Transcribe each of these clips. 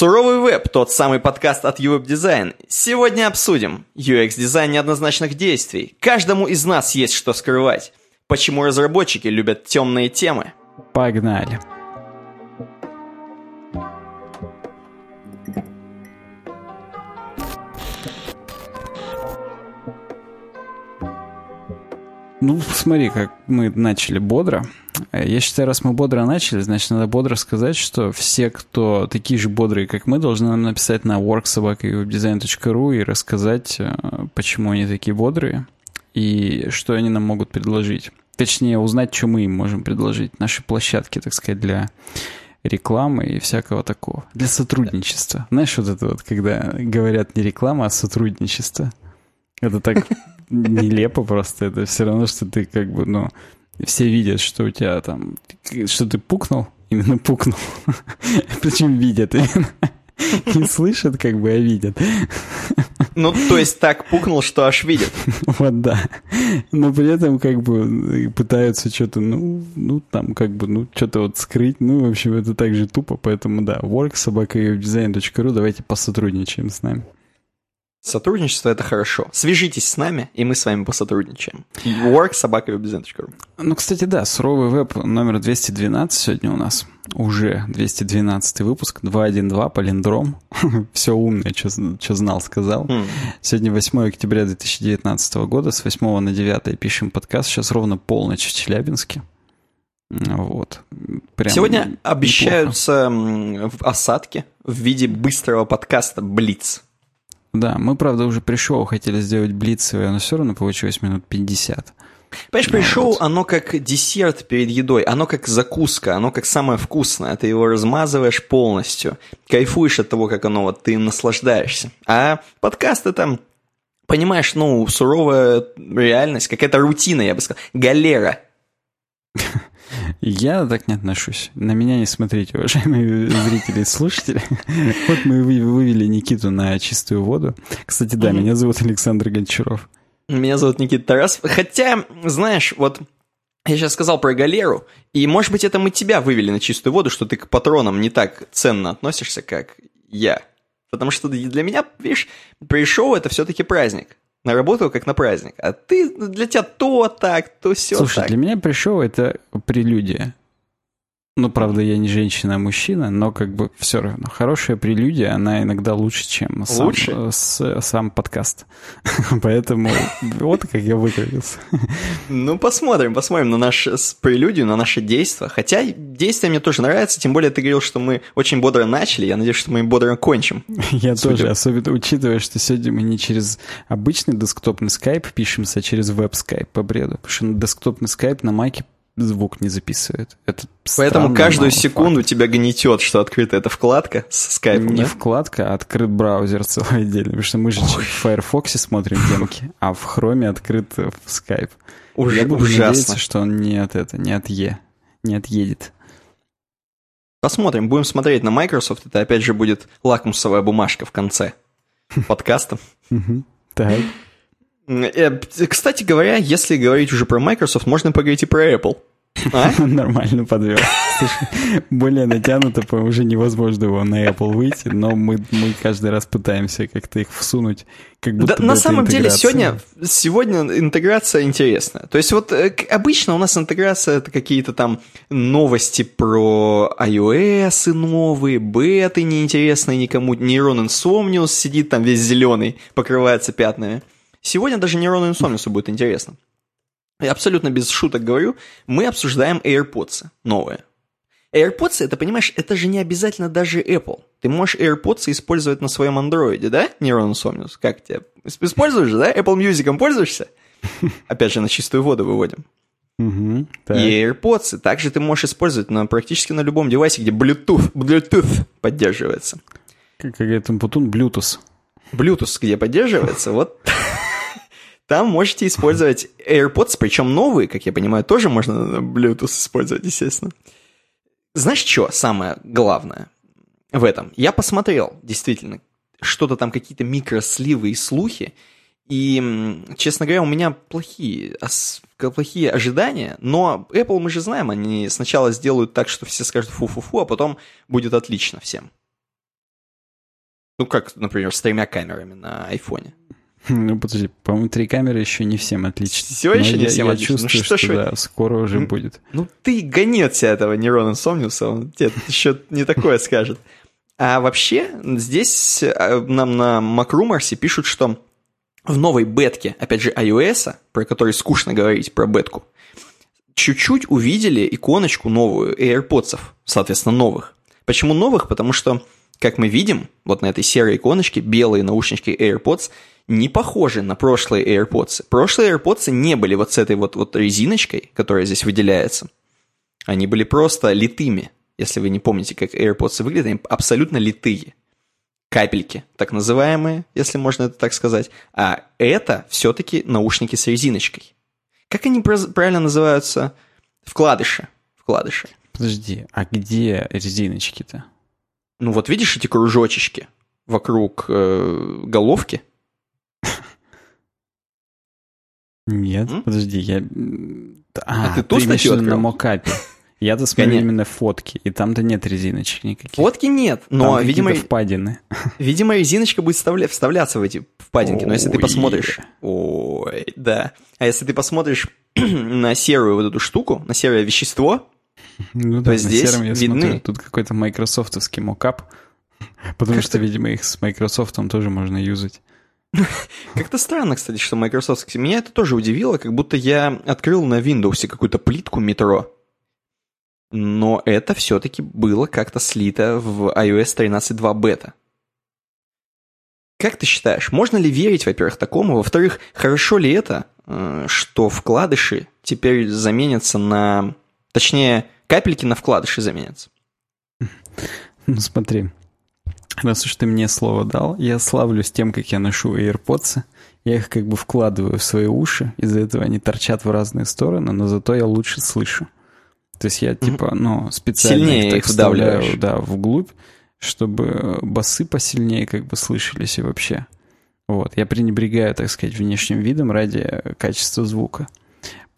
Суровый веб, тот самый подкаст от UWeb Design. Сегодня обсудим UX-дизайн неоднозначных действий. Каждому из нас есть что скрывать. Почему разработчики любят темные темы? Погнали. Ну, смотри, как мы начали бодро. Я считаю, раз мы бодро начали, значит, надо бодро сказать, что все, кто такие же бодрые, как мы, должны нам написать на worksobaka.webdesign.ru и рассказать, э, почему они такие бодрые и что они нам могут предложить. Точнее, узнать, что мы им можем предложить. Наши площадки, так сказать, для рекламы и всякого такого. Для сотрудничества. Знаешь, вот это вот, когда говорят не реклама, а сотрудничество. Это так нелепо просто. Это все равно, что ты как бы, ну, все видят, что у тебя там, что ты пукнул, именно пукнул. Причем видят именно. Не слышат, как бы, а видят. Ну, то есть так пукнул, что аж видят. Вот да. Но при этом как бы пытаются что-то, ну, ну там как бы, ну, что-то вот скрыть. Ну, в общем, это так же тупо, поэтому да, work собака design.ru, давайте посотрудничаем с нами. Сотрудничество — это хорошо. Свяжитесь с нами, и мы с вами посотрудничаем. Work собака Ну, кстати, да, суровый веб номер 212 сегодня у нас. Уже 212 выпуск, 212, палиндром. Все умное, что знал, сказал. Mm. Сегодня 8 октября 2019 года, с 8 на 9 пишем подкаст. Сейчас ровно полночь в Челябинске. Вот. Прям Сегодня неплохо. обещаются осадки в виде быстрого подкаста «Блиц». Да, мы, правда, уже при шоу хотели сделать блицевое, но все равно получилось минут 50. Понимаешь, при шоу оно как десерт перед едой, оно как закуска, оно как самое вкусное. Ты его размазываешь полностью, кайфуешь от того, как оно, вот ты наслаждаешься. А подкаст это, понимаешь, ну, суровая реальность, какая-то рутина, я бы сказал, галера. Я так не отношусь. На меня не смотрите, уважаемые зрители и слушатели. Вот мы вывели Никиту на чистую воду. Кстати, да, меня зовут Александр Гончаров. Меня зовут Никита Тарас. Хотя, знаешь, вот я сейчас сказал про галеру, и, может быть, это мы тебя вывели на чистую воду, что ты к патронам не так ценно относишься, как я. Потому что для меня, видишь, пришел это все-таки праздник на работу как на праздник. А ты, для тебя то так, то все Слушай, так. для меня пришел это прелюдия. Ну, правда, я не женщина, а мужчина, но как бы все равно. Хорошая прелюдия, она иногда лучше, чем сам, лучше? Э, с, сам подкаст. Поэтому вот как я выкрутился. Ну, посмотрим, посмотрим на наш прелюдию, на наши действия. Хотя действия мне тоже нравятся, тем более ты говорил, что мы очень бодро начали. Я надеюсь, что мы бодро кончим. Я тоже, особенно учитывая, что сегодня мы не через обычный десктопный скайп пишемся, а через веб-скайп по бреду. Потому что десктопный скайп на майке звук не записывает. Это Поэтому каждую секунду факт. тебя гнетет, что открыта эта вкладка с скайпом, Не да? вкладка, а открыт браузер целый отдельно. Потому что мы же Ой. в Firefox смотрим демки, а в Chrome открыт Skype. Уж, Я буду ужасно. надеяться, что он не от это, не от Е, не отъедет. Посмотрим, будем смотреть на Microsoft. Это опять же будет лакмусовая бумажка в конце подкаста. Так. Э, кстати говоря, если говорить уже про Microsoft, можно поговорить и про Apple. А? Нормально подвел. более натянуто, уже невозможно его на Apple выйти, но мы, мы каждый раз пытаемся как-то их всунуть. Как будто да, на самом деле сегодня, сегодня интеграция интересная. То есть вот э, обычно у нас интеграция это какие-то там новости про iOS новые, беты неинтересные никому, нейрон Insomnius сидит там весь зеленый, покрывается пятнами. Сегодня даже нейрону инсомнису будет интересно. Я абсолютно без шуток говорю, мы обсуждаем AirPods новые. AirPods, это, понимаешь, это же не обязательно даже Apple. Ты можешь AirPods использовать на своем андроиде, да, Neuron Somnius? Как тебе? Используешь да? Apple Music пользуешься? Опять же, на чистую воду выводим. Угу, и AirPods также ты можешь использовать на, практически на любом девайсе, где Bluetooth, Bluetooth поддерживается. Как, это Путун, Bluetooth. Bluetooth, где поддерживается, вот там можете использовать AirPods, причем новые, как я понимаю, тоже можно Bluetooth использовать, естественно. Знаешь, что самое главное в этом? Я посмотрел, действительно, что-то там, какие-то микросливы и слухи, и, честно говоря, у меня плохие, плохие ожидания, но Apple, мы же знаем, они сначала сделают так, что все скажут фу-фу-фу, а потом будет отлично всем. Ну, как, например, с тремя камерами на айфоне. Ну, подожди, по-моему, три камеры еще не всем отлично. Все еще не я, всем я отлично. чувствую, ну, что, что, что да, скоро уже ну, будет. Ну, ты себя этого Нерон Инсомниуса, он тебе еще не такое скажет. А вообще, здесь э, нам на Макруморсе пишут, что в новой бетке, опять же, iOS, про который скучно говорить, про бетку, чуть-чуть увидели иконочку новую AirPods, соответственно, новых. Почему новых? Потому что, как мы видим, вот на этой серой иконочке белые наушнички AirPods не похожи на прошлые AirPods. Прошлые AirPods не были вот с этой вот, вот резиночкой, которая здесь выделяется. Они были просто литыми. Если вы не помните, как AirPods выглядят, они абсолютно литые. Капельки, так называемые, если можно это так сказать. А это все-таки наушники с резиночкой. Как они правильно называются? Вкладыши. Вкладыши. Подожди, а где резиночки-то? Ну вот видишь эти кружочечки вокруг э, головки? Нет, М? подожди, я... А ты ту статью на мокапе. Я-то смотрю именно фотки, и там-то нет резиночек никаких. Фотки нет, Там но, какие-то видимо, впадины. видимо, резиночка будет вставля- вставляться в эти впадинки. Но если ты посмотришь... Ой, да. А если ты посмотришь на серую вот эту штуку, на серое вещество, Ну То да, на здесь я видны. смотрю, тут какой-то майкрософтовский мокап, потому что, видимо, их с Microsoft тоже можно юзать. Как-то странно, кстати, что Microsoft... Меня это тоже удивило, как будто я открыл на Windows какую-то плитку метро. Но это все-таки было как-то слито в iOS 13.2 бета. Как ты считаешь, можно ли верить, во-первых, такому? Во-вторых, хорошо ли это, э, что вкладыши теперь заменятся на... Точнее, капельки на вкладыши заменятся? Ну смотри, раз уж ты мне слово дал, я славлюсь тем, как я ношу AirPods. Я их как бы вкладываю в свои уши, из-за этого они торчат в разные стороны, но зато я лучше слышу. То есть я типа, ну, специально Сильнее их так их вставляю, да, вглубь, чтобы басы посильнее как бы слышались и вообще. Вот, я пренебрегаю, так сказать, внешним видом ради качества звука.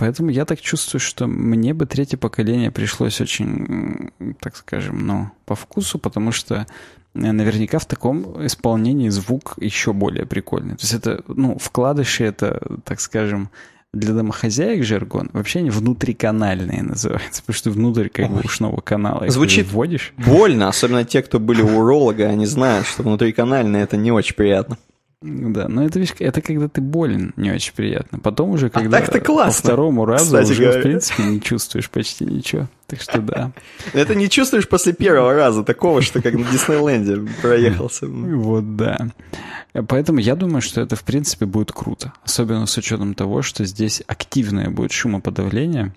Поэтому я так чувствую, что мне бы третье поколение пришлось очень, так скажем, ну, по вкусу, потому что э, наверняка в таком исполнении звук еще более прикольный. То есть это, ну, вкладыши это, так скажем, для домохозяек жаргон, вообще они внутриканальные называются, потому что внутрь как бы ушного канала Звучит- вводишь. Больно, особенно те, кто были у уролога, они знают, что внутриканальное это не очень приятно. Да, но это, видишь, это когда ты болен, не очень приятно. Потом уже, когда так-то классно, по второму разу кстати уже, говоря. в принципе, не чувствуешь почти ничего. Так что да. Это не чувствуешь после первого раза такого, что как на Диснейленде проехался. Вот да. Поэтому я думаю, что это, в принципе, будет круто. Особенно с учетом того, что здесь активное будет шумоподавление.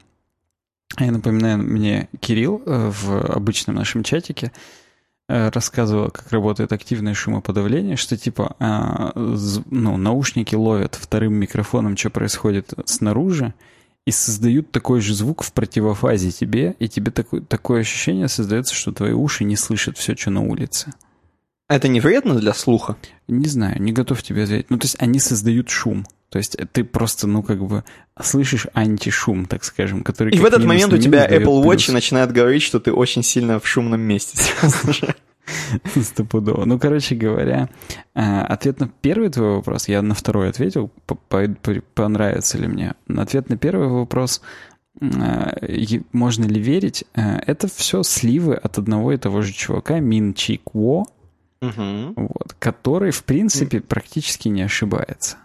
Я напоминаю, мне Кирилл э, в обычном нашем чатике э, рассказывал, как работает активное шумоподавление, что типа а, ну, наушники ловят вторым микрофоном, что происходит снаружи, и создают такой же звук в противофазе тебе, и тебе такое, такое ощущение создается, что твои уши не слышат все, что на улице. Это не вредно для слуха? Не знаю, не готов тебе ответить. Ну, то есть они создают шум. То есть ты просто, ну, как бы слышишь антишум, так скажем, который... И в этот момент у тебя Apple плюс. Watch начинает говорить, что ты очень сильно в шумном месте. Стопудово. Ну, короче говоря, э, ответ на первый твой вопрос, я на второй ответил, по- по- по- понравится ли мне. Ответ на первый вопрос, э, можно ли верить, э, это все сливы от одного и того же чувака, Мин Чи Кво, Мгм. вот, который, в принципе, практически не ошибается.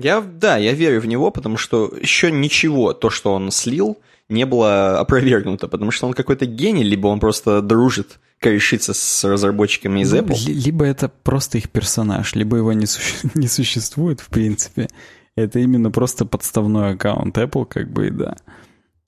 Я, да, я верю в него, потому что еще ничего, то, что он слил, не было опровергнуто, потому что он какой-то гений, либо он просто дружит, корешится с разработчиками из Ну, Apple. ли- Либо это просто их персонаж, либо его не, суще- не существует, в принципе. Это именно просто подставной аккаунт Apple, как бы, и да.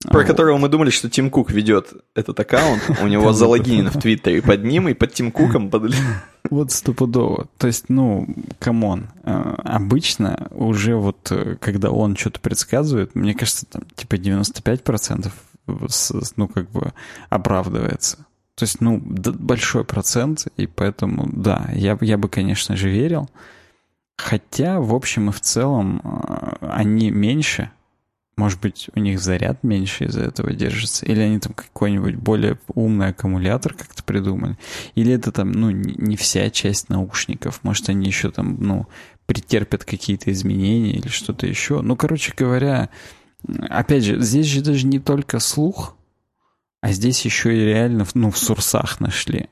Про Вот. которого мы думали, что Тим Кук ведет этот аккаунт, у него залогинено в Твиттере под ним и под Тим Куком. под- Вот стопудово. То есть, ну, come on. Э, Обычно уже вот, э, когда он что-то предсказывает, мне кажется, там, типа 95% с- с- ну, как бы оправдывается. То есть, ну, большой процент, и поэтому, да, я, я бы, конечно же, верил. Хотя, в общем и в целом, э, они меньше, Может быть, у них заряд меньше из-за этого держится? Или они там какой-нибудь более умный аккумулятор как-то придумали? Или это там, ну, не вся часть наушников? Может, они еще там, ну, претерпят какие-то изменения или что-то еще? Ну, короче говоря, опять же, здесь же даже не только слух, а здесь еще и реально, ну, в сурсах нашли.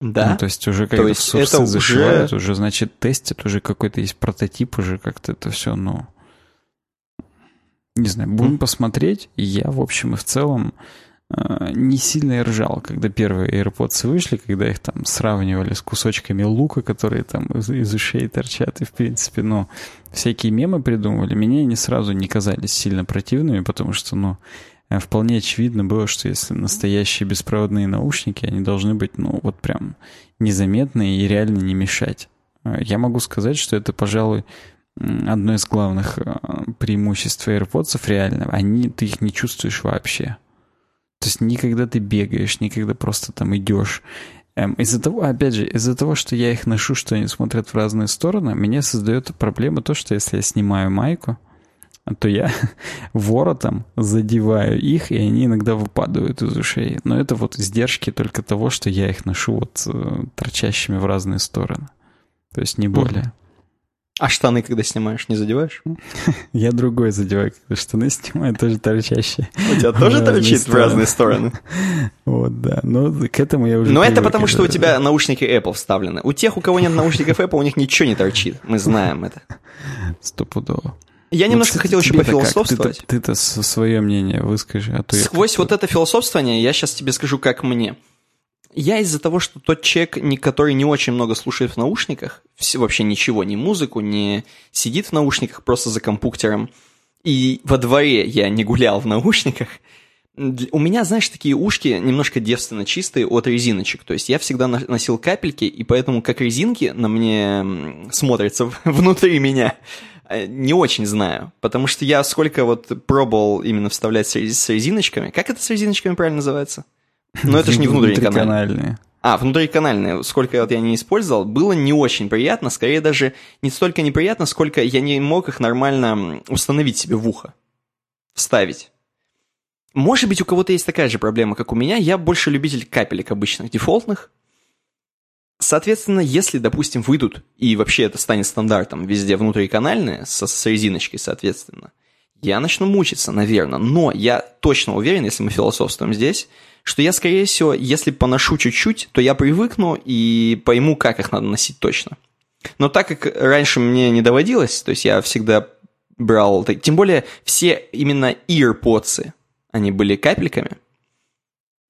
Да. Ну, то есть уже когда в сурсы зашивают, уже... уже, значит, тестят, уже какой-то есть прототип, уже как-то это все, ну... Не знаю, будем посмотреть. Я, в общем и в целом, э, не сильно и ржал, когда первые AirPods вышли, когда их там сравнивали с кусочками лука, которые там из, из ушей торчат, и, в принципе, ну, всякие мемы придумывали. Мне они сразу не казались сильно противными, потому что, ну, э, вполне очевидно было, что если настоящие беспроводные наушники, они должны быть, ну, вот прям незаметные и реально не мешать. Э, я могу сказать, что это, пожалуй, одно из главных э, преимуществ AirPods реально, они, ты их не чувствуешь вообще. То есть никогда ты бегаешь, никогда просто там идешь. Эм, из-за того, опять же, из-за того, что я их ношу, что они смотрят в разные стороны, мне создает проблема то, что если я снимаю майку, то я воротом задеваю их, и они иногда выпадают из ушей. Но это вот издержки только того, что я их ношу вот э, торчащими в разные стороны. То есть не более. Mm-hmm. А штаны, когда снимаешь, не задеваешь? Я другой задеваю, когда штаны снимаю, тоже торчащие. У тебя тоже торчит в разные стороны? Вот, да. Но к этому я уже... Но это потому, что у тебя наушники Apple вставлены. У тех, у кого нет наушников Apple, у них ничего не торчит. Мы знаем это. Стопудово. Я немножко хотел еще пофилософствовать. Ты-то свое мнение выскажи. А то Сквозь вот это философствование я сейчас тебе скажу, как мне. Я из-за того, что тот человек, который не очень много слушает в наушниках, вообще ничего, ни музыку, не сидит в наушниках просто за компьютером, и во дворе я не гулял в наушниках, у меня, знаешь, такие ушки немножко девственно чистые от резиночек. То есть я всегда носил капельки, и поэтому как резинки на мне смотрятся внутри меня, э, не очень знаю. Потому что я сколько вот пробовал именно вставлять с резиночками. Как это с резиночками правильно называется? Но это же не внутриканальные. А, внутриканальные. Сколько вот я не использовал, было не очень приятно. Скорее даже не столько неприятно, сколько я не мог их нормально установить себе в ухо. Вставить. Может быть, у кого-то есть такая же проблема, как у меня. Я больше любитель капелек обычных, дефолтных. Соответственно, если, допустим, выйдут, и вообще это станет стандартом везде внутриканальные, со, с резиночкой, соответственно, я начну мучиться, наверное. Но я точно уверен, если мы философствуем здесь, что я, скорее всего, если поношу чуть-чуть, то я привыкну и пойму, как их надо носить точно. Но так как раньше мне не доводилось, то есть я всегда брал... Тем более все именно earpods, они были капельками,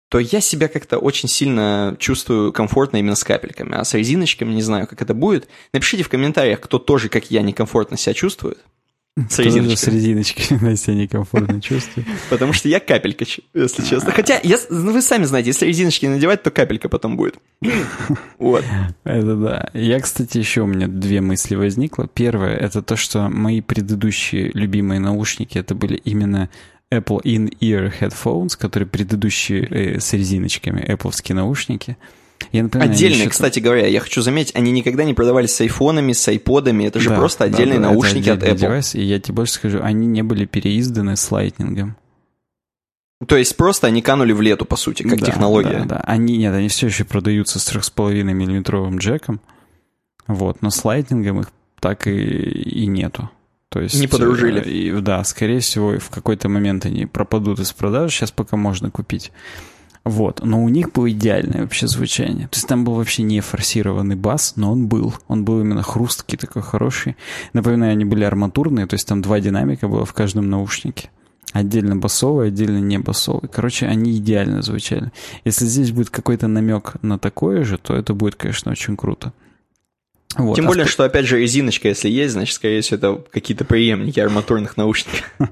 то я себя как-то очень сильно чувствую комфортно именно с капельками. А с резиночками не знаю, как это будет. Напишите в комментариях, кто тоже, как я, некомфортно себя чувствует. С резиночкой. С резиночкой, на себя некомфортно чувствую. Потому что я капелька, если честно. Хотя, ну, вы сами знаете, если резиночки надевать, то капелька потом будет. Вот. Это да. Я, кстати, еще у меня две мысли возникло. Первое, это то, что мои предыдущие любимые наушники, это были именно Apple In-Ear Headphones, которые предыдущие э, с резиночками, Apple наушники. Я напоминаю, Отдельные, кстати говоря, я хочу заметить, они никогда не продавались с айфонами, с айподами, это же да, просто отдельные да, да, наушники от Apple. Девайс, и я тебе больше скажу, они не были переизданы с лайтнингом. То есть просто они канули в лету, по сути, как да, технология. Да, да. Они, нет, они все еще продаются с 3,5 миллиметровым джеком, вот, но с лайтнингом их так и, и нету. То есть, не подружили. Э, и, да, скорее всего, в какой-то момент они пропадут из продажи, сейчас пока можно купить. Вот, но у них было идеальное вообще звучание. То есть там был вообще не форсированный бас, но он был. Он был именно хрусткий, такой хороший. Напоминаю, они были арматурные, то есть там два динамика было в каждом наушнике. Отдельно басовый, отдельно не басовый. Короче, они идеально звучали. Если здесь будет какой-то намек на такое же, то это будет, конечно, очень круто. Вот. Тем а более, в... что, опять же, резиночка, если есть, значит, скорее всего, это какие-то преемники арматурных наушников.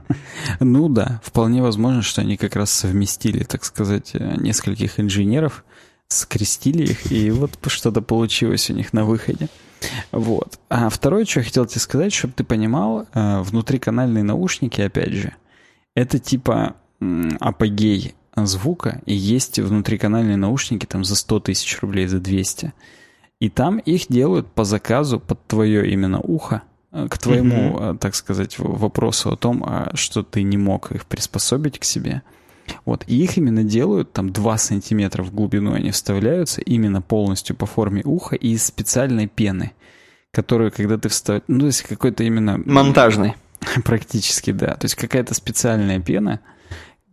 Ну да, вполне возможно, что они как раз совместили, так сказать, э, нескольких инженеров, скрестили их, и вот что-то получилось у них на выходе. Вот. А второе, что я хотел тебе сказать, чтобы ты понимал, э, внутриканальные наушники, опять же, это типа апогей звука, и есть внутриканальные наушники там за 100 тысяч рублей, за 200. И там их делают по заказу под твое именно ухо. э, к твоему, mm-hmm. так сказать, вопросу о том, а что ты не мог их приспособить к себе. Вот, и их именно делают, там 2 сантиметра в глубину они вставляются, именно полностью по форме уха и из специальной пены, которую, когда ты вставляешь, ну, то есть какой-то именно... Монтажный. Практически, да. То есть какая-то специальная пена,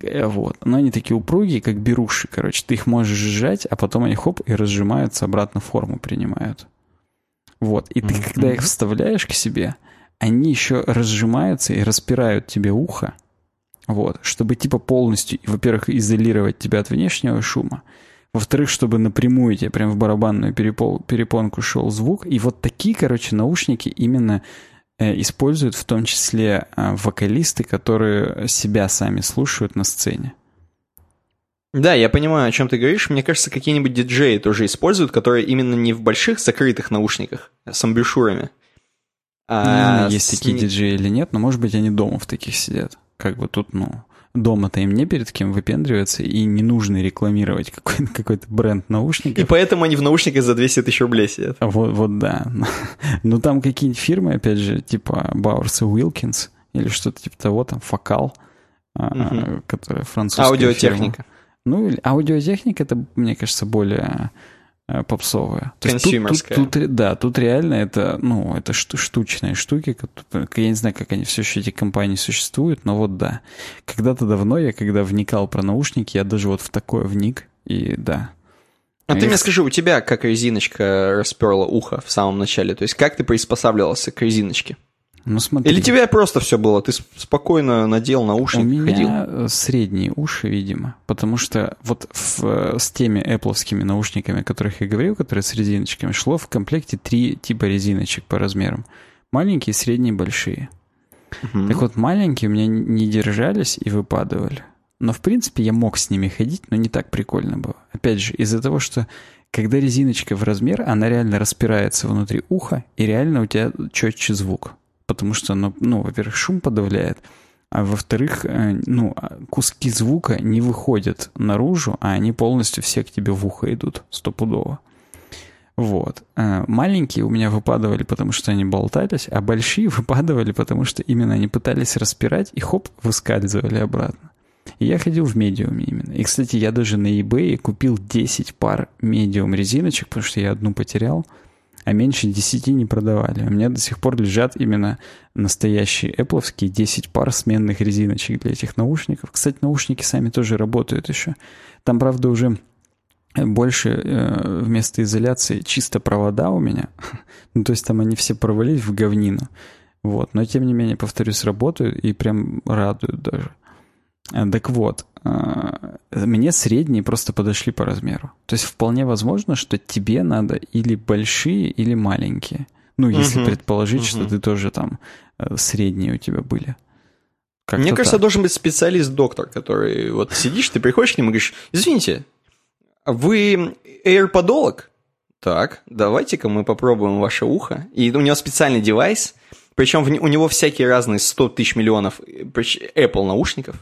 вот. Но они такие упругие, как беруши, короче. Ты их можешь сжать, а потом они хоп и разжимаются, обратно форму принимают. Вот. И ты, когда их вставляешь к себе, они еще разжимаются и распирают тебе ухо, вот, чтобы типа полностью, во-первых, изолировать тебя от внешнего шума, во-вторых, чтобы напрямую тебе прям в барабанную перепол, перепонку шел звук. И вот такие, короче, наушники именно используют в том числе э, вокалисты, которые себя сами слушают на сцене. Да, я понимаю, о чем ты говоришь. Мне кажется, какие-нибудь диджеи тоже используют, которые именно не в больших закрытых наушниках с амбушюрами. А не знаю, есть с... такие диджеи или нет, но может быть они дома в таких сидят как бы тут, ну, дома-то им не перед кем выпендриваться, и не нужно рекламировать какой-то какой бренд наушников. И поэтому они в наушниках за 200 тысяч рублей сидят. Вот, вот да. Ну, там какие-нибудь фирмы, опять же, типа Bowers и Wilkins, или что-то типа того, там, Фокал, угу. которая французская Аудиотехника. Фирма. Ну, аудиотехника, это, мне кажется, более Э, попсовая. Консюмерская. Тут, тут, тут, да, тут реально это, ну, это штучные штуки. Я не знаю, как они все еще, эти компании существуют, но вот да. Когда-то давно я, когда вникал про наушники, я даже вот в такое вник, и да. А, а ты мне скажи, у тебя как резиночка расперла ухо в самом начале? То есть как ты приспосабливался к резиночке? Ну, смотри. Или тебе просто все было? Ты спокойно надел наушник, У меня ходил? средние уши, видимо. Потому что вот в, с теми Apple наушниками, о которых я говорил, которые с резиночками, шло в комплекте три типа резиночек по размерам. Маленькие, средние, большие. Угу. Так вот, маленькие у меня не держались и выпадывали. Но, в принципе, я мог с ними ходить, но не так прикольно было. Опять же, из-за того, что когда резиночка в размер, она реально распирается внутри уха, и реально у тебя четче звук потому что оно, ну, во-первых, шум подавляет, а во-вторых, э, ну, а куски звука не выходят наружу, а они полностью все к тебе в ухо идут, стопудово. Вот. Э, маленькие у меня выпадывали, потому что они болтались, а большие выпадывали, потому что именно они пытались распирать и хоп, выскальзывали обратно. И я ходил в медиуме именно. И, кстати, я даже на eBay купил 10 пар медиум резиночек, потому что я одну потерял а меньше 10 не продавали. У меня до сих пор лежат именно настоящие Apple 10 пар сменных резиночек для этих наушников. Кстати, наушники сами тоже работают еще. Там, правда, уже больше э, вместо изоляции чисто провода у меня. ну, то есть там они все провалились в говнину. Вот. Но, тем не менее, повторюсь, работают и прям радуют даже. Э, так вот, мне средние просто подошли по размеру. То есть вполне возможно, что тебе надо или большие, или маленькие. Ну, если угу, предположить, угу. что ты тоже там э, средние у тебя были. Как Мне кажется, так. должен быть специалист-доктор, который вот сидишь, ты приходишь к нему и говоришь, извините, вы AirPodolog? Так, давайте-ка мы попробуем ваше ухо. И у него специальный девайс, причем у него всякие разные 100 тысяч миллионов Apple наушников.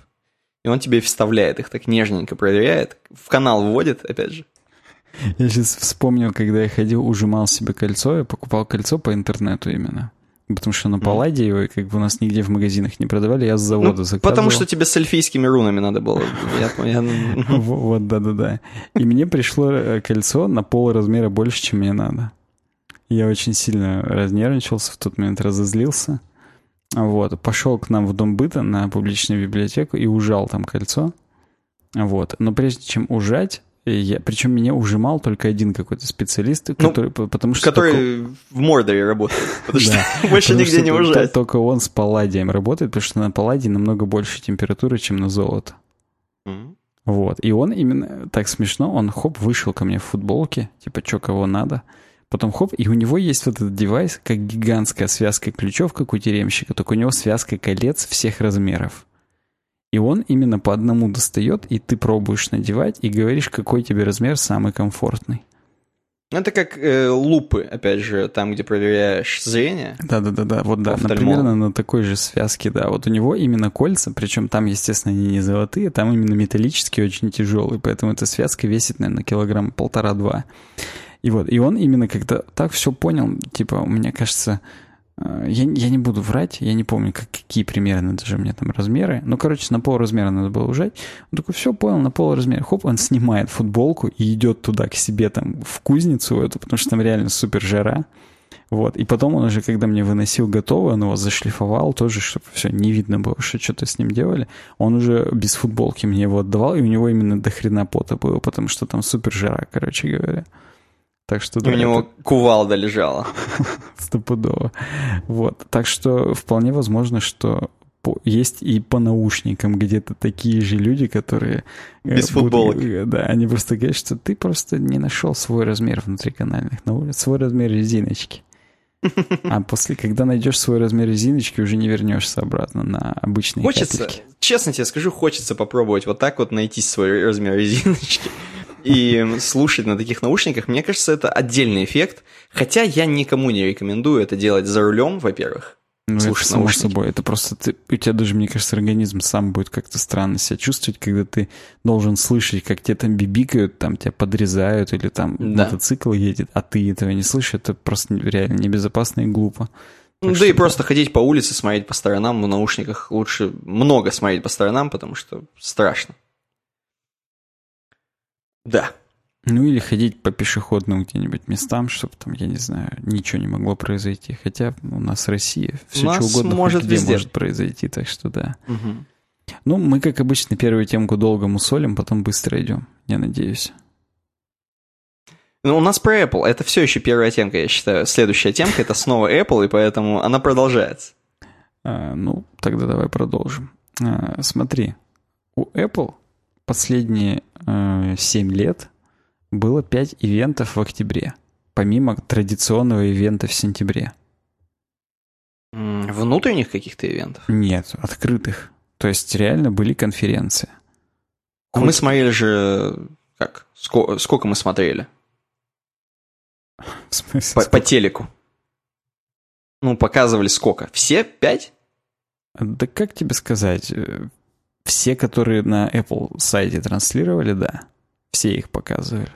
И он тебе вставляет их так нежненько, проверяет, в канал вводит, опять же. Я сейчас вспомнил, когда я ходил, ужимал себе кольцо, я покупал кольцо по интернету именно. Потому что на Палладе его как бы у нас нигде в магазинах не продавали, я с завода ну, заказывал. Потому что тебе с эльфийскими рунами надо было. Вот, да-да-да. И мне пришло э, кольцо на пол размера больше, чем мне надо. Я очень сильно разнервничался, в тот момент разозлился. Вот, пошел к нам в дом быта на публичную библиотеку и ужал там кольцо. Вот, но прежде чем ужать, я, причем меня ужимал только один какой-то специалист, ну, который, потому что который только... в Мордоре работает, потому что больше нигде не ужать. Только он с палладием работает, потому что на палладии намного больше температуры, чем на золото. Вот, и он именно так смешно, он хоп, вышел ко мне в футболке, типа, что кого надо. Потом хоп, и у него есть вот этот девайс, как гигантская связка ключов, как у тюремщика, только у него связка колец всех размеров. И он именно по одному достает, и ты пробуешь надевать, и говоришь, какой тебе размер самый комфортный. Это как э, лупы, опять же, там, где проверяешь зрение. Да-да-да, вот да, примерно на такой же связке, да. Вот у него именно кольца, причем там, естественно, они не золотые, там именно металлические, очень тяжелые, поэтому эта связка весит, наверное, килограмм полтора-два. И вот, и он именно когда так все понял, типа, мне кажется, Э, я, я не буду врать, я не помню, как, какие примерно даже у меня там размеры. Ну, короче, на пол размера надо было ужать. Он такой, все, понял, на пол размера. Хоп, он снимает футболку и идет туда к себе там в кузницу эту, потому что там реально супер жара. Вот. И потом он уже, когда мне выносил готовый, он его зашлифовал тоже, чтобы все не видно было, что что-то с ним делали. Он уже без футболки мне его отдавал, и у него именно до хрена пота было, потому что там супер жара, короче говоря. Так что, да, у него это... кувалда лежала. Стопудово. Вот. Так что вполне возможно, что есть и по наушникам где-то такие же люди, которые... Э, Без футболок. Э, да, они просто говорят, что ты просто не нашел свой размер внутриканальных, свой размер резиночки. А после, когда найдешь свой размер резиночки, уже не вернешься обратно на обычные Хочется, капельки. честно тебе скажу, хочется попробовать вот так вот найти свой размер резиночки и слушать на таких наушниках, мне кажется, это отдельный эффект. Хотя я никому не рекомендую это делать за рулем, во-первых. Ну, слушать это само наушники. собой. Это просто ты, у тебя даже, мне кажется, организм сам будет как-то странно себя чувствовать, когда ты должен слышать, как тебе там бибикают, там тебя подрезают, или там да. мотоцикл едет, а ты этого не слышишь. Это просто реально небезопасно и глупо. Так да и просто ходить по улице, смотреть по сторонам в наушниках лучше много смотреть по сторонам, потому что страшно. Да. Ну или ходить по пешеходным где-нибудь местам, чтобы там, я не знаю, ничего не могло произойти. Хотя у нас Россия, все что угодно может где везде. может произойти, так что да. Угу. Ну, мы, как обычно, первую темку долго мусолим, потом быстро идем, я надеюсь. Ну, у нас про Apple. Это все еще первая темка, я считаю. Следующая темка это снова Apple, и поэтому она продолжается. А, ну, тогда давай продолжим. А, смотри, у Apple последние э, 7 лет было 5 ивентов в октябре, помимо традиционного ивента в сентябре. Внутренних каких-то ивентов? Нет, открытых. То есть реально были конференции. А Хоть... мы смотрели же... Как? Сколько, сколько мы смотрели? В смысле? По, по телеку. Ну, показывали сколько? Все? Пять? Да как тебе сказать? Э, все, которые на Apple сайте транслировали, да. Все их показывали.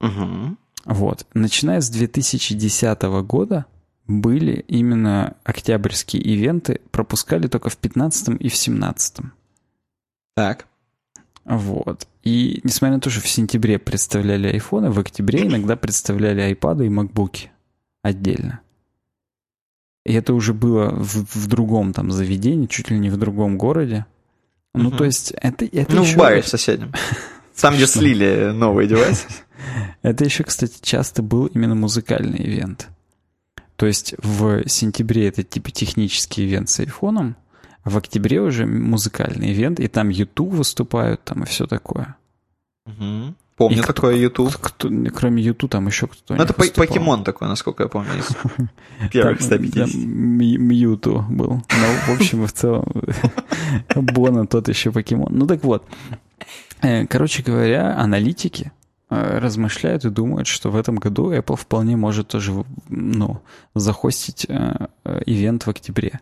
Угу. Вот. Начиная с 2010 года были именно октябрьские ивенты, пропускали только в 15 и в 17. Так. Вот. И несмотря на то, что в сентябре представляли айфоны, в октябре иногда представляли айпады и макбуки отдельно. И это уже было в, в другом там заведении, чуть ли не в другом городе. Ну, угу. то есть, это, это Ну, в баре в соседнем. Там, где слили новые девайсы. Это еще, кстати, часто был именно музыкальный ивент. То есть в сентябре это типа технический ивент с айфоном, а в октябре уже музыкальный ивент, и там YouTube выступают, там и все такое. Угу. Помню и такое кто, YouTube. Кто, кроме YouTube там еще кто-то Ну, это покемон такой, насколько я помню, из первых 150. Мьюту был. Ну, в общем в целом, Бона тот еще покемон. Ну, так вот. Э, короче говоря, аналитики э, размышляют и думают, что в этом году Apple вполне может тоже, ну, захостить э, ивент в октябре.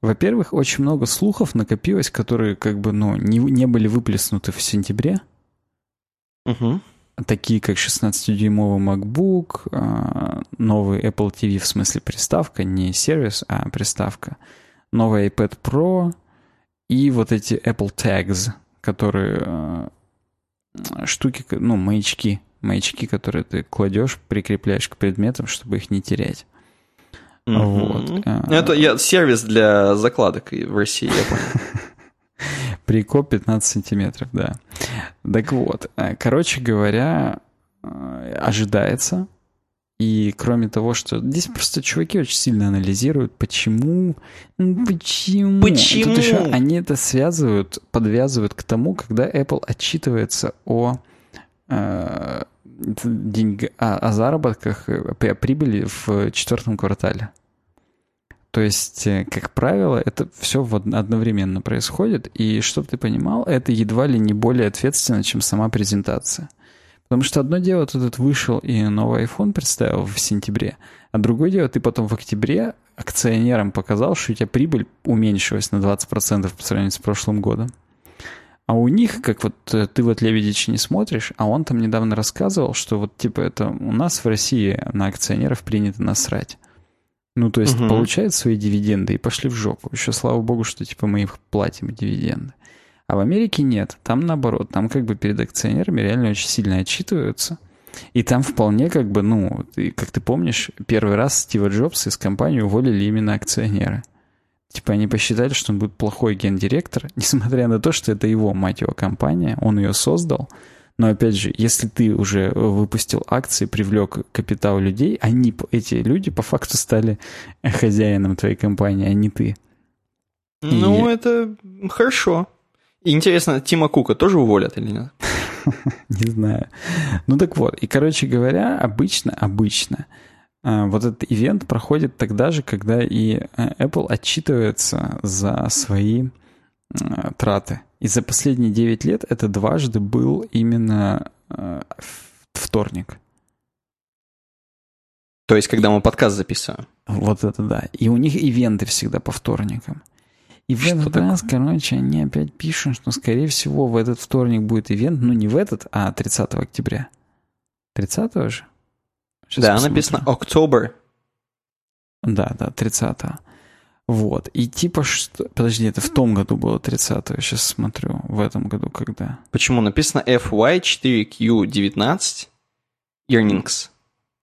Во-первых, очень много слухов накопилось, которые как бы, ну, не, не были выплеснуты в сентябре, Угу. Такие как 16-дюймовый MacBook, новый Apple TV, в смысле приставка, не сервис, а приставка, новый iPad Pro и вот эти Apple Tags, которые а, штуки, ну, маячки, маячки, которые ты кладешь, прикрепляешь к предметам, чтобы их не терять. Mm-hmm. Вот. А, Это я, сервис для закладок в России, я понял. Прикоп 15 сантиметров, да. Так вот, э, короче говоря, э, ожидается. И кроме того, что здесь просто чуваки очень сильно анализируют, почему, почему. Почему? Тут еще они это связывают, подвязывают к тому, когда Apple отчитывается о э, деньг, о, о заработках, о прибыли в четвертом квартале. То есть, э, как правило, это все одновременно происходит, и чтобы ты понимал, это едва ли не более ответственно, чем сама презентация. Потому что одно дело, ты тут вышел и новый iPhone представил в сентябре, а другое дело, ты потом в октябре акционерам показал, что у тебя прибыль уменьшилась на 20% по сравнению с прошлым годом. А у них, как вот э, ты вот Лебедич не смотришь, а он там недавно рассказывал, что вот типа это у нас в России на акционеров принято насрать Ну, то есть Мгм. получают свои дивиденды и пошли в жопу. Еще слава богу, что типа мы их платим дивиденды. А в Америке нет. Там наоборот. Там как бы перед акционерами реально очень сильно отчитываются. И там вполне как бы, ну, ты- как ты помнишь, первый раз Стива Джобса из компании уволили именно акционеры. Типа они посчитали, что он будет плохой гендиректор, несмотря на то, что это его, мать его, компания, он ее создал. Но опять же, если ты уже выпустил акции, привлек капитал людей, они, эти люди по факту стали хозяином твоей компании, а не ты. Ну, это хорошо. Интересно, Тима Кука тоже уволят или нет? Не знаю. Ну так вот, и, короче говоря, обычно, обычно а, вот этот ивент проходит тогда же, когда и э, Apple отчитывается за свои э, траты. И за последние 9 лет это дважды был именно э, вторник. То есть, когда мы подкаст записываем. Вот это да. И у них ивенты всегда по вторникам. И в Что этот раз, короче, они опять пишут, что, скорее всего, в этот вторник будет ивент. Ну, не в этот, а 30 октября. 30 же? Щас да, посмотрю. написано October. Да, да, 30 Вот. И типа что... Подожди, это в том году было 30 Я сейчас смотрю. В этом году когда? Почему? Написано FY4Q19 Earnings.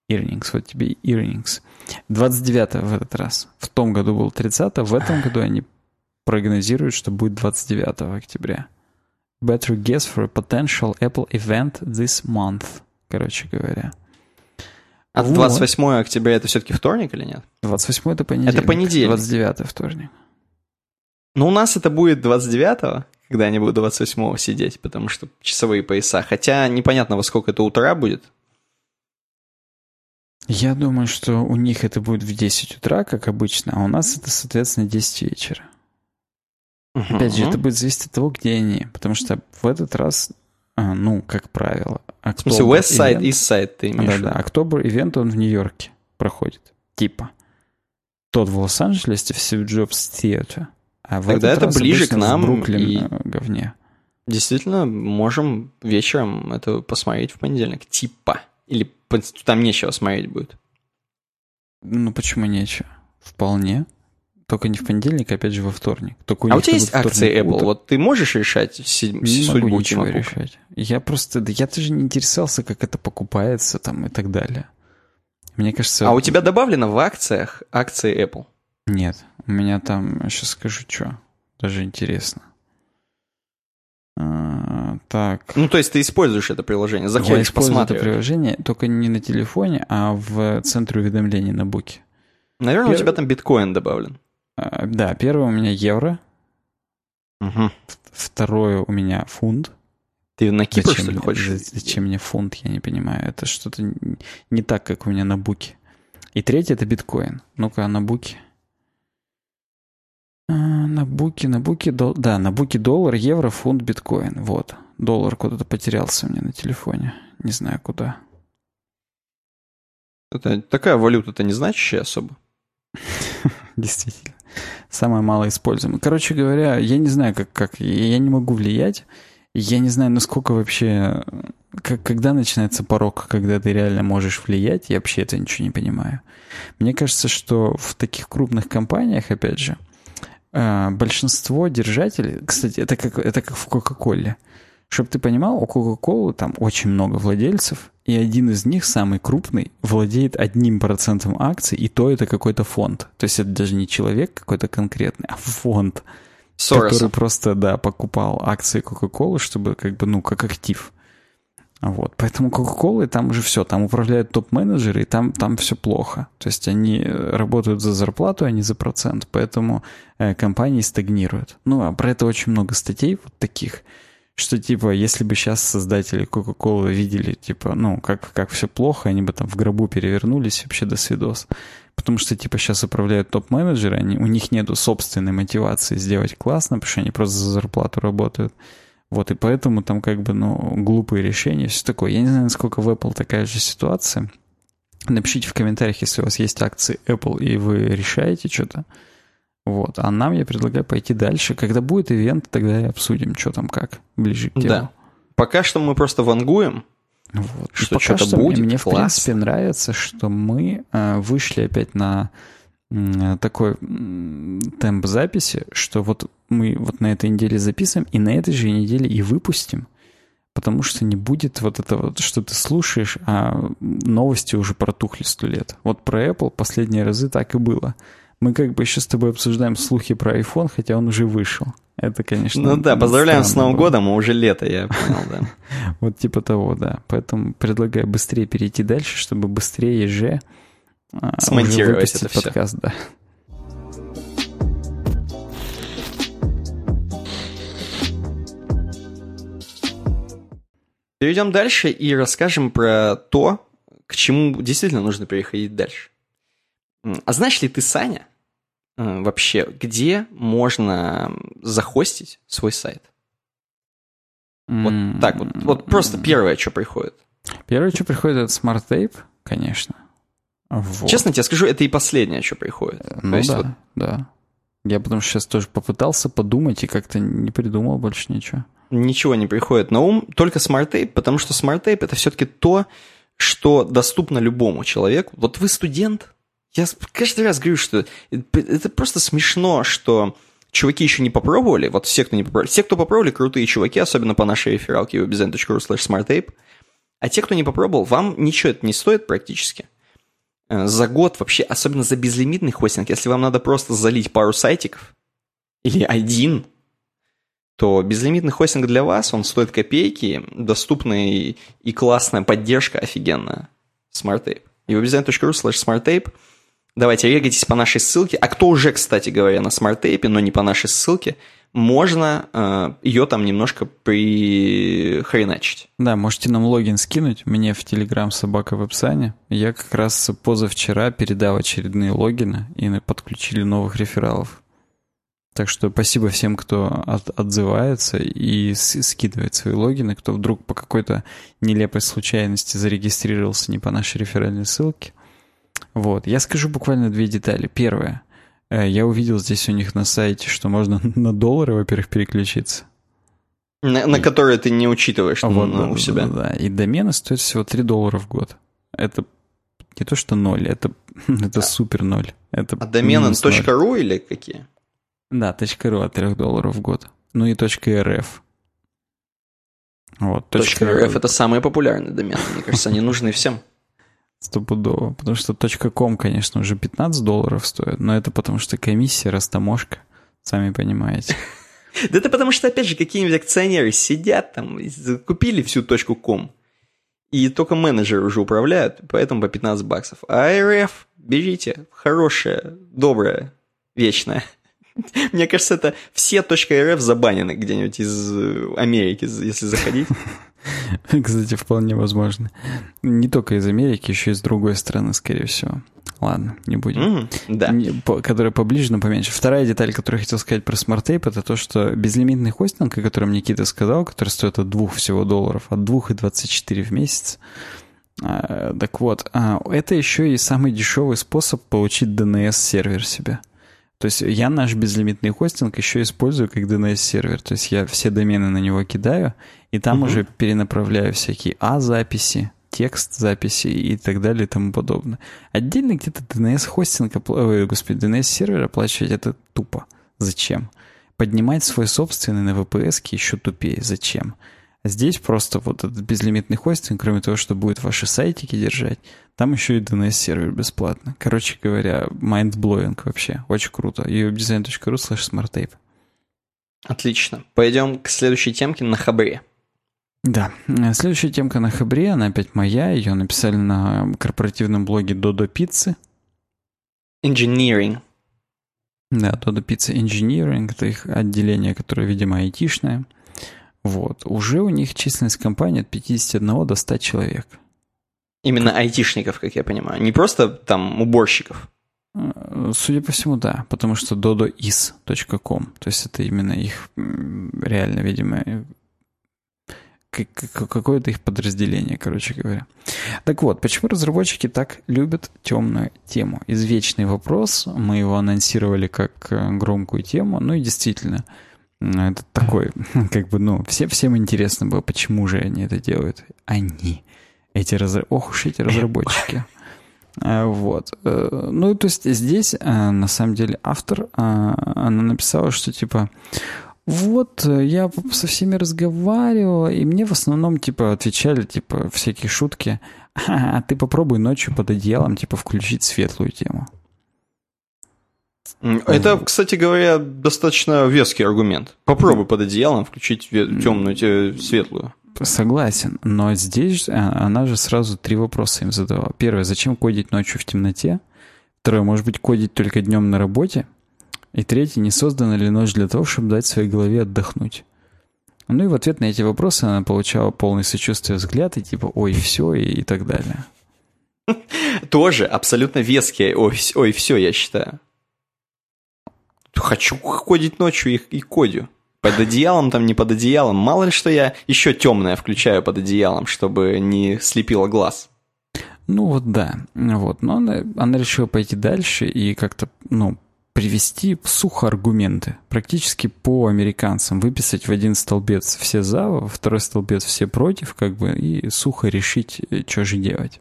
Earnings. Вот тебе earnings. 29 в этот раз. В том году был 30 В этом году они прогнозируют, что будет 29 октября. Better guess for a potential Apple event this month. Короче говоря. А Вот. 28 октября это все-таки вторник или нет? 28 это понедельник. Это понедельник. 29 вторник. Ну, у нас это будет 29-го, когда они будут 28-го сидеть, потому что часовые пояса. Хотя непонятно, во сколько это утра будет. Я думаю, что у них это будет в 10 утра, как обычно, а у нас это, соответственно, 10 вечера. Опять же, это будет зависеть от того, где они. Потому что в этот раз, а, ну, как правило, В смысле, West Side, event- East Side ты имеешь Да, да. Октобер ивент, он в Нью-Йорке проходит. Типа. Тот в Лос-Анджелесе, в Steve Jobs Theater. А в Тогда этот это раз ближе к нам в Бруклин и- э, говне. Действительно, можем вечером это посмотреть в понедельник. Типа. Или там нечего смотреть будет. Ну, почему нечего? Вполне. Только не в понедельник, опять же, во вторник. Только у а у тебя есть акции Apple? утром. Вот ты можешь решать си- Не судьбу могу ничего решать. Я просто, да я даже не интересовался, как это покупается там и так далее. Мне кажется... А у тебя добавлено в акциях акции Apple? Нет, у меня там, сейчас скажу, что. Даже интересно. А, так. Ну, то есть ты используешь это приложение, я заходишь, использую это приложение только не на телефоне, а в центре уведомлений на буке. Наверное, у Пер- тебя там биткоин добавлен. А, да, первое у меня евро, второе у меня фунт. Ты на Кипр, зачем, что ли, мне, хочешь? за- зачем мне фунт, я не понимаю. Это что-то не так, как у меня на буке. И третье это биткоин. Ну-ка, на буке. А, на буке, на буке, дол- да, на буке доллар, евро, фунт, биткоин. Вот. Доллар куда-то потерялся меня на телефоне. Не знаю куда. Это такая валюта-то не значащая особо. Действительно. Самое малоиспользуемое. Короче говоря, я не знаю, как, как я не могу влиять. Я не знаю, насколько вообще... Как, когда начинается порог, когда ты реально можешь влиять, я вообще это ничего не понимаю. Мне кажется, что в таких крупных компаниях, опять же, э, большинство держателей... Кстати, это как, это как в Кока-Коле. Чтобы ты понимал, у Кока-Колы там очень много владельцев, и один из них, самый крупный, владеет одним процентом акций, и то это какой-то фонд. То есть это даже не человек какой-то конкретный, а фонд, который Сороса. просто, да, покупал акции Кока-Колы, чтобы как бы, ну, как актив. Вот. Поэтому Кока-Колы там уже все, там управляют топ-менеджеры, и там, там все плохо. То есть они э, работают за зарплату, а не за процент, поэтому э, компании стагнируют. Ну, а про это очень много статей вот таких, что типа, если бы сейчас создатели Кока-Колы видели, типа, ну, как, как все плохо, они бы там в гробу перевернулись, вообще до свидос. Потому что, типа, сейчас управляют топ-менеджеры, они, у них нету собственной мотивации сделать классно, потому что они просто за зарплату работают. Вот, и поэтому там как бы, ну, глупые решения, все такое. Я не знаю, насколько в Apple такая же ситуация. Напишите в комментариях, если у вас есть акции Apple, и вы решаете что-то. Вот. А нам я предлагаю пойти дальше. Когда будет ивент, тогда и обсудим, что там как, ближе к делу. Да. Пока что мы просто вангуем. Вот. Что что-то что будет, мне, в класс. принципе, нравится, что мы э, вышли опять на такой темп записи, что вот мы вот на этой неделе записываем, и на этой же неделе и выпустим, потому что не будет вот это вот, что ты слушаешь, а новости уже протухли сто лет. Вот про Apple последние разы так и было. Мы как бы еще с тобой обсуждаем слухи про iPhone, хотя он уже вышел. Это, конечно... Ну да, поздравляем с Новым было. годом, а уже лето, я понял, да. Вот типа того, да. Поэтому предлагаю быстрее перейти дальше, чтобы быстрее же а, смонтировать это все. подкаст, да. Перейдем дальше и расскажем про то, к чему действительно нужно переходить дальше. А знаешь ли ты, Саня, э, вообще, где можно захостить свой сайт? Вот так вот. Вот просто первое, что приходит. Первое, что приходит, это Tape, конечно. Вот. Честно тебе скажу, это и последнее, что приходит. Ну есть да, вот... да. Я потому что сейчас тоже попытался подумать и как-то не придумал больше ничего. Ничего не приходит на ум, только Tape, потому что Tape это все-таки то, что доступно любому человеку. Вот вы студент, я каждый раз говорю, что это просто смешно, что чуваки еще не попробовали, вот все, кто не попробовали, все, кто попробовали, крутые чуваки, особенно по нашей рефералке webdesign.ru slash smarttape, а те, кто не попробовал, вам ничего это не стоит практически. Э, за год вообще, особенно за безлимитный хостинг, если вам надо просто залить пару сайтиков, или один, то безлимитный хостинг для вас, он стоит копейки, доступная и классная поддержка офигенная. SmartTape. webdesign.ru slash smarttape. Давайте регайтесь по нашей ссылке. А кто уже, кстати говоря, на SmartTape, но не по нашей ссылке – можно э, ее там немножко прихреначить. Да, можете нам логин скинуть мне в Telegram собака в описании. Я как раз позавчера передал очередные логины и подключили новых рефералов. Так что спасибо всем, кто от, отзывается и с, скидывает свои логины, кто вдруг по какой-то нелепой случайности зарегистрировался не по нашей реферальной ссылке. Вот, я скажу буквально две детали. Первое. Э, я увидел здесь у них на сайте, что можно на доллары, во-первых, переключиться. На, на которые ты не учитываешь а вот, ну, у себя. Да, да, и домены стоят всего 3 доллара в год. Это не то, что ноль, это, это а, супер ноль. Это а домены .ru или какие? Да, .ru от 3 долларов в год. Ну и .rf. Вот, .rf это самые популярные домены. Мне кажется, они нужны всем. Стопудово. Потому что .com, конечно, уже 15 долларов стоит, но это потому что комиссия, растаможка, сами понимаете. Да это потому что, опять же, какие-нибудь акционеры сидят там, купили всю .com, и только менеджеры уже управляют, поэтому по 15 баксов. А РФ, берите, хорошее, доброе, вечное. Мне кажется, это все .рф забанены где-нибудь из Америки, если заходить. Кстати, вполне возможно. Не только из Америки, еще и из другой страны, скорее всего. Ладно, не будем. Mm, да. Не, по, которая поближе, но поменьше. Вторая деталь, которую я хотел сказать про SmartTape, это то, что безлимитный хостинг, о котором Никита сказал, который стоит от двух всего долларов, от двух и 24 в месяц, а, так вот, а, это еще и самый дешевый способ получить DNS-сервер себе. То есть я наш безлимитный хостинг еще использую как DNS-сервер. То есть я все домены на него кидаю, и там угу. уже перенаправляю всякие А-записи, текст записи и так далее и тому подобное. Отдельно где-то DNS-хостинг, ой, господи, DNS-сервер оплачивать это тупо. Зачем? Поднимать свой собственный на VPS еще тупее. Зачем? Здесь просто вот этот безлимитный хостинг, кроме того, что будет ваши сайтики держать, там еще и DNS-сервер бесплатно. Короче говоря, mind-blowing вообще. Очень круто. uwebdesign.ru slash smarttape. Отлично. Пойдем к следующей темке на хабре. Да. Следующая темка на хабре, она опять моя. Ее написали на корпоративном блоге Dodo Pizza. Engineering. Да, Dodo Pizza Engineering. Это их отделение, которое, видимо, айтишное. Вот. Уже у них численность компании от 51 до 100 человек. Именно айтишников, как я понимаю. Не просто там уборщиков. Э, судя по всему, да. Потому что dodois.com. То есть это именно их реально, видимо, какое-то их подразделение, короче говоря. Так вот, почему разработчики так любят темную тему? Извечный вопрос. Мы его анонсировали как э, громкую тему. Ну и действительно, это такой, как бы, ну, все, всем интересно было, почему же они это делают. Они. Эти разработчики. Ох уж эти разработчики. Вот. Ну, то есть здесь, на самом деле, автор, она написала, что типа вот, я со всеми разговаривала, и мне в основном, типа, отвечали, типа, всякие шутки. А ты попробуй ночью под одеялом, типа, включить светлую тему. Это, кстати говоря, достаточно веский аргумент. Попробуй под одеялом включить темную, светлую. Согласен, но здесь а, она же сразу три вопроса им задала. Первое, зачем кодить ночью в темноте? Второе, может быть, кодить только днем на работе? И третье, не создана ли ночь для того, чтобы дать своей голове отдохнуть? Ну и в ответ на эти вопросы она получала полный сочувствие взгляд и типа «Ой, все» и, и так далее. Тоже абсолютно веские «Ой, ой все», я считаю. Хочу ходить ночью и, и кодю. Под одеялом, там не под одеялом. Мало ли что я еще темное включаю под одеялом, чтобы не слепило глаз. Ну вот да. Вот. Но она, она решила пойти дальше и как-то, ну, привести сухо аргументы, практически по американцам, выписать в один столбец все за, во второй столбец все против, как бы, и сухо решить, э, что же делать.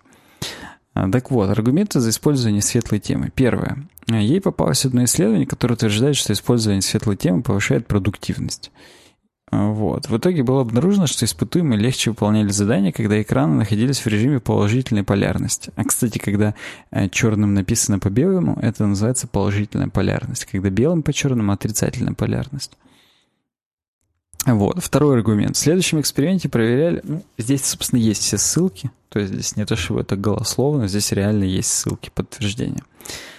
А, так вот, аргументы за использование светлой темы. Первое. Ей попалось одно исследование, которое утверждает, что использование светлой темы повышает продуктивность. А, вот. В итоге было обнаружено, что испытуемые легче выполняли задания, когда экраны находились в режиме положительной полярности. А, кстати, когда черным написано по белому, это называется положительная полярность. Когда белым по черному – отрицательная полярность. Вот. Второй аргумент. В следующем эксперименте проверяли... Ну, здесь, собственно, есть все ссылки. То есть здесь не то, что это голословно, здесь реально есть ссылки, подтверждения.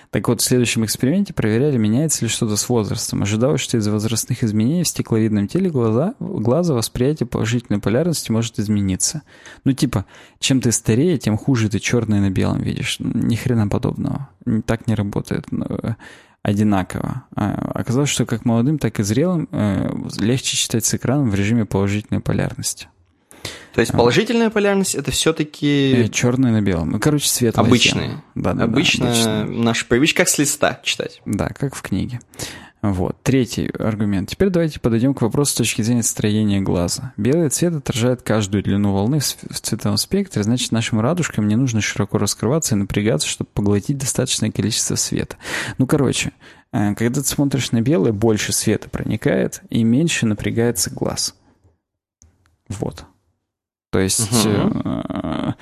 Так вот, в следующем эксперименте проверяли, меняется ли что-то с возрастом. Ожидалось, что из-за возрастных изменений в стекловидном теле глаза, глаза восприятие положительной полярности может измениться. Ну, типа, чем ты старее, тем хуже ты черное на белом видишь. Ни хрена подобного. Так не работает ну, одинаково. А, оказалось, что как молодым, так и зрелым э, легче читать с экраном в режиме положительной полярности. То есть положительная полярность это все-таки... Э, Черное на белом. Ну, короче, светлая Обычные. Да, да, Обычно да, наша привычка как с листа читать. Да, как в книге. Вот. Третий аргумент. Теперь давайте подойдем к вопросу с точки зрения строения глаза. Белый цвет отражает каждую длину волны в цветовом спектре, значит, нашим радужкам не нужно широко раскрываться и напрягаться, чтобы поглотить достаточное количество света. Ну, короче, э, когда ты смотришь на белое, больше света проникает и меньше напрягается глаз. Вот. То есть... Угу.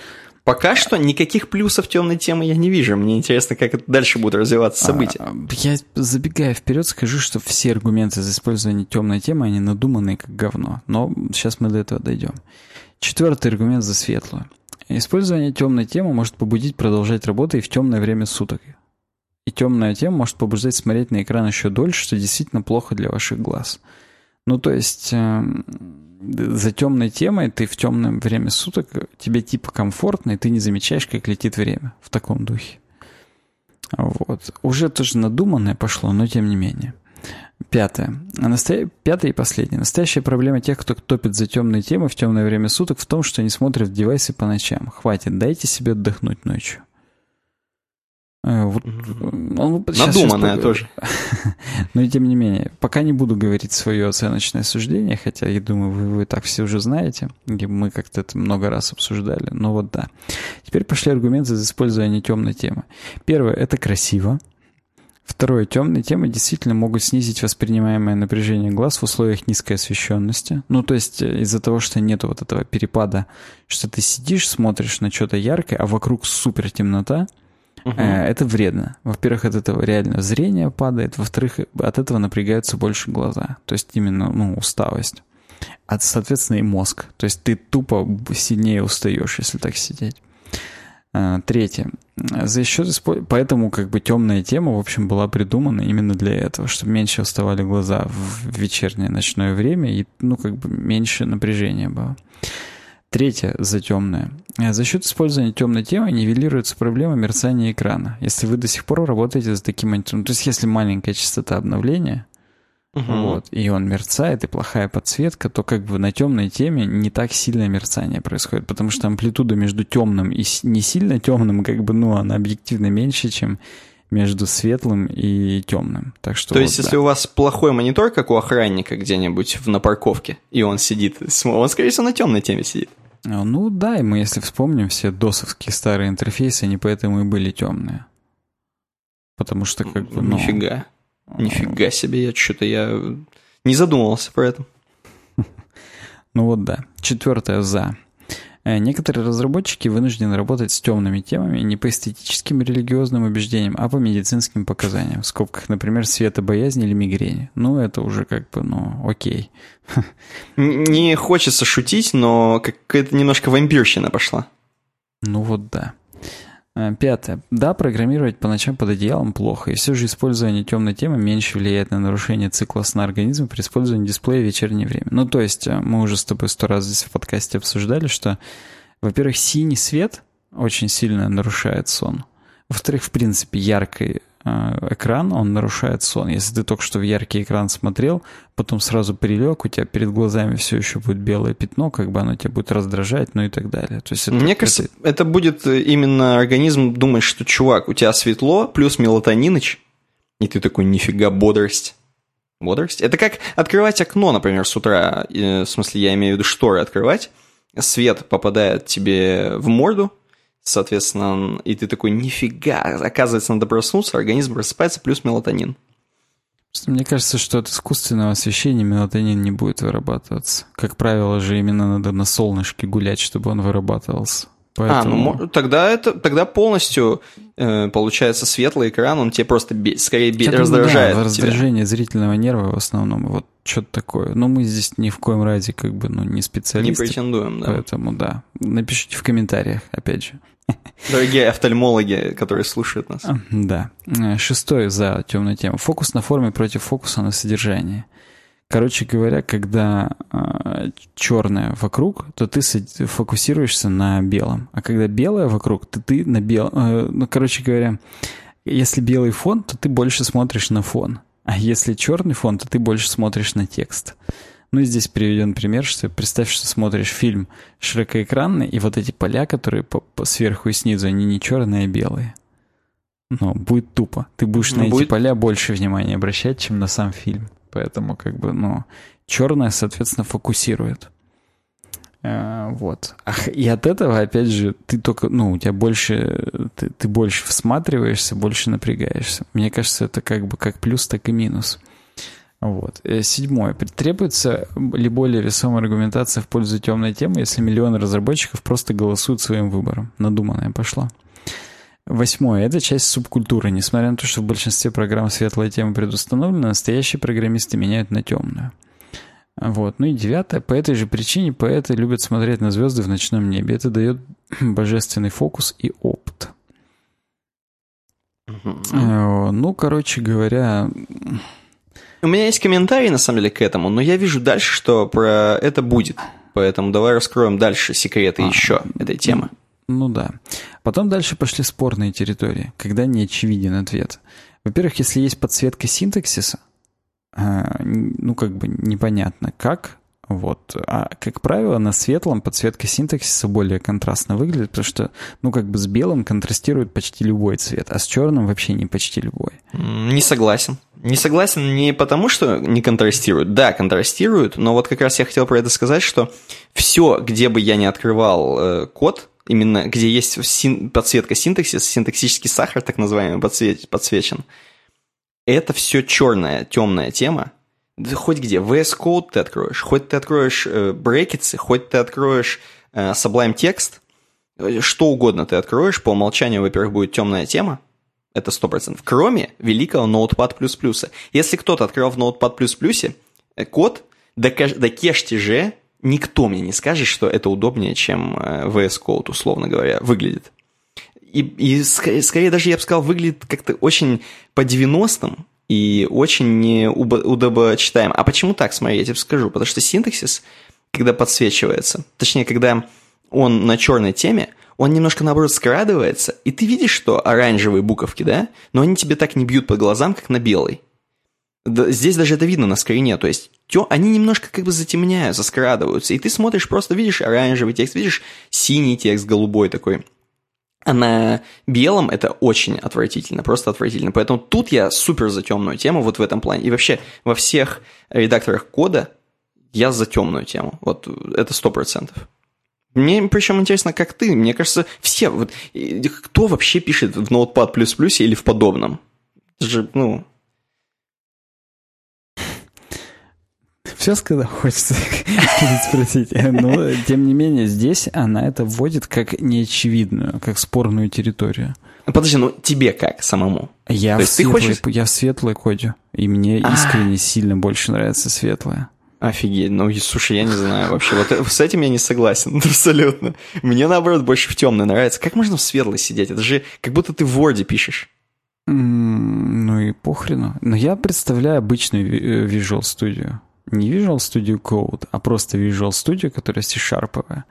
Пока что никаких плюсов темной темы я не вижу. Мне интересно, как это дальше будут развиваться события. А, я, забегая вперед, скажу, что все аргументы за использование темной темы, они надуманные как говно. Но сейчас мы до этого дойдем. Четвертый аргумент за светлую. Использование темной темы может побудить продолжать работу и в темное время суток. И темная тема может побуждать смотреть на экран еще дольше, что действительно плохо для ваших глаз. Ну, то есть, эм, за темной темой ты в темное время суток, тебе типа комфортно, и ты не замечаешь, как летит время в таком духе. Вот. Уже тоже надуманное пошло, но тем не менее. Пятое. Настоя... Пятое и последнее. Настоящая проблема тех, кто топит за темные темы в темное время суток, в том, что они смотрят девайсы по ночам. Хватит, дайте себе отдохнуть ночью. Э, вот, он, Надуманное тоже. Но тем не менее, пока не буду говорить свое оценочное суждение, хотя я думаю, вы, вы так все уже знаете, и мы как-то это много раз обсуждали, но вот да. Теперь пошли аргументы за использование темной темы. Первое, это красиво. Второе, темные темы действительно могут снизить воспринимаемое напряжение глаз в условиях низкой освещенности. Ну, то есть э, из-за того, что нет вот этого перепада, что ты сидишь, смотришь на что-то яркое, а вокруг супер темнота – Угу. Это вредно. Во-первых, от этого реально зрение падает, во-вторых, от этого напрягаются больше глаза. То есть именно ну, усталость. А, соответственно, и мозг. То есть ты тупо сильнее устаешь, если так сидеть. Э, третье. За счет Поэтому как бы темная тема, в общем, была придумана именно для этого, чтобы меньше уставали глаза в вечернее ночное время и, ну, как бы меньше напряжения было. Третье за темное. Э, за счет использования темной темы нивелируется проблема мерцания экрана. Если вы до сих пор работаете с таким монитором, то есть если маленькая частота обновления, угу. вот, и он мерцает, и плохая подсветка, то как бы на темной теме не так сильное мерцание происходит, потому что амплитуда между темным и не сильно темным, как бы, ну, она объективно меньше, чем между светлым и темным. Так что То вот, есть, да. если у вас плохой монитор, как у охранника где-нибудь на парковке, и он сидит, он, скорее всего, на темной теме сидит. А, ну да, и мы, если вспомним, все досовские старые интерфейсы, они поэтому и были темные. Потому что как бы... Ну, Нифига. Нифига себе, я что-то я не задумывался про это. Ну вот да. Четвертое «за». Э, некоторые разработчики вынуждены работать с темными темами не по эстетическим и религиозным убеждениям, а по медицинским показаниям. В скобках, например, светобоязнь или мигрени. Ну, это уже как бы, ну, окей. Не хочется шутить, но какая-то немножко вампирщина пошла. Ну вот да. Э, пятое. Да, программировать по ночам под одеялом плохо, и все же использование темной темы меньше влияет на нарушение цикла сна организма при использовании дисплея в вечернее время. Ну, то есть, э, мы уже с тобой сто раз здесь в подкасте обсуждали, что, во-первых, синий свет очень сильно нарушает сон. Во-вторых, в принципе, яркий экран, он нарушает сон. Если ты только что в яркий экран смотрел, потом сразу прилег, у тебя перед глазами все еще будет белое пятно, как бы оно тебя будет раздражать, ну и так далее. То есть это, Мне кажется, это... это будет именно организм думать, что, чувак, у тебя светло, плюс мелатониныч, и ты такой, нифига, бодрость. Бодрость? Это как открывать окно, например, с утра, э, в смысле, я имею в виду шторы открывать, свет попадает тебе в морду, Соответственно, и ты такой, нифига, оказывается, надо проснуться, организм просыпается, плюс мелатонин. Мне кажется, что от искусственного освещения мелатонин не будет вырабатываться. Как правило же, именно надо на солнышке гулять, чтобы он вырабатывался. Поэтому... А, ну тогда это тогда полностью э, получается светлый экран, он тебе просто бе- скорее бе- раздражает. Да, раздражение зрительного нерва в основном, вот что-то такое. Но мы здесь ни в коем разе как бы ну, не специалисты. Не претендуем, да. Поэтому да. Напишите в комментариях, опять же. Дорогие офтальмологи, которые слушают нас. Да. Шестой за темную тему. Фокус на форме против фокуса на содержании. Короче говоря, когда э, черное вокруг, то ты фокусируешься на белом. А когда белое вокруг, то ты на белом. Э, ну, короче говоря, если белый фон, то ты больше смотришь на фон. А если черный фон, то ты больше смотришь на текст. Ну и здесь приведен пример, что представь, что смотришь фильм широкоэкранный, и вот эти поля, которые по, по сверху и снизу, они не черные, а белые. Но будет тупо. Ты будешь ну, на будет... эти поля больше внимания обращать, чем на сам фильм. Поэтому, как бы, ну, черное, соответственно, фокусирует. А, вот. И от этого, опять же, ты только, ну, у тебя больше, ты, ты больше всматриваешься, больше напрягаешься. Мне кажется, это как бы как плюс, так и минус. Вот. Э, седьмое. Требуется ли более весомая аргументация в пользу темной темы, если миллионы разработчиков просто голосуют своим выбором? Надуманная пошла. Восьмое. Это часть субкультуры. Несмотря на то, что в большинстве программ светлая тема предустановлена, настоящие программисты меняют на темную. Вот. Ну и девятое. По этой же причине поэты любят смотреть на звезды в ночном небе. Это дает божественный фокус и опыт. Э, ну, короче говоря, у меня есть комментарий, на самом деле, к этому, но я вижу дальше, что про это будет. Поэтому давай раскроем дальше секреты а, еще этой темы. Ну, ну да. Потом дальше пошли спорные территории, когда не очевиден ответ. Во-первых, если есть подсветка синтаксиса, ну, как бы непонятно как, вот. А, как правило, на светлом подсветка синтаксиса более контрастно выглядит, потому что, ну, как бы с белым контрастирует почти любой цвет, а с черным вообще не почти любой. Не согласен. Не согласен не потому, что не контрастируют. Да, контрастируют, но вот как раз я хотел про это сказать, что все, где бы я не открывал э, код, именно где есть син- подсветка синтаксиса, синтаксический сахар, так называемый, подсвет- подсвечен, это все черная, темная тема, да хоть где, VS Code ты откроешь, хоть ты откроешь э, брекетсы, хоть ты откроешь э, Sublime Text, что угодно ты откроешь, по умолчанию, во-первых, будет темная тема, это 100%, кроме великого Notepad++. Если кто-то открыл в Notepad++, э, код, до, до кештиже никто мне не скажет, что это удобнее, чем э, VS Code, условно говоря, выглядит. И, и скорее, даже, я бы сказал, выглядит как-то очень по 90-м, и очень неудобочитаем. А почему так, смотри, я тебе скажу. Потому что синтаксис, когда подсвечивается, точнее, когда он на черной теме, он немножко, наоборот, скрадывается, и ты видишь, что оранжевые буковки, да, но они тебе так не бьют по глазам, как на белой. Здесь даже это видно на скрине, то есть тё, они немножко как бы затемняются, скрадываются, и ты смотришь, просто видишь оранжевый текст, видишь синий текст, голубой такой. На белом это очень отвратительно, просто отвратительно. Поэтому тут я супер за темную тему вот в этом плане. И вообще во всех редакторах кода я за темную тему. Вот это сто процентов. Мне причем интересно, как ты. Мне кажется, все, вот, кто вообще пишет в Notepad++ или в подобном? Это же, ну... Все сказал, хочется спросить. Но, тем не менее, здесь она это вводит как неочевидную, как спорную территорию. Подожди, ну тебе как самому? Я, То в, светлой, хочешь... я в светлой коде, и мне а. искренне сильно больше нравится светлая. Офигеть, ну, слушай, я не знаю вообще. Вот с этим я не согласен абсолютно. Мне, наоборот, больше в темной нравится. Как можно в светлой сидеть? Это же как будто ты в Word пишешь. ну и похрену. Но я представляю обычную э, Visual Studio. Не Visual Studio Code, а просто Visual Studio, которая C-шарповая.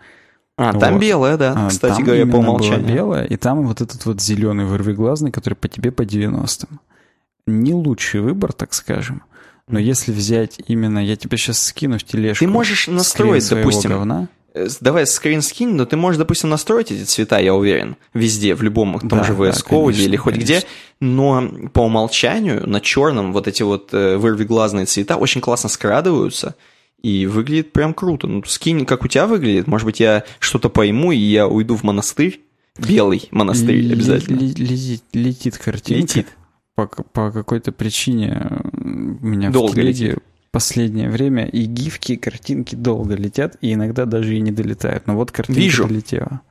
А, вот. там белая, да, а, кстати там говоря, по умолчанию. Была белая, и там вот этот вот зеленый вырвиглазный, который по тебе по 90-м. Не лучший выбор, так скажем. Но если взять именно, я тебе сейчас скину в тележку. Ты можешь настроить, допустим. Говна. Э, давай скрин скинь, но ты можешь, допустим, настроить эти цвета, я уверен, везде, в любом том да, же VS Code да, или хоть конечно. где, но по умолчанию на черном вот эти вот э, вырвиглазные цвета очень классно скрадываются, и выглядит прям круто. Ну, скинь, как у тебя выглядит, может быть, я что-то пойму, и я уйду в монастырь, белый монастырь Л- обязательно. Летит, летит картинка. Летит по, по какой-то причине у меня долго в телеге летит. Последнее время и гифки, и картинки долго летят, и иногда даже и не долетают. Но вот картинка Вижу. долетела.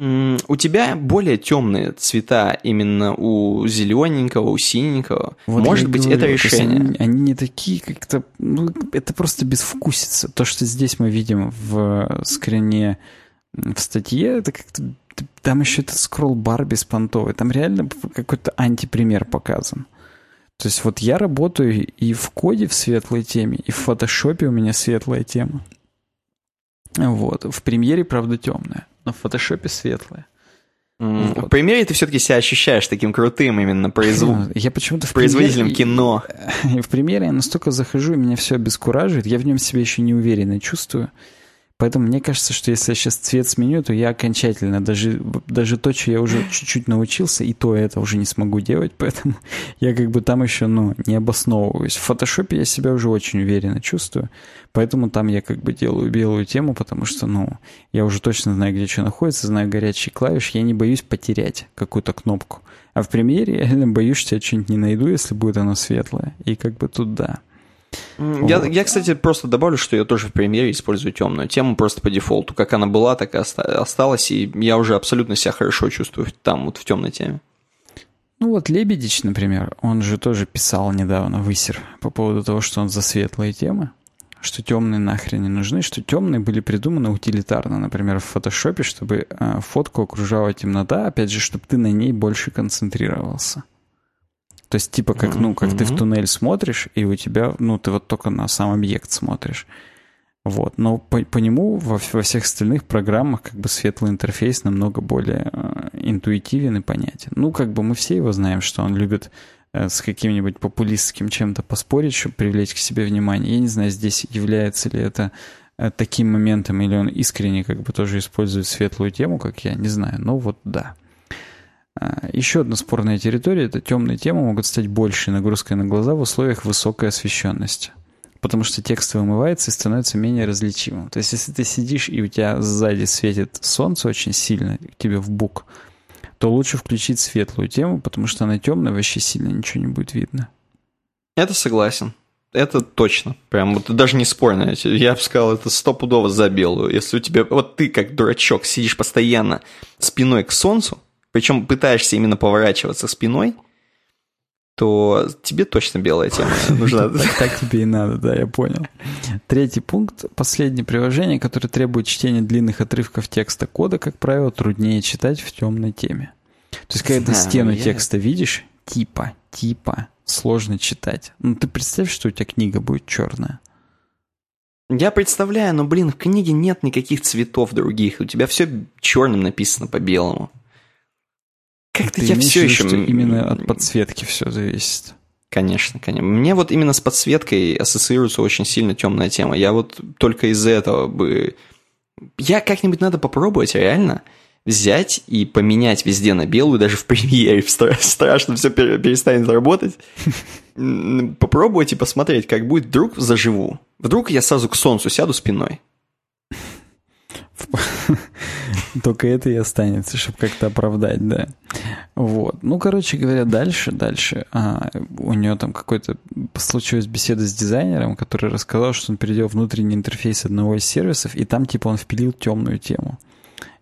У тебя более темные цвета именно у зелененького, у синенького. Вот Может быть, говорю, это решение. Они, они не такие как-то... Ну, это просто безвкусица. То, что здесь мы видим в скрине в статье, это как-то там еще этот скролл-бар беспонтовый. Там реально какой-то антипример показан. То есть вот я работаю и в коде в светлой теме, и в фотошопе у меня светлая тема. Вот. В премьере, правда, темная, но в фотошопе светлая. Mm. Вот. В премьере ты все-таки себя ощущаешь таким крутым именно производ... я почему-то в производителем премьере... кино. И в премьере я настолько захожу, и меня все обескураживает. Я в нем себя еще не уверенно чувствую. Поэтому мне кажется, что если я сейчас цвет сменю, то я окончательно, даже, даже то, что я уже чуть-чуть научился, и то это уже не смогу делать, поэтому я как бы там еще, ну, не обосновываюсь. В фотошопе я себя уже очень уверенно чувствую, поэтому там я как бы делаю белую тему, потому что, ну, я уже точно знаю, где что находится, знаю горячие клавиши, я не боюсь потерять какую-то кнопку. А в премьере я реально боюсь, что я что-нибудь не найду, если будет оно светлое. И как бы тут да. Я, я, кстати, просто добавлю, что я тоже в премьере использую темную тему просто по дефолту. Как она была, так и осталась, и я уже абсолютно себя хорошо чувствую там, вот в темной теме. Ну вот Лебедич, например, он же тоже писал недавно высер по поводу того, что он за светлые темы, что темные нахрен не нужны, что темные были придуманы утилитарно, например, в фотошопе, чтобы э, фотку окружала темнота, опять же, чтобы ты на ней больше концентрировался. То есть, типа, как, ну, как mm-hmm. ты в туннель смотришь, и у тебя, ну, ты вот только на сам объект смотришь. Вот. Но по, по нему во, во всех остальных программах как бы светлый интерфейс намного более э, интуитивен и понятен. Ну, как бы мы все его знаем, что он любит э, с каким-нибудь популистским чем-то поспорить, чтобы привлечь к себе внимание. Я не знаю, здесь является ли это э, таким моментом, или он искренне как бы тоже использует светлую тему, как я, не знаю. Но вот да. А, Еще одна спорная территория – это темные темы могут стать большей нагрузкой на глаза в условиях высокой освещенности. Потому что текст вымывается и становится менее различимым. То есть, если ты сидишь и у тебя сзади светит солнце очень сильно, тебе в бук, то лучше включить светлую тему, потому что она темная, вообще сильно ничего не будет видно. Это согласен. Это точно. Прям вот даже не спорно. Я бы сказал, это стопудово за белую. Если у тебя... Вот ты, как дурачок, сидишь постоянно спиной к солнцу, причем пытаешься именно поворачиваться спиной, то тебе точно белая тема нужна. Так тебе и надо, да, я понял. Третий пункт. Последнее приложение, которое требует чтения длинных отрывков текста кода, как правило, труднее читать в темной теме. То есть, когда ты стену текста видишь, типа, типа, сложно читать. Ну, ты представь, что у тебя книга будет черная. Я представляю, но, блин, в книге нет никаких цветов других. У тебя все черным написано по белому. Как-то я все еще... Именно от подсветки все зависит. Конечно, конечно. Мне вот именно с подсветкой ассоциируется очень сильно темная тема. Я вот только из-за этого бы... Я как-нибудь надо попробовать, реально, взять и поменять везде на белую, даже в премьере страшно все перестанет работать. Попробовать и посмотреть, как будет. Вдруг заживу. Вдруг я сразу к солнцу сяду спиной. Только это и останется, чтобы как-то оправдать, да. Вот. Ну, короче говоря, дальше, дальше. А, у нее там какой-то случилась беседа с дизайнером, который рассказал, что он перейдет внутренний интерфейс одного из сервисов, и там, типа, он впилил темную тему.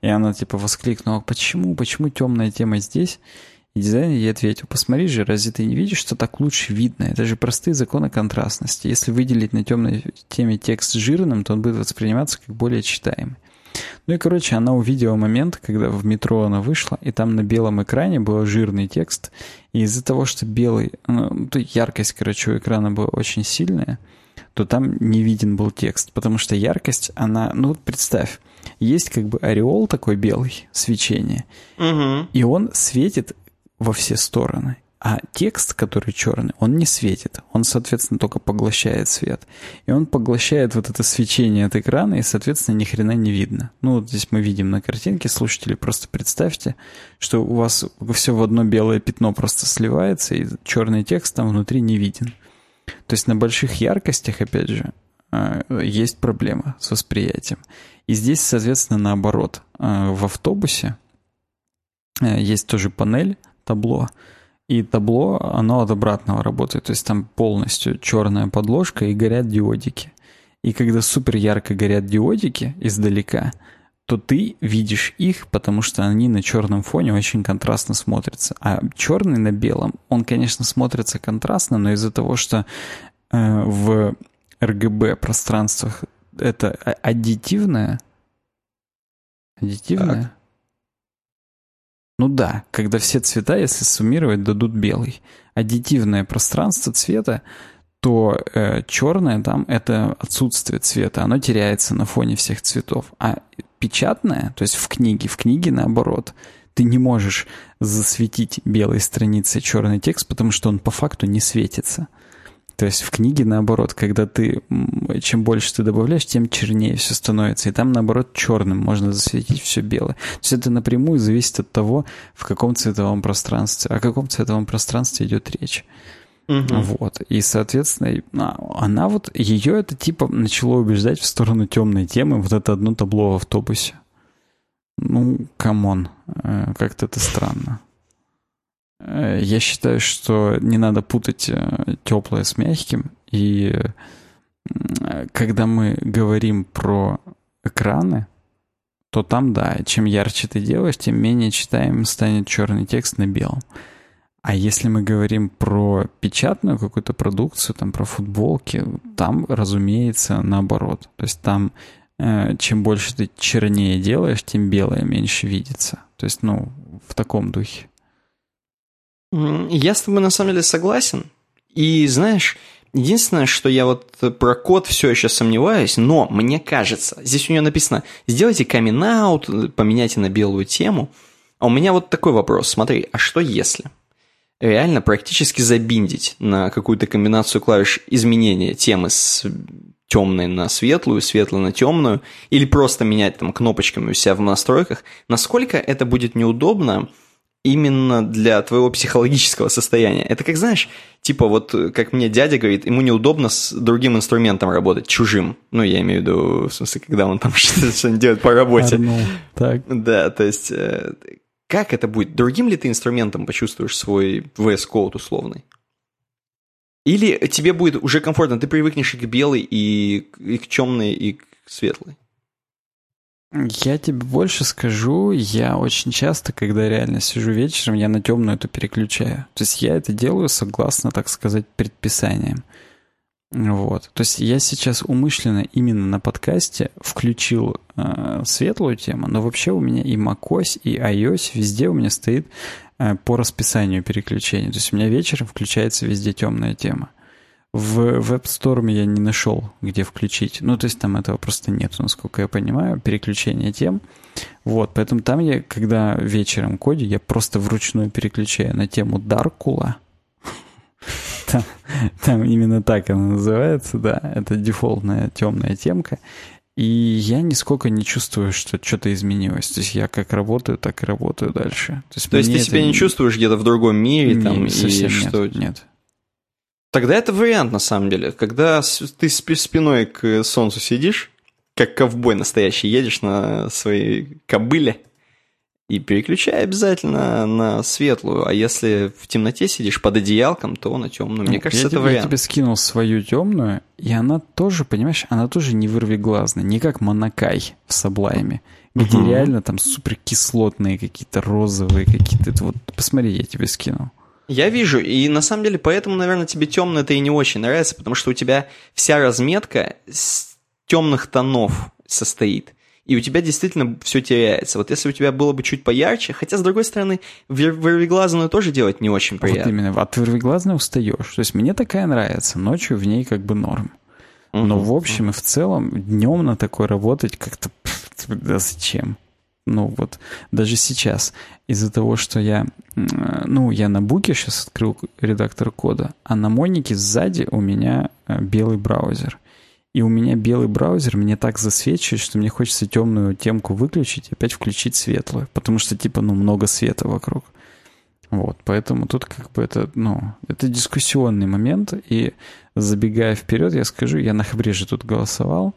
И она, типа, воскликнула, почему, почему темная тема здесь? И дизайнер ей ответил, посмотри же, разве ты не видишь, что так лучше видно? Это же простые законы контрастности. Если выделить на темной теме текст жирным, то он будет восприниматься как более читаемый. Ну и, короче, она увидела момент, когда в метро она вышла, и там на белом экране был жирный текст, и из-за того, что белый, ну, яркость, короче, у экрана была очень сильная, то там не виден был текст, потому что яркость, она, ну вот представь, есть как бы ореол такой белый, свечение, угу. и он светит во все стороны. А текст, который черный, он не светит. Он, соответственно, только поглощает свет. И он поглощает вот это свечение от экрана, и, соответственно, ни хрена не видно. Ну, вот здесь мы видим на картинке, слушатели, просто представьте, что у вас все в одно белое пятно просто сливается, и черный текст там внутри не виден. То есть на больших яркостях, опять же, э, есть проблема с восприятием. И здесь, соответственно, наоборот. Э, в автобусе э, есть тоже панель, табло, и табло, оно от обратного работает. То есть там полностью черная подложка и горят диодики. И когда супер ярко горят диодики издалека, то ты видишь их, потому что они на черном фоне очень контрастно смотрятся. А черный на белом, он, конечно, смотрится контрастно, но из-за того, что э, в RGB пространствах это аддитивное, аддитивное, так. Ну да, когда все цвета, если суммировать, дадут белый. Аддитивное пространство цвета, то э, черное там это отсутствие цвета, оно теряется на фоне всех цветов. А печатное, то есть в книге, в книге наоборот, ты не можешь засветить белой страницей черный текст, потому что он по факту не светится. То есть в книге наоборот, когда ты, чем больше ты добавляешь, тем чернее все становится. И там наоборот черным можно засветить все белое. То есть это напрямую зависит от того, в каком цветовом пространстве, о каком цветовом пространстве идет речь. Угу. Вот. И, соответственно, а, она вот, ее это типа начало убеждать в сторону темной темы, вот это одно табло в автобусе. Ну, come on, э, как-то это странно. Э, я считаю, что не надо путать э, теплое с мягким. И когда мы говорим про экраны, то там, да, чем ярче ты делаешь, тем менее читаем станет черный текст на белом. А если мы говорим про печатную какую-то продукцию, там про футболки, там, разумеется, наоборот. То есть там э, чем больше ты чернее делаешь, тем белое меньше видится. То есть, ну, в таком духе. Я с тобой на самом деле согласен. И знаешь, единственное, что я вот про код все еще сомневаюсь, но мне кажется, здесь у нее написано, сделайте камин поменяйте на белую тему. А у меня вот такой вопрос, смотри, а что если реально практически забиндить на какую-то комбинацию клавиш изменения темы с темной на светлую, светлой на темную, или просто менять там кнопочками у себя в настройках, насколько это будет неудобно, именно для твоего психологического состояния. Это как, знаешь, типа вот, как мне дядя говорит, ему неудобно с другим инструментом работать, чужим. Ну, я имею в виду, в смысле, когда он там что-то делает по работе. так. Да, то есть, э, как это будет? Другим ли ты инструментом почувствуешь свой VS Code условный? Или тебе будет уже комфортно, ты привыкнешь и к белой, и, и к темной, и к светлой? Я тебе больше скажу, я очень часто, когда реально сижу вечером, я на темную это переключаю. То есть я это делаю согласно, так сказать, предписаниям. Вот. То есть я сейчас умышленно именно на подкасте включил э, светлую тему, но вообще у меня и macOS, и iOS везде у меня стоит э, по расписанию переключения. То есть у меня вечером включается везде темная тема. В веб-сторм я не нашел, где включить. Ну, то есть там этого просто нет, насколько я понимаю, переключения тем. Вот, поэтому там я, когда вечером коде, я просто вручную переключаю на тему Даркула. Там, там именно так она называется, да. Это дефолтная темная темка. И я нисколько не чувствую, что что-то изменилось. То есть я как работаю, так и работаю дальше. То есть, То есть ты себя не чувствуешь где-то в другом мире? Не, там, совсем и нет, что... нет. Тогда это вариант, на самом деле. Когда ты спиной к солнцу сидишь, как ковбой настоящий, едешь на своей кобыле и переключай обязательно на светлую. А если в темноте сидишь под одеялком, то на темную. Мне ну, кажется, я это тебе, вариант. Я тебе скинул свою темную, и она тоже, понимаешь, она тоже не вырвиглазная, не как Монакай в Саблайме, где угу. реально там супер кислотные какие-то розовые какие-то. Вот посмотри, я тебе скинул. Я вижу, и на самом деле поэтому, наверное, тебе темное это и не очень нравится, потому что у тебя вся разметка с темных тонов состоит. И у тебя действительно все теряется. Вот если у тебя было бы чуть поярче, хотя, с другой стороны, вырвиглазную тоже делать не очень приятно. Вот именно, от вырвиглазной устаешь. То есть мне такая нравится, ночью в ней как бы норм. Но в общем и в целом днем на такой работать как-то да зачем? Ну вот даже сейчас из-за того, что я, ну я на буке сейчас открыл редактор кода, а на монике сзади у меня э, белый браузер. И у меня белый браузер мне так засвечивает, что мне хочется темную темку выключить опять включить светлую, потому что типа ну много света вокруг. Вот, поэтому тут как бы это, ну, это дискуссионный момент, и забегая вперед, я скажу, я на Хабриже тут голосовал,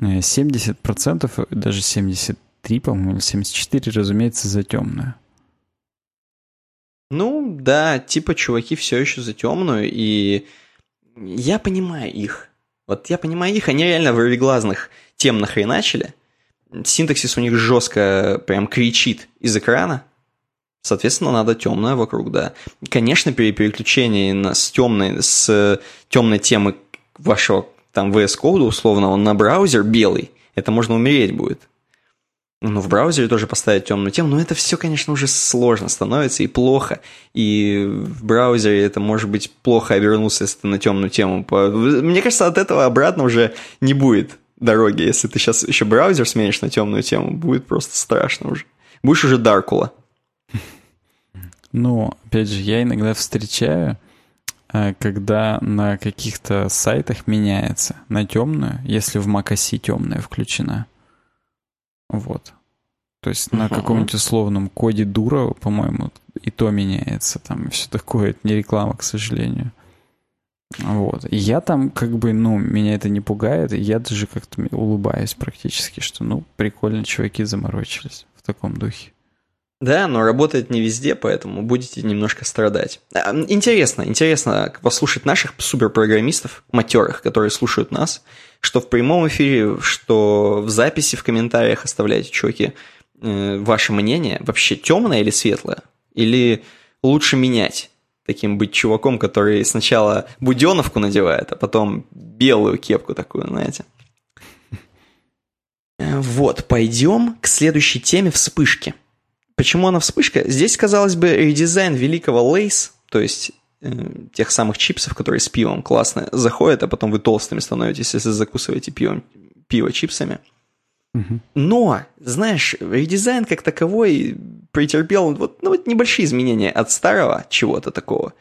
70%, э, даже 73, по-моему, или 74, разумеется, за темную. Ну, да, типа чуваки все еще за темную, и я понимаю их. Вот я понимаю их, они реально в глазных тем нахреначили. Синтаксис у них жестко прям кричит из экрана. Соответственно, надо темное вокруг, да. Конечно, при переключении на, с темной, с темной темы вашего там VS Code условного на браузер белый, это можно умереть будет. Ну, в браузере тоже поставить темную тему, но это все, конечно, уже сложно становится и плохо. И в браузере это может быть плохо обернуться, если ты на темную тему. Мне кажется, от этого обратно уже не будет дороги. Если ты сейчас еще браузер сменишь на темную тему, будет просто страшно уже. Будешь уже Даркула. Ну, опять же, я иногда встречаю, э, когда на каких-то сайтах меняется на темную, если в macOS темная включена. Вот. То есть на каком-нибудь условном коде дура, по-моему, и то меняется там, и все такое. Это не реклама, к сожалению. Вот. И я там как бы, ну, меня это не пугает, и я даже как-то улыбаюсь практически, что, ну, прикольно чуваки заморочились в таком духе. Да, но работает не везде, поэтому будете немножко страдать. А, интересно, интересно послушать наших суперпрограммистов, матерых, которые слушают нас, что в прямом эфире, что в записи в комментариях оставляйте, чуваки, э, ваше мнение, вообще темное или светлое? Или лучше менять? Таким быть чуваком, который сначала буденовку надевает, а потом белую кепку такую, знаете. Э, вот, пойдем к следующей теме вспышки. Почему она вспышка? Здесь, казалось бы, редизайн великого Лейс, то есть тех самых чипсов, которые с пивом классно заходят, а потом вы толстыми становитесь, если закусываете пивом, пиво чипсами. Но, знаешь, редизайн как таковой претерпел вот, ну, вот небольшие изменения от старого чего-то такого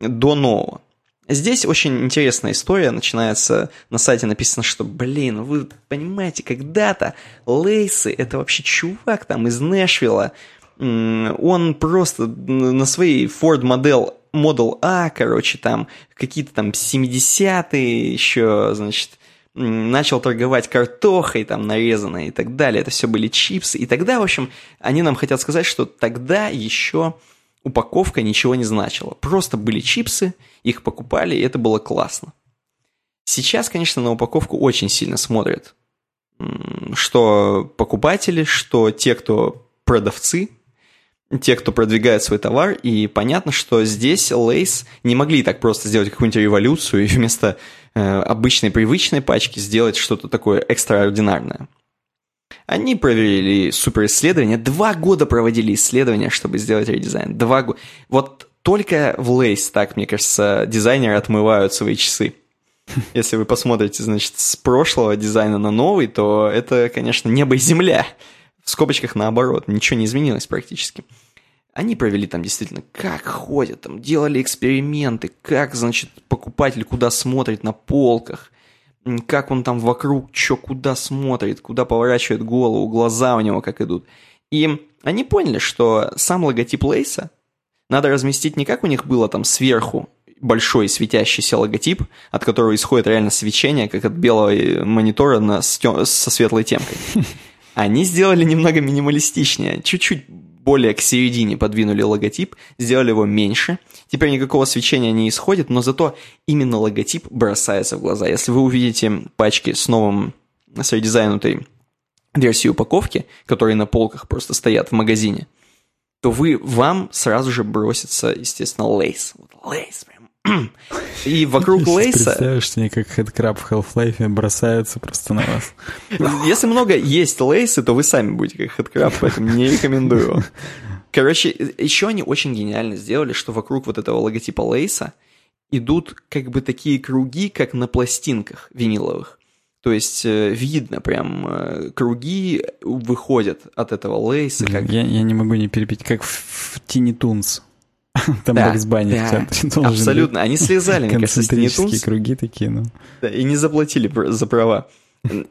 до нового. Здесь очень интересная история начинается, на сайте написано, что, блин, вы понимаете, когда-то Лейсы, это вообще чувак там из Нэшвилла, он просто на своей Ford Model, Model A, короче, там какие-то там 70-е еще, значит, начал торговать картохой там нарезанной и так далее. Это все были чипсы. И тогда, в общем, они нам хотят сказать, что тогда еще упаковка ничего не значила. Просто были чипсы, их покупали, и это было классно. Сейчас, конечно, на упаковку очень сильно смотрят. Что покупатели, что те, кто продавцы, те, кто продвигает свой товар, и понятно, что здесь Lay's не могли так просто сделать какую-нибудь революцию и вместо э, обычной привычной пачки сделать что-то такое экстраординарное. Они провели суперисследование, два года проводили исследования, чтобы сделать редизайн. Два года. Вот только в Lay's, так, мне кажется, дизайнеры отмывают свои часы. Если вы посмотрите, значит, с прошлого дизайна на новый, то это, конечно, небо и земля в скобочках наоборот, ничего не изменилось практически. Они провели там действительно, как ходят, там делали эксперименты, как, значит, покупатель куда смотрит на полках, как он там вокруг, что куда смотрит, куда поворачивает голову, глаза у него как идут. И они поняли, что сам логотип Лейса надо разместить не как у них было там сверху большой светящийся логотип, от которого исходит реально свечение, как от белого монитора на, со светлой темкой. Они сделали немного минималистичнее, чуть-чуть более к середине подвинули логотип, сделали его меньше. Теперь никакого свечения не исходит, но зато именно логотип бросается в глаза. Если вы увидите пачки с новым, с редизайнутой версией упаковки, которые на полках просто стоят в магазине, то вы, вам сразу же бросится, естественно, Lay's. Lay's прям. И вокруг Lay's а... Представляешь, что они как headcrab в Half-Life бросаются просто на вас. Если много есть Lay's ы, то вы сами будете как headcrab, поэтому не рекомендую. Короче, еще они очень гениально сделали, что вокруг вот этого логотипа Lay's а идут как бы такие круги, как на пластинках виниловых. То есть э, видно прям э, круги выходят от этого Lay's а. Как... Я, я не могу не перепить, как в, в Тини Тунс. Там да, Бакс Банни да, в центре Абсолютно. Они слезали, мне кажется, с круги такие, ну. Да, и не заплатили за права.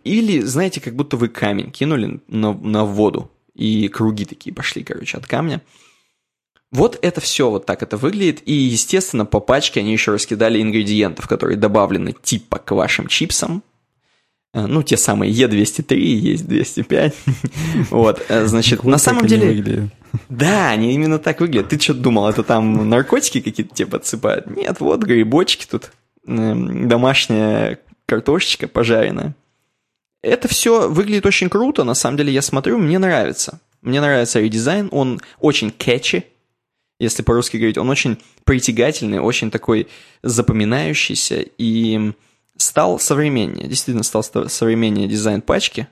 Или, знаете, как будто вы камень кинули на, на воду, и круги такие пошли, короче, от камня. Вот это все вот так это выглядит. И, естественно, по пачке они еще раскидали ингредиентов, которые добавлены типа к вашим чипсам, Э, ну, те самые Е203, есть 205. Вот, э, значит, на самом деле... Да, они именно так выглядят. Ты что думал, это там наркотики какие-то тебе подсыпают? Нет, вот грибочки тут, эм, домашняя картошечка пожаренная. Это все выглядит очень круто, на самом деле я смотрю, мне нравится. Мне нравится редизайн, он очень catchy, если по-русски говорить, он очень притягательный, очень такой запоминающийся, и стал современнее, действительно стал современнее дизайн пачки.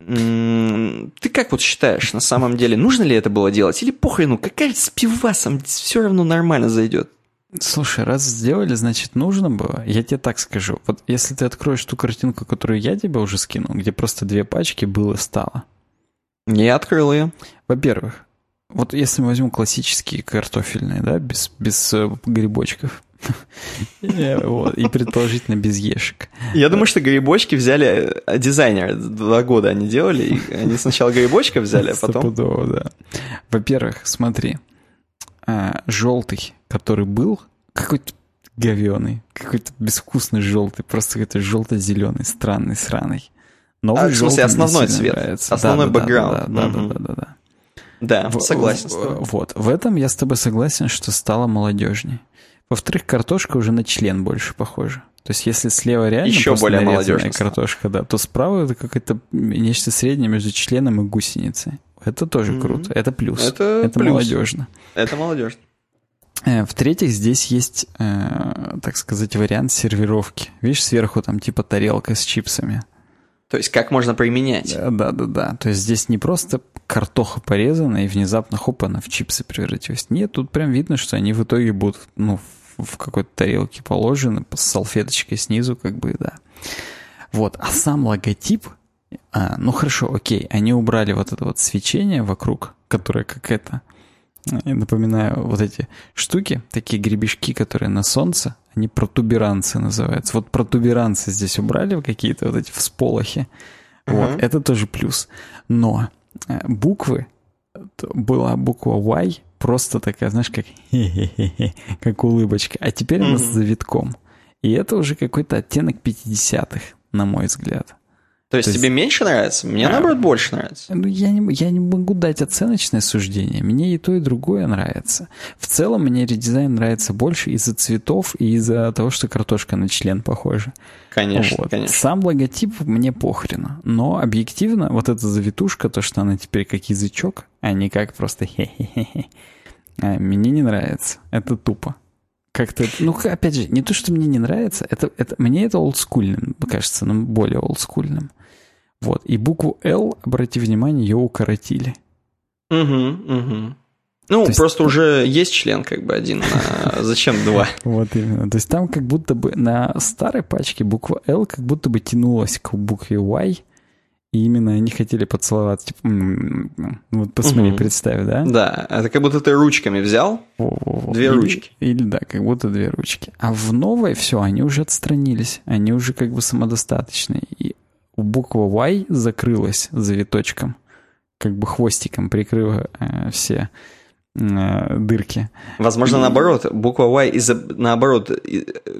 Ты как вот считаешь, на самом деле, нужно ли это было делать? Или похрену, какая с пивасом все равно нормально зайдет? Слушай, раз сделали, значит, нужно было. Я тебе так скажу. Вот если ты откроешь ту картинку, которую я тебе уже скинул, где просто две пачки было-стало. Не открыл ее. Во-первых, вот если мы возьмем классические картофельные, да, без, без э, грибочков, и предположительно без ешек. Я думаю, что грибочки взяли э, дизайнер. Два года они делали, они сначала грибочка взяли, а потом... Да. Во-первых, смотри, а, желтый, который был, какой-то говеный, какой-то безвкусный желтый, просто какой-то желто-зеленый, странный, сраный. Новый а, в смысле, основной цвет, нравится. основной бэкграунд. Да, да, да, да, да, да. Да, согласен. Вот, в этом я с тобой согласен, что стало молодежней. Во-вторых, картошка уже на член больше похожа. То есть, если слева реально Еще более молодежная картошка, да, то справа это какое-то нечто среднее между членом и гусеницей. Это тоже mm-hmm. круто. Это плюс. Это, это плюс. молодежно. Это молодежно. Э, в-третьих, здесь есть, э, так сказать, вариант сервировки. Видишь, сверху там типа тарелка с чипсами. То есть как можно применять? Да, да, да, да. То есть здесь не просто картоха порезана и внезапно хоп, она в чипсы превратилась. Нет, тут прям видно, что они в итоге будут, ну, в какой-то тарелке положены, с салфеточкой снизу, как бы, да. Вот, а сам логотип, а, ну хорошо, окей, они убрали вот это вот свечение вокруг, которое как это, напоминаю, вот эти штуки, такие гребешки, которые на солнце, они протуберанцы называются. Вот протуберанцы здесь убрали какие-то вот эти всполохи. Uh-huh. Вот, это тоже плюс. Но э, буквы, была буква Y, просто такая, знаешь, как как улыбочка. А теперь она с завитком. И это уже какой-то оттенок 50-х, на мой взгляд. То есть, То есть тебе меньше нравится? Мне, а, наоборот, больше нравится. Ну, я не, я не могу дать оценочное суждение. Мне и то, и другое нравится. В целом, мне редизайн нравится больше из-за цветов и из-за того, что картошка на член похожа. Конечно, вот. конечно. Сам логотип мне похрена. Но объективно, вот эта завитушка, то, что она теперь как язычок, а не как просто хе-хе-хе, а, мне не нравится. Это тупо. Как-то, ну, опять же, не то, что мне не нравится, это, это, мне это олдскульным, кажется, но более олдскульным. Вот. И букву «Л», обрати внимание, ее укоротили. Угу, угу. Ну, То просто есть... уже есть член как бы один, а зачем два? Вот именно. То есть там как будто бы на старой пачке буква «Л» как будто бы тянулась к букве «Y», и именно они хотели поцеловаться. Типа, вот посмотри, угу. представь, да? Да, это как будто ты ручками взял, Во-во-во. две или, ручки. Или да, как будто две ручки. А в новой все, они уже отстранились, они уже как бы самодостаточные. И буква Y закрылась завиточком, как бы хвостиком прикрыла э, все дырки. Возможно, И- наоборот, буква Y из наоборот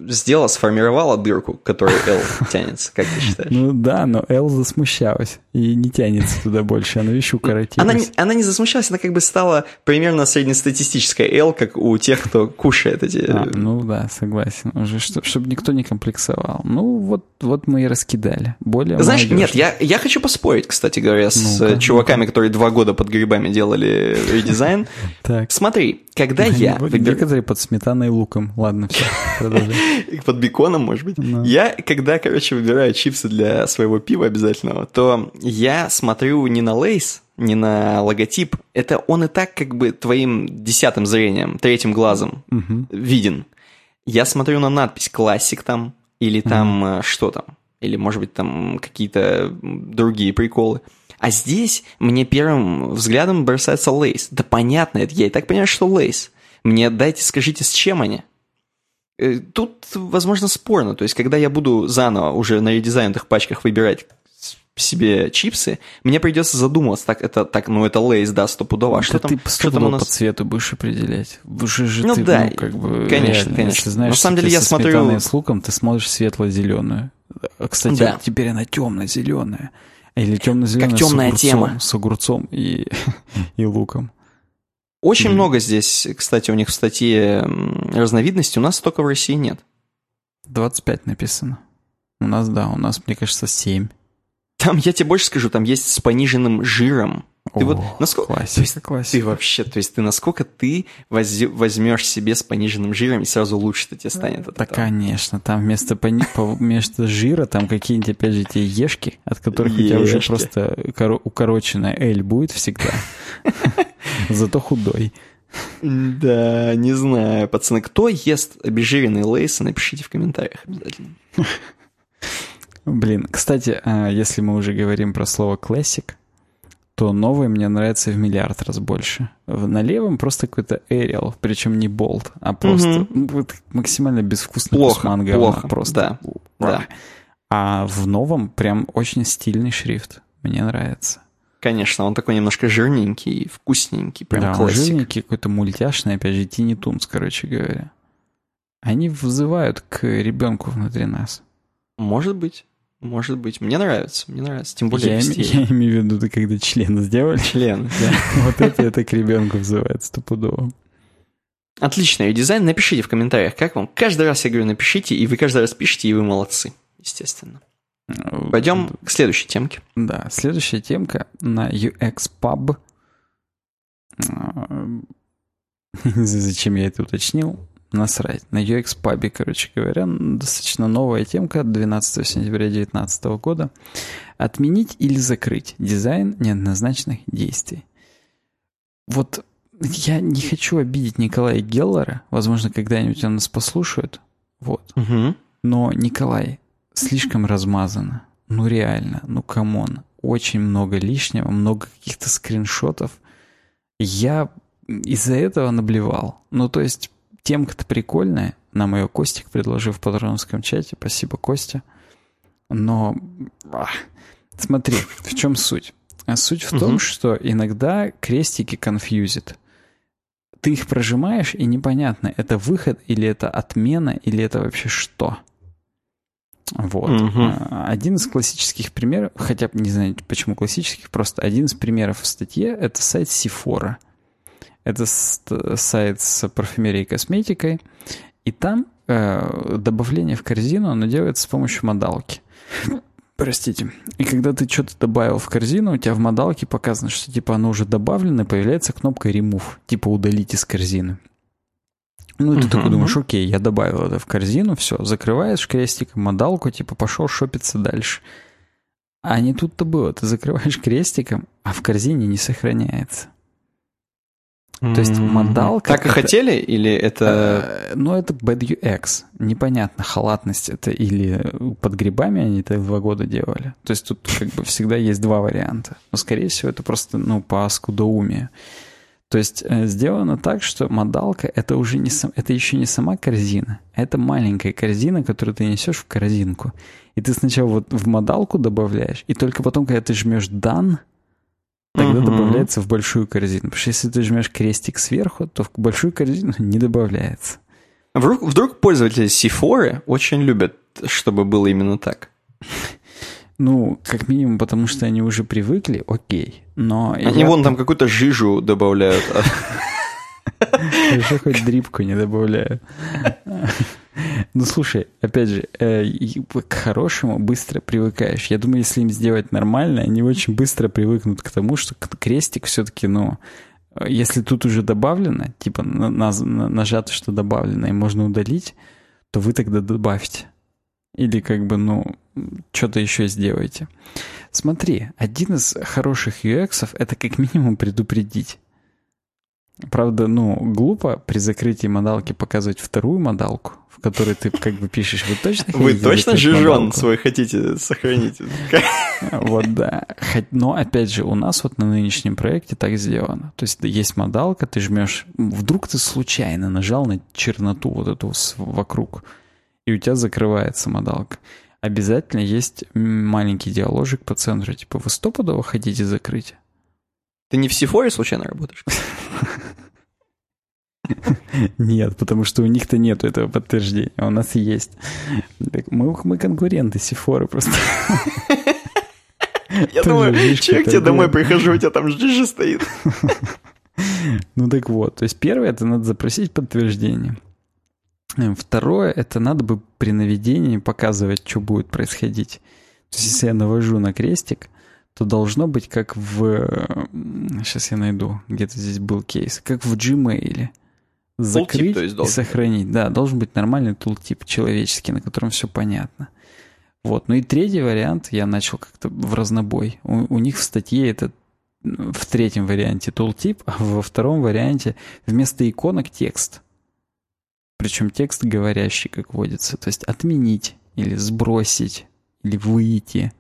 сделала, сформировала дырку, которой L тянется, как ты считаешь? Ну да, но Эл засмущалась и не тянется туда больше, она еще укоротилась. Она, не- она не засмущалась, она как бы стала примерно среднестатистической L, как у тех, кто кушает эти... А, ну да, согласен. Уже чтобы никто не комплексовал. Ну вот, вот мы и раскидали. Более Знаешь, нет, молодежно. я, я хочу поспорить, кстати говоря, с э, чуваками, которые два года под грибами делали редизайн. Так. Смотри, когда я Вот выбираю... Некоторые под сметаной и луком. Ладно, все, продолжай. Под беконом, может быть. Ну. Я, когда, короче, выбираю чипсы для своего пива обязательного, то я смотрю не на лейс, не на логотип. Это он и так как бы твоим десятым зрением, третьим глазом виден. Я смотрю на надпись «Классик» там, или там э, что там, или, может быть, там какие-то другие приколы. А здесь мне первым взглядом бросается лейс. Да понятно, это я и так понимаю, что лейс. Мне дайте, скажите, с чем они? Э, Тут, возможно, спорно. То есть, когда я буду заново уже на редизайнутых пачках выбирать себе чипсы, мне придется задумываться, так, это, так, ну, это лейс, да, стопудово. А Да что там, ты что там у нас? по цвету будешь определять. Уже же Ну ты, да, ну, как бы, конечно, реально, конечно. Если знаешь, На самом деле я смотрю- с луком, ты смотришь светло-зеленую. А, Кстати, Да. теперь она темно-зеленая. Или темно-зеленая Как темная с огурцом, тема. с огурцом и, и луком. Очень Мгм. много здесь, кстати, у них в статье разновидностей, у нас только в России нет. 25 написано. У нас, да, у нас, мне кажется, 7. Там, я тебе больше скажу, там есть с пониженным жиром. Ты вот насколько... Классика, есть классика. Ты вообще, то есть ты насколько ты воз- возьмешь себе с пониженным жиром и сразу лучше-то тебе станет от Да, этого? конечно, там вместо, пони- по- вместо жира там какие-нибудь, опять же, те ешки, от которых у тебя уже Ешки. просто коро- укороченная L будет всегда. Зато худой. Да, не знаю, пацаны. Кто ест обезжиренные лейсы, напишите в комментариях обязательно. Блин, кстати, а, если мы уже говорим про слово classic, то новый мне нравится в миллиард раз больше. На левом просто какой-то Arial, причем не болт, а просто вот максимально безвкусный Плохо, кусман плохо, просто. да, да. А в новом прям очень стильный шрифт. Мне нравится. Конечно, он такой немножко жирненький, вкусненький, прям да, классик. жирненький, какой-то мультяшный, опять же, Тини Тунс, короче говоря. Они вызывают к ребенку внутри нас. Может быть, может быть. Мне нравится, мне нравится. Тем более я, я имею в виду, ты когда член сделали. Член, да. Вот это, это к ребенку вызывает стопудово. Отличный дизайн. Напишите в комментариях, как вам. Каждый раз я говорю, напишите, и вы каждый раз пишете, и вы молодцы, естественно. Пойдем к следующей темке. Да, следующая темка на UX Pub. А, Не знаю, зачем я это уточнил. Насрать. На UX Pub, короче говоря, достаточно новая темка от 12 сентября 2019 года. Отменить или закрыть дизайн неоднозначных действий. Вот я не хочу обидеть Николая Геллера. Возможно, когда-нибудь он нас послушает. Вот. Угу. Но, Николай, слишком размазано. Ну реально, ну come on. Очень много лишнего, много каких-то скриншотов. Я из-за этого наблевал. Ну то есть, темка-то прикольная. Нам ее Костик предложил в Patreon овском чате. Спасибо, Костя. Но, ах, смотри, в чем суть? А суть в том, Мгм. что иногда крестики confuse ит. Ты их прожимаешь, и непонятно, это выход или это отмена, или это вообще что. Вот. А, Один из классических примеров, хотя бы не знаю, почему классических, просто один из примеров в статье — это сайт Sephora. Это сайт с парфюмерией и косметикой, и там э, добавление в корзину, оно делается с помощью модалки. Простите. И когда ты что-то добавил в корзину, у тебя в модалке показано, что типа оно уже добавлено, и появляется кнопка Remove, типа удалить из корзины. Ну, и ты Мгм. такой думаешь, окей, я добавил это в корзину, все, закрываешь крестиком модалку, типа пошел шопиться дальше. А не тут-то было. Ты закрываешь крестиком, а в корзине не сохраняется. То есть М, модалка Так и это- хотели, или это... Э, Ну, это bad UX. Непонятно, халатность это или под грибами они это два года делали. То есть тут как бы всегда есть два варианта. Но, скорее всего, это просто, ну, по скудоумию. То есть э, сделано так, что модалка это уже не сам, это еще не сама корзина, а это маленькая корзина, которую ты несешь в корзинку. И ты сначала вот в модалку добавляешь, и только потом, когда ты жмешь дан, Тогда угу. добавляется в большую корзину. Потому что если ты жмешь крестик сверху, то в большую корзину не добавляется. Вдруг, вдруг пользователи Сифоры очень любят, чтобы было именно так. Ну, как минимум, потому что они уже привыкли, окей. Но они я... вон там какую-то жижу добавляют. Еще хоть дрипку не добавляют. Ну, слушай, опять же, э, к хорошему быстро привыкаешь. Я думаю, если им сделать нормально, они очень быстро привыкнут к тому, что крестик все-таки, ну, если тут уже добавлено, типа на, на, нажато, что добавлено, и можно удалить, то вы тогда добавьте. Или как бы, ну, что-то еще сделайте. Смотри, один из хороших UX это как минимум предупредить. Правда, ну, глупо при закрытии модалки показывать вторую модалку, в которой ты как бы пишешь, вы точно Вы точно жижон свой хотите сохранить? Вот да. Но, опять же, у нас вот на нынешнем проекте так сделано. То есть есть модалка, ты жмешь, вдруг ты случайно нажал на черноту вот эту вокруг, и у тебя закрывается модалка. Обязательно есть маленький диаложик по центру, типа, вы стопудово хотите закрыть? Ты не в Сифоре случайно работаешь? Нет, потому что у них-то нету этого подтверждения, а у нас есть. Мы, мы конкуренты Сифоры просто. Я думаю, человек тебе домой прихожу, у тебя там жижа стоит. Ну так вот, то есть первое, это надо запросить подтверждение. Второе, это надо бы при наведении показывать, что будет происходить. То есть если я навожу на крестик, то должно быть как в... Сейчас я найду, где-то здесь был кейс. Как в Gmail. Закрыть то есть, и сохранить. Да, должен быть нормальный тултип человеческий, на котором все понятно. Вот. Ну и третий вариант, я начал как-то в разнобой. У, у них в статье это в третьем варианте тултип, а во втором варианте вместо иконок текст. Причем текст говорящий, как водится. То есть отменить или сбросить или выйти.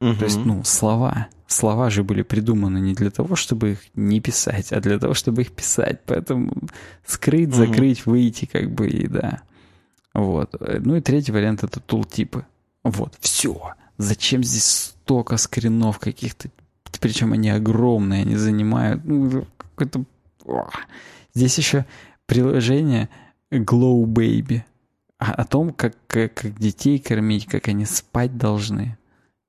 Угу. То есть, ну, слова. Слова же были придуманы не для того, чтобы их не писать, а для того, чтобы их писать. Поэтому скрыть, закрыть, выйти, как бы, и да. Вот. Ну и третий вариант — это тултипы. Вот, все. Зачем здесь столько скринов каких-то? Причем они огромные, они занимают... Ну, какой-то... Здесь еще приложение Glow Baby. О, о том, как, как, как детей кормить, как они спать должны.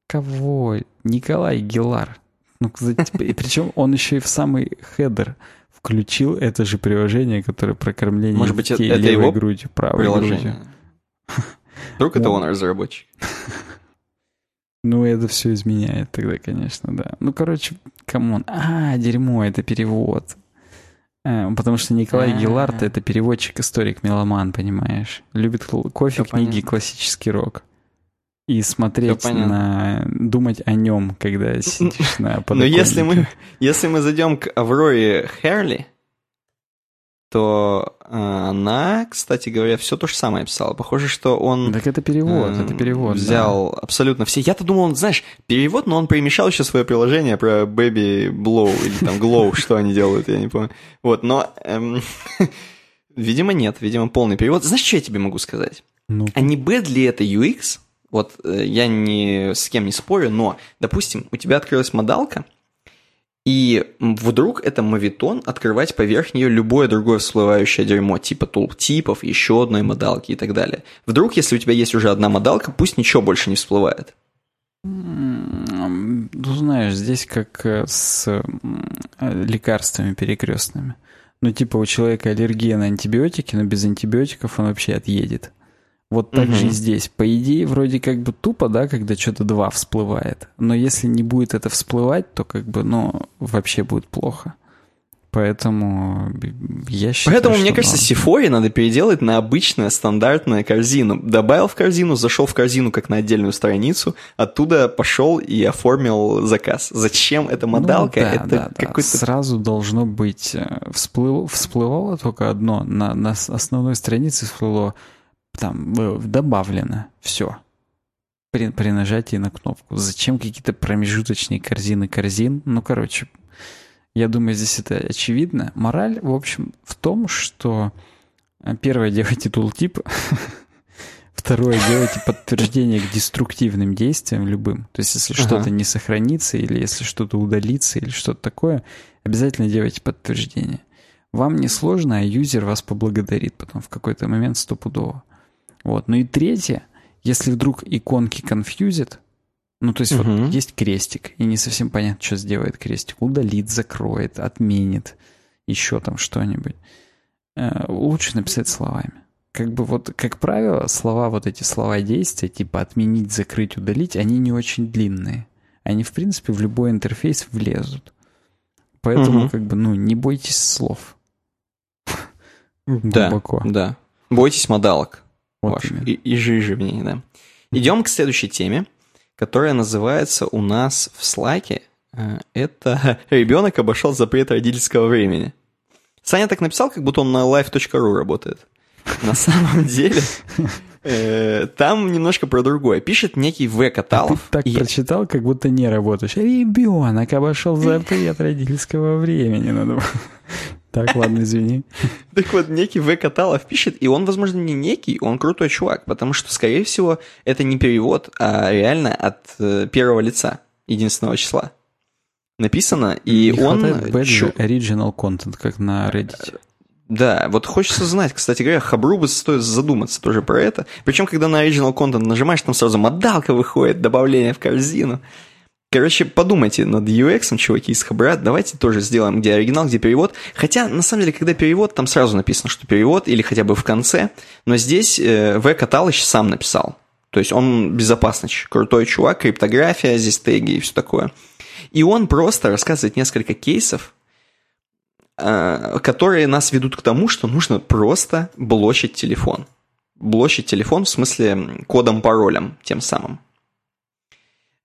Кого? Николай Гелар. Ну, и причем он еще и в самый хедер включил это же приложение, которое про кормление Может быть, детей это левой его грудью, правой приложение. грудью. Вдруг это он разработчик. Ну, это все изменяет тогда, конечно, да. Ну, короче, come on. А, дерьмо, это перевод. А, потому что Николай Гилард — это переводчик, историк, меломан, понимаешь? Любит кофе, книги, классический рок и смотреть на... думать о нем, когда сидишь на Но если мы, если мы зайдем к Авроре Херли, то э, она, кстати говоря, все то же самое писала. Похоже, что он... Так это перевод, э, это перевод, Взял да. абсолютно все. Я-то думал, он, знаешь, перевод, но он перемешал еще свое приложение про Baby Blow или там Glow, что они делают, я не помню. Вот, но... Эм, видимо, нет, видимо, полный перевод. Знаешь, что я тебе могу сказать? Ну. А не бэд ли это UX, вот э, я ни с кем не спорю, но, допустим, у тебя открылась модалка, и вдруг это мавитон открывать поверх нее любое другое всплывающее дерьмо, типа тултипов, еще одной модалки и так далее. Вдруг, если у тебя есть уже одна модалка, пусть ничего больше не всплывает. Ну, знаешь, здесь как э, с лекарствами перекрестными. Ну, типа у человека аллергия на антибиотики, но без антибиотиков он вообще отъедет. Вот так угу. же и здесь. По идее, вроде как бы тупо, да, когда что-то два всплывает. Но если не будет это всплывать, то как бы, ну, вообще будет плохо. Поэтому я считаю, Поэтому, мне кажется, надо. Сифоре надо переделать на обычную стандартную корзину. Добавил в корзину, зашел в корзину как на отдельную страницу, оттуда пошел и оформил заказ. Зачем эта ну модалка? Ну, да, это да, какой-то... Да. Сразу должно быть... Э, всплыл, всплывало только одно. На, на основной странице всплыло там добавлено все при, при нажатии на кнопку. Зачем какие-то промежуточные корзины корзин? Ну, короче, я думаю, здесь это очевидно. Мораль, в общем, в том, что э, первое, делайте тултип. Второе, делайте подтверждение к деструктивным действиям любым. То есть, если ага. что-то не сохранится, или если что-то удалится, или что-то такое, обязательно делайте подтверждение. Вам не сложно, а юзер вас поблагодарит потом в какой-то момент стопудово. Вот. Ну и третье, если вдруг иконки конфьюзит, ну, то есть угу. вот есть крестик, и не совсем понятно, что сделает крестик. Удалит, закроет, отменит, еще там что-нибудь. Э, лучше написать словами. Как бы вот, как правило, слова, вот эти слова действия, типа отменить, закрыть, удалить, они не очень длинные. Они, в принципе, в любой интерфейс влезут. Поэтому, угу. как бы, ну, не бойтесь слов. Да, Глубоко. да. Бойтесь модалок. Вот ваших, и, и жижи в ней, да. Идем к следующей теме, которая называется у нас в слайке. Э, это ребенок обошел запрет родительского времени. Саня так написал, как будто он на live.ru работает. На самом деле, э, там немножко про другое. Пишет некий В. Каталов. А ты так прочитал, как будто не работаешь. Ребенок обошел запрет родительского времени. Надо... Так, ладно, извини. Так вот, некий В. Каталов пишет, и он, возможно, не некий, он крутой чувак, потому что, скорее всего, это не перевод, а реально от э, первого лица, единственного числа написано, и не он... Бэджи, original content, как на Reddit. Да, вот хочется знать, кстати говоря, Хабру бы стоит задуматься тоже про это. Причем, когда на Original Content нажимаешь, там сразу модалка выходит, добавление в корзину. Короче, подумайте над UX, чуваки из Хабра, давайте тоже сделаем, где оригинал, где перевод. Хотя, на самом деле, когда перевод, там сразу написано, что перевод, или хотя бы в конце. Но здесь э, В. Каталыч сам написал. То есть он безопасный, крутой чувак, криптография, здесь теги и все такое. И он просто рассказывает несколько кейсов, Э, которые нас ведут к тому, что нужно просто блочить телефон. Блочить телефон в смысле кодом-паролем тем самым.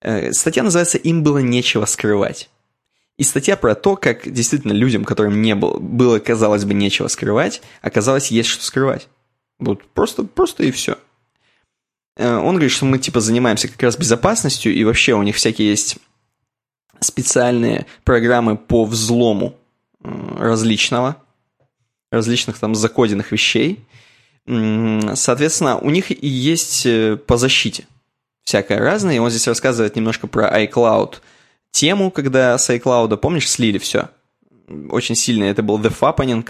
Э, статья называется «Им было нечего скрывать». И статья про то, как действительно людям, которым не было, было, казалось бы, нечего скрывать, оказалось, есть что скрывать. Вот просто, просто и все. Э, он говорит, что мы типа занимаемся как раз безопасностью, и вообще у них всякие есть специальные программы по взлому различного, различных там закоденных вещей. Соответственно, у них и есть э, по защите всякое разное. И он здесь рассказывает немножко про iCloud тему, когда с iCloud, помнишь, слили все. Очень сильно это был The Fappening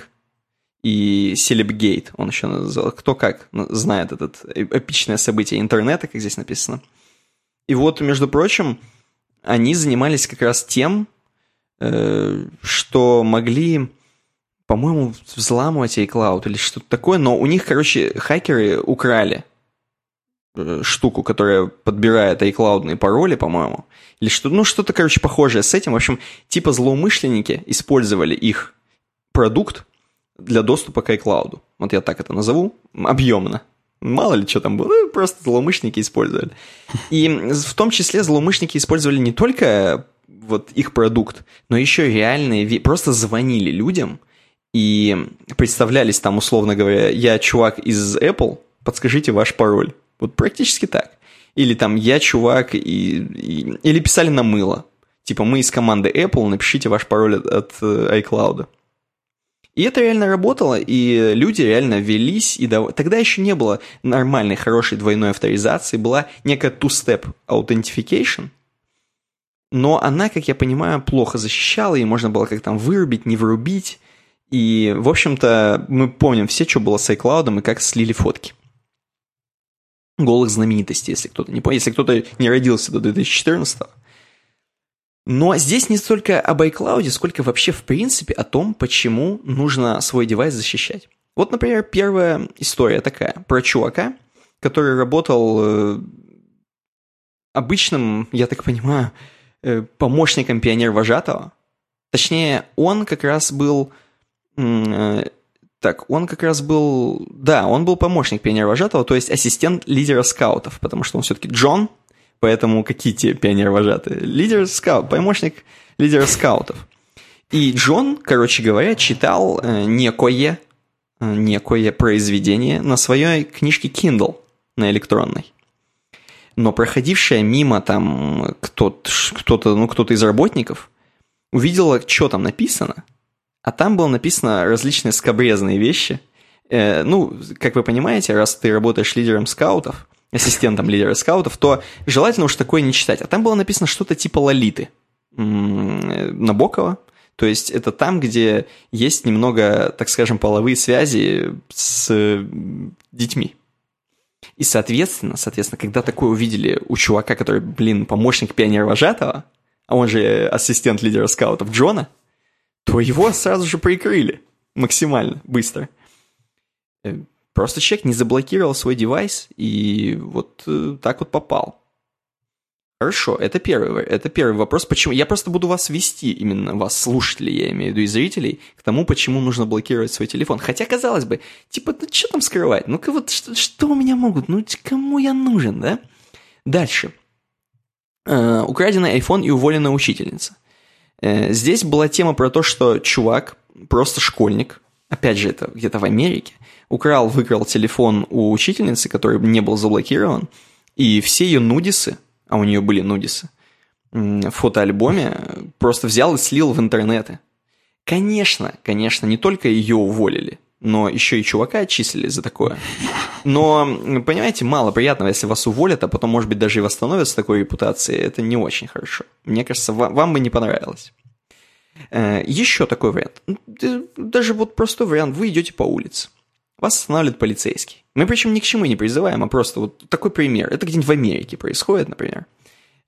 и Celebgate, он еще назвал. Кто как знает это эпичное событие интернета, как здесь написано. И вот, между прочим, они занимались как раз тем, Э, что могли, по-моему, взламывать iCloud или что-то такое, но у них, короче, хакеры украли штуку, которая подбирает iCloud пароли, по-моему, или что ну что-то, короче, похожее с этим. В общем, типа злоумышленники использовали их продукт для доступа к iCloud. Вот я так это назову, объемно. Мало ли что там было, ну, просто злоумышленники использовали. И в том числе злоумышленники использовали не только вот их продукт, но еще реальные, просто звонили людям и представлялись там, условно говоря, я чувак из Apple, подскажите ваш пароль. Вот практически так. Или там я чувак, и, и, или писали на мыло. Типа мы из команды Apple, напишите ваш пароль от, от э, iCloud. И это реально работало, и люди реально велись, и дов... тогда еще не было нормальной, хорошей двойной авторизации, была некая two-step authentication, но она, как я понимаю, плохо защищала, и можно было как там вырубить, не вырубить. И, в общем-то, мы помним все, что было с iCloud и как слили фотки. Голых знаменитостей, если кто-то не понял, если кто-то не родился до 2014 -го. Но здесь не столько об iCloud, сколько вообще в принципе о том, почему нужно свой девайс защищать. Вот, например, первая история такая про чувака, который работал э, обычным, я так понимаю, Э, помощником пионер-вожатого. Точнее, он как раз был... Так, он как раз был... Да, он был помощник пионер-вожатого, то есть ассистент лидера скаутов, потому что он все-таки Джон, поэтому какие те пионер-вожатые? Лидер скаут, помощник лидера скаутов. И Джон, короче говоря, читал э, некое, э, некое произведение на своей книжке Kindle на электронной но проходившая мимо там кто-то, кто-то, ну, кто-то из работников увидела, что там написано, а там было написано различные скобрезные вещи, Э, ну, как вы понимаете, раз ты работаешь лидером скаутов, ассистентом лидера скаутов, то желательно уж такое не читать. А там было написано что-то типа Лолиты Набокова. То есть это там, где есть немного, так скажем, половые связи с детьми. И, соответственно, соответственно, когда такое увидели у чувака, который, блин, помощник пионер-вожатого, а он же ассистент лидера скаутов Джона, то его сразу же прикрыли максимально быстро. Э, просто человек не заблокировал свой девайс и вот э, так вот попал. Хорошо, это первый, это первый вопрос. Почему? Я просто буду вас вести, именно вас, слушателей, я имею в виду, и зрителей, к тому, почему нужно блокировать свой телефон. Хотя, казалось бы, типа, ну что там скрывать? Ну-ка вот, что, что у меня могут? Ну, кому я нужен, да? Дальше. Э, украденный iPhone и уволенная учительница. Э, здесь была тема про то, что чувак, просто школьник, опять же, это где-то в Америке, украл, выкрал телефон у учительницы, который не был заблокирован, и все ее нудисы, а у нее были нудисы, в фотоальбоме просто взял и слил в интернеты. Конечно, конечно, не только ее уволили, но еще и чувака отчислили за такое. Но, понимаете, мало приятного, если вас уволят, а потом, может быть, даже и восстановят с такой репутацией. Это не очень хорошо. Мне кажется, вам, вам бы не понравилось. Э, еще такой вариант. Даже вот простой вариант. Вы идете по улице. Вас останавливает полицейский. Мы причем ни к чему не призываем, а просто вот такой пример. Это где-нибудь в Америке происходит, например.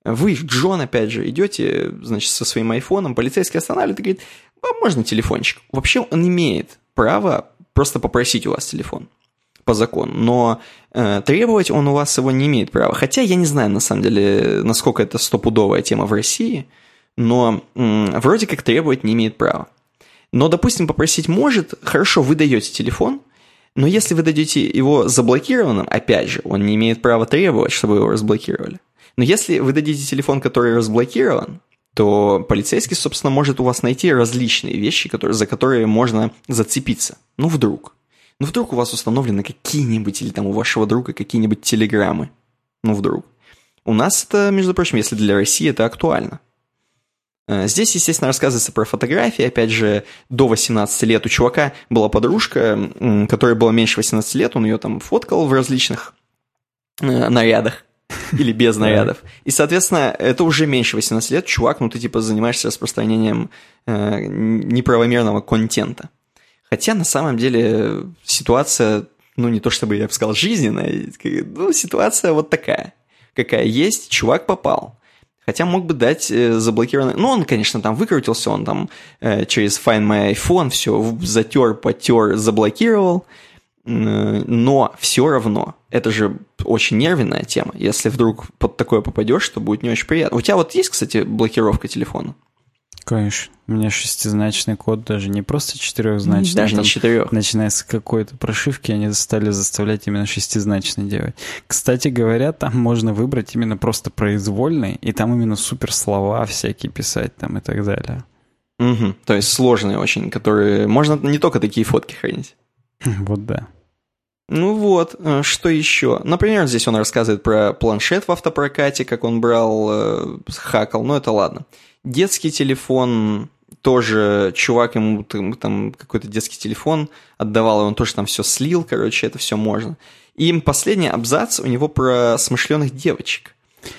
Вы, Джон, опять же, идете, значит, со своим айфоном, полицейский останавливает и говорит, а можно телефончик? Вообще он имеет право просто попросить у вас телефон по закону, но э, требовать он у вас его не имеет права. Хотя я не знаю, на самом деле, насколько это стопудовая тема в России, но э, вроде как требовать не имеет права. Но, допустим, попросить может, хорошо, вы даете телефон – но если вы дадите его заблокированным, опять же, он не имеет права требовать, чтобы его разблокировали. Но если вы дадите телефон, который разблокирован, то полицейский, собственно, может у вас найти различные вещи, которые, за которые можно зацепиться. Ну, вдруг. Ну, вдруг у вас установлены какие-нибудь, или там у вашего друга какие-нибудь телеграммы. Ну, вдруг. У нас это, между прочим, если для России это актуально. Э, здесь, естественно, рассказывается про фотографии. Опять же, до 18 лет у чувака была подружка, которая была меньше 18 лет, он ее там фоткал в различных э, нарядах или без нарядов. И, соответственно, это уже меньше 18 лет. Чувак, ну ты типа занимаешься распространением э, неправомерного контента. Хотя на самом деле ситуация, ну не то чтобы я бы сказал жизненная, ну ситуация вот такая, какая есть. Чувак попал. Хотя мог бы дать э, заблокированный... Ну, он, конечно, там выкрутился, он там э, через Find My iPhone все затер, потер, заблокировал. Э, но все равно, это же очень нервная тема. Если вдруг под такое попадешь, то будет не очень приятно. У тебя вот есть, кстати, блокировка телефона? Конечно. У меня шестизначный код даже не просто четырехзначный. Даже не четырех. Начиная с какой-то прошивки, они стали заставлять именно шестизначный делать. Кстати говоря, там можно выбрать именно просто произвольный, и там именно супер слова всякие писать там и так далее. Угу. То есть сложные очень, которые... Можно не только такие фотки хранить. Вот да. Ну вот, э, что еще? Например, здесь он рассказывает про планшет в автопрокате, как он брал, э, хакал, но это ладно. Детский телефон, тоже чувак ему там какой-то детский телефон отдавал, и он тоже там все слил, короче, это все можно. И последний абзац у него про смышленых девочек.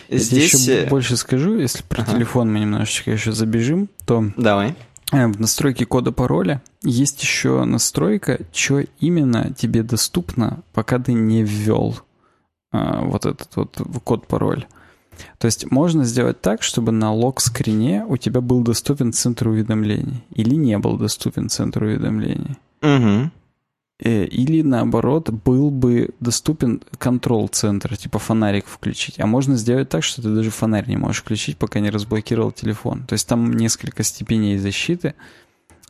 Здесь... Я еще больше скажу, если про ага. телефон мы немножечко еще забежим, то... Давай. Э, в настройке кода пароля есть еще настройка, что именно тебе доступно, пока ты не ввел а, вот этот вот код-пароль. То есть можно сделать так, чтобы на лог-скрине у тебя был доступен центр уведомлений или не был доступен центр уведомлений. Угу. Или наоборот, был бы доступен контрол-центр, типа фонарик включить. А можно сделать так, что ты даже фонарь не можешь включить, пока не разблокировал телефон. То есть там несколько степеней защиты.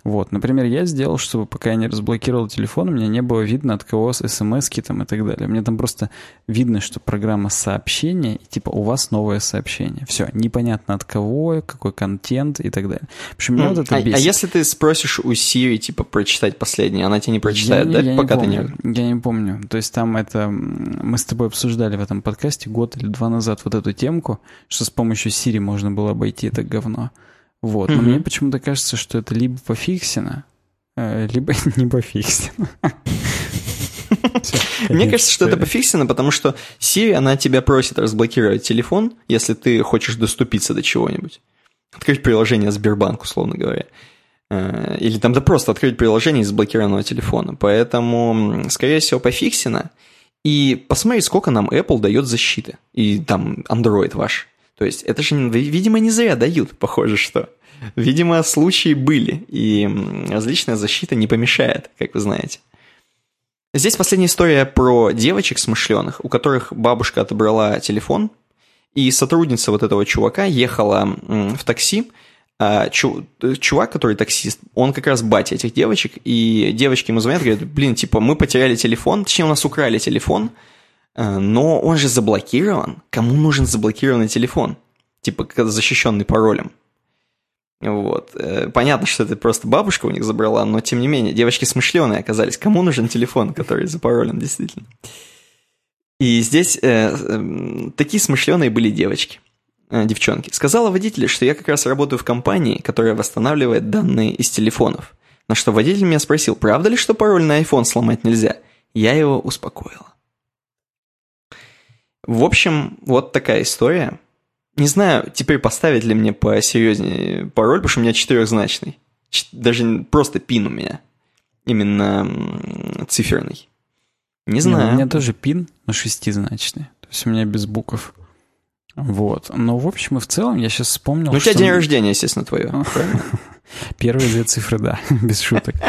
Вот, например, я сделал, чтобы пока я не разблокировал телефон, у меня не было видно, от кого смс там и так далее. Мне там просто видно, что программа сообщения, и типа у вас новое сообщение. Все, непонятно от кого, какой контент и так далее. В общем, меня mm. вот это а, а если ты спросишь у Siri, типа, прочитать последнее, она тебе не прочитает, я, да? Я пока не ты помню. не... Я не помню. То есть там это... Мы с тобой обсуждали в этом подкасте год или два назад вот эту темку, что с помощью Siri можно было обойти это говно. Вот. Но мне почему-то кажется, что это либо пофиксено, э, либо не пофиксено. Мне кажется, что это пофиксено, потому что Siri, она тебя просит разблокировать телефон, если ты хочешь доступиться до чего-нибудь. Открыть приложение Сбербанк, условно говоря. Э, или там да просто открыть приложение из заблокированного телефона. Поэтому, скорее всего, пофиксено. И посмотри, сколько нам Apple дает защиты. И там Android ваш. То есть это же, видимо, не зря дают, похоже, что. Видимо, случаи были, и различная защита не помешает, как вы знаете. Здесь последняя история про девочек смышленых, у которых бабушка отобрала телефон, и сотрудница вот этого чувака ехала в такси, а чувак, который таксист, он как раз батя этих девочек, и девочки ему звонят, говорят, блин, типа, мы потеряли телефон, точнее, у нас украли телефон, но он же заблокирован. Кому нужен заблокированный телефон? Типа, защищенный паролем. Вот. Э, понятно, что это просто бабушка у них забрала, но тем не менее, девочки смышленые оказались. Кому нужен телефон, который запаролен, действительно? И здесь э, э, такие смышленые были девочки, э, девчонки. Сказала водителю, что я как раз работаю в компании, которая восстанавливает данные из телефонов. На что водитель меня спросил, правда ли, что пароль на iPhone сломать нельзя? Я его успокоила. В общем, вот такая история. Не знаю, теперь поставить ли мне посерьезнее пароль, потому что у меня четырехзначный. Даже просто пин у меня. Именно циферный. Не знаю. Не, у меня тоже пин, но шестизначный. То есть у меня без букв. Вот. Но в общем и в целом я сейчас вспомнил, Ну, у тебя что... день рождения, естественно, твое, Первые две цифры, да, без шуток.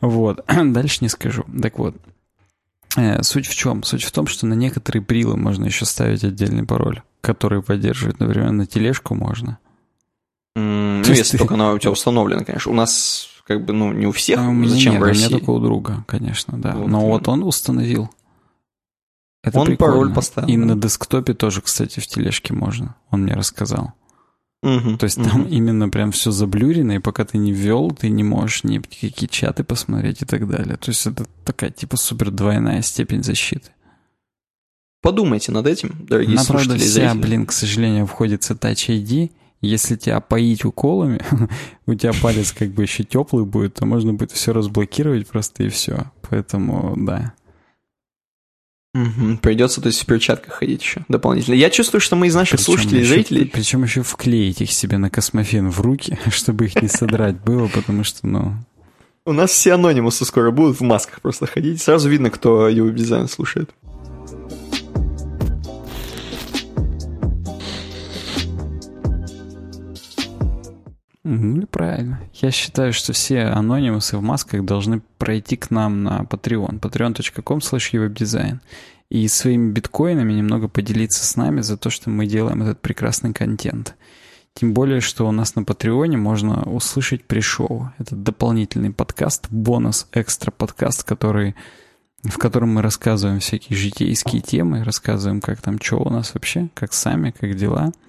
Вот. Дальше не скажу. Так вот. Э, суть в чем? Суть в том, что на некоторые брилы можно еще ставить отдельный пароль который поддерживает, например, на тележку можно. Mm, ну, если ты... только она у тебя установлена, конечно. У нас как бы, ну, не у всех, а, зачем нет, в России? У меня только у друга, конечно, да. Вот, Но вот он установил. Это он прикольно. пароль поставил. И на десктопе тоже, кстати, в тележке можно. Он мне рассказал. Угу, То есть угу. там именно прям все заблюрено, и пока ты не ввел, ты не можешь ни какие чаты посмотреть и так далее. То есть это такая типа супер двойная степень защиты. Подумайте над этим, дорогие Она, слушатели правда, вся, блин, к сожалению, входит в Touch ID. Если тебя поить уколами, у тебя палец как бы еще теплый будет, то можно будет все разблокировать просто и все. Поэтому, да. Угу. Придется, то есть, в перчатках ходить еще дополнительно. Я чувствую, что мы из наших причем слушателей и зрителей... Причем еще вклеить их себе на космофен в руки, чтобы их не содрать было, потому что, ну... У нас все анонимусы скоро будут в масках просто ходить. Сразу видно, кто его дизайн слушает. Ну, правильно. Я считаю, что все анонимусы в масках должны пройти к нам на Patreon. patreon.com slash. И своими биткоинами немного поделиться с нами за то, что мы делаем этот прекрасный контент. Тем более, что у нас на Патреоне можно услышать пришоу. Это дополнительный подкаст, бонус, экстра подкаст, который, в котором мы рассказываем всякие житейские темы, рассказываем, как там, что у нас вообще, как сами, как дела –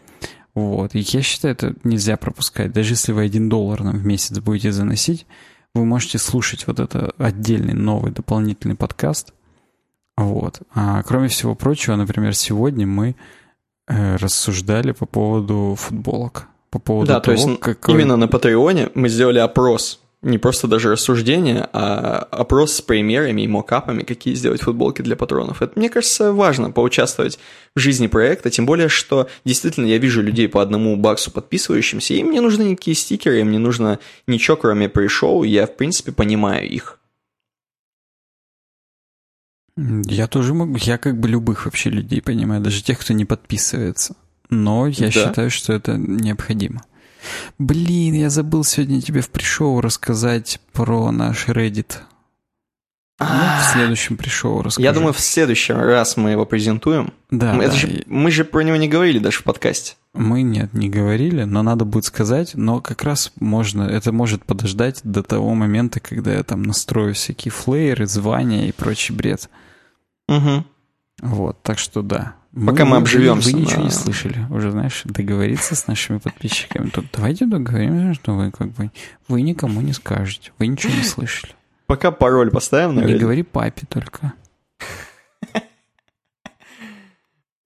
вот. И я считаю, это нельзя пропускать. Даже если вы один доллар нам в месяц будете заносить, вы можете слушать вот это отдельный новый дополнительный подкаст. Вот. А кроме всего прочего, например, сегодня мы э, рассуждали по поводу футболок. По поводу да, того, то есть какой... именно на Патреоне мы сделали опрос не просто даже рассуждение, а опрос с примерами и мокапами, какие сделать футболки для патронов. Это, мне кажется, важно поучаствовать в жизни проекта, тем более, что действительно я вижу людей по одному баксу подписывающимся, им не нужны никакие стикеры, им не нужно ничего, кроме пришоу, я, в принципе, понимаю их. Я тоже могу, я как бы любых вообще людей понимаю, даже тех, кто не подписывается. Но я да. считаю, что это необходимо. Блин, я забыл сегодня тебе в пришоу рассказать про наш Reddit. Ну, в следующем пришоу расскажу. Я думаю, в следующий раз мы его презентуем. Да, мы, да. Же, мы же про него не говорили даже в подкасте. Мы нет, не говорили, но надо будет сказать. Но как раз можно, это может подождать до того момента, когда я там настрою всякие флееры, звания и прочий бред. Угу. Вот, так что да. Пока мы, мы обживемся. Вы, вы ничего не слышали. Уже, знаешь, договориться с нашими подписчиками. Тут давайте договоримся, что вы как бы... Вы никому не скажете. Вы ничего не слышали. Пока пароль поставим, наверное. Не говори папе только.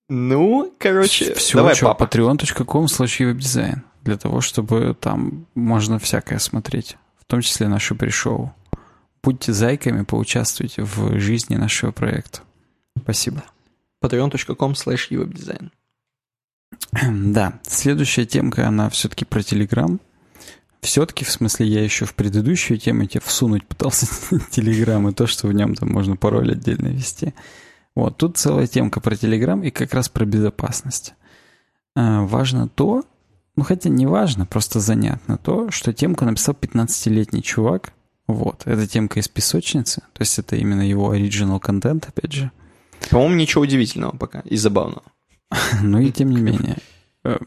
Ну, короче, Все, давай, что, папа. patreon.com slash веб-дизайн. Для того, чтобы там можно всякое смотреть. В том числе наши пришоу. будьте зайками, поучаствуйте в жизни нашего проекта. Спасибо. patreon.com slash uwebdesign. Да, следующая темка, она все-таки про Telegram. Все-таки, в смысле, я еще в предыдущую тему тебе всунуть пытался Telegram и то, что в нем там можно пароль отдельно ввести. Вот, тут целая темка про Telegram и как раз про безопасность. А, важно то, ну хотя не важно, просто занятно то, что темку написал 15-летний чувак. Вот, это темка из песочницы, то есть это именно его оригинал контент, опять же. По-моему, ничего удивительного пока и забавного. Ну и тем не менее. Э,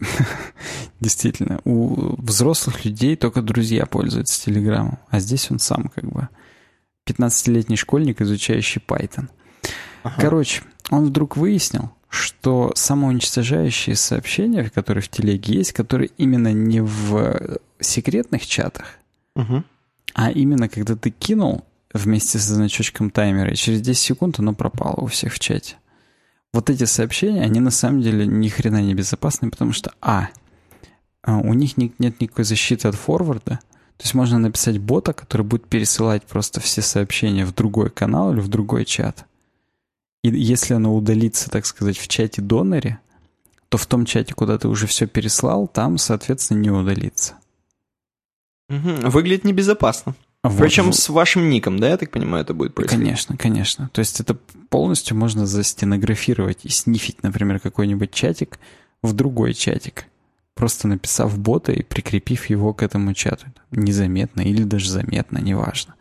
действительно, у взрослых людей только друзья пользуются Телеграмом, а здесь он сам как бы 15-летний школьник, изучающий Python. Ага. Короче, он вдруг выяснил, что самоуничтожающие сообщения, которые в телеге есть, которые именно не в секретных чатах, угу. а именно когда ты кинул вместе со значочком таймера, и через 10 секунд оно пропало у всех в чате. Вот эти сообщения, они на самом деле ни хрена не безопасны, потому что, а, а у них нет никакой защиты от форварда, то есть можно написать бота, который будет пересылать просто все сообщения в другой канал или в другой чат. И если оно удалится, так сказать, в чате доноре, то в том чате, куда ты уже все переслал, там, соответственно, не удалится. Выглядит небезопасно. Вот. Причем с вашим ником, да, я так понимаю, это будет происходить? Конечно, конечно. То есть это полностью можно застенографировать и снифить, например, какой-нибудь чатик в другой чатик, просто написав бота и прикрепив его к этому чату. Незаметно или даже заметно, неважно.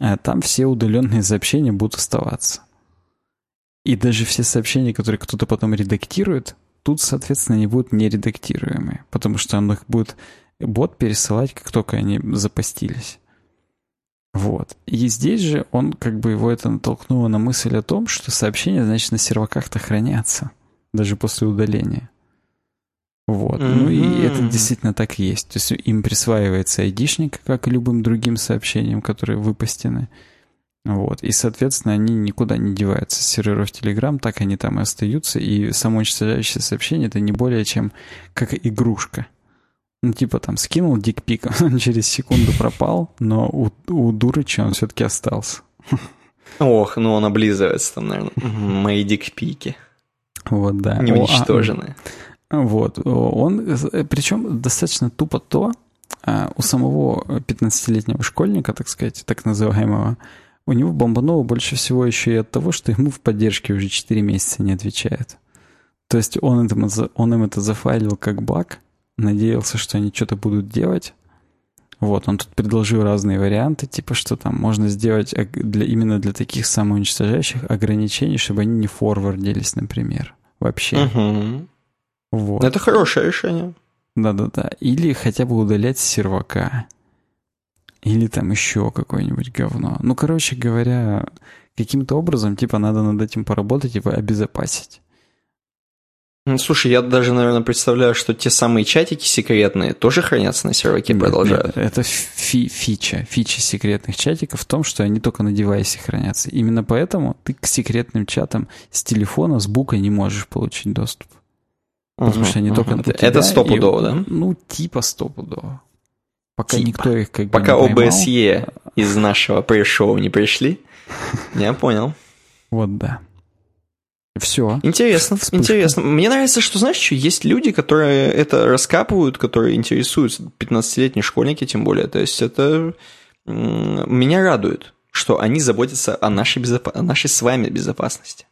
А там все удаленные сообщения будут оставаться. И даже все сообщения, которые кто-то потом редактирует, тут, соответственно, они будут нередактируемые, потому что он их будет бот пересылать, как только они запостились. Вот. И здесь же он как бы его это натолкнуло на мысль о том, что сообщения, значит, на серваках-то хранятся, даже после удаления. Вот. Mm-hmm. Ну и это действительно так и есть. То есть им присваивается айдишник, как и любым другим сообщениям, которые выпустены. Вот. И, соответственно, они никуда не деваются с серверов Telegram, так они там и остаются. И самоуничтожающее сообщение — это не более чем как игрушка. Ну, типа там скинул дикпик, он через секунду пропал, но у, у Дурыча он все-таки остался. Ох, ну он облизывается там, наверное. Мои дикпики. Вот, да. Не уничтожены. Вот. Он, причем достаточно тупо то, а, у самого 15-летнего школьника, так сказать, так называемого, у него бомбануло больше всего еще и от того, что ему в поддержке уже 4 месяца не отвечает. То есть он, это, он им это зафайлил как баг, надеялся, что они что-то будут делать. Вот, он тут предложил разные варианты, типа, что там можно сделать для, именно для таких самоуничтожающих ограничений, чтобы они не форвардились, например, вообще. Угу. Вот. Это хорошее решение. Да-да-да. Или хотя бы удалять сервака. Или там еще какое-нибудь говно. Ну, короче говоря, каким-то образом, типа, надо над этим поработать и обезопасить. Ну, слушай, я даже, наверное, представляю, что те самые чатики секретные тоже хранятся на серваке и продолжают. Нет, это фи фича. Фича секретных чатиков в том, что они только на девайсе хранятся. Именно поэтому ты к секретным чатам с телефона, с бука не можешь получить доступ. Потому угу, что они угу. только на Это стопудово, да? Ну, типа стопудово. Пока типа. никто их как бы Пока не ОБСЕ из нашего пресс-шоу не пришли, я понял. Вот да. Все. Интересно, Вспышка. интересно. Мне нравится, что, знаешь, что есть люди, которые это раскапывают, которые интересуются, 15-летние школьники тем более. То есть это меня радует, что они заботятся о нашей, безопа- о нашей с вами безопасности.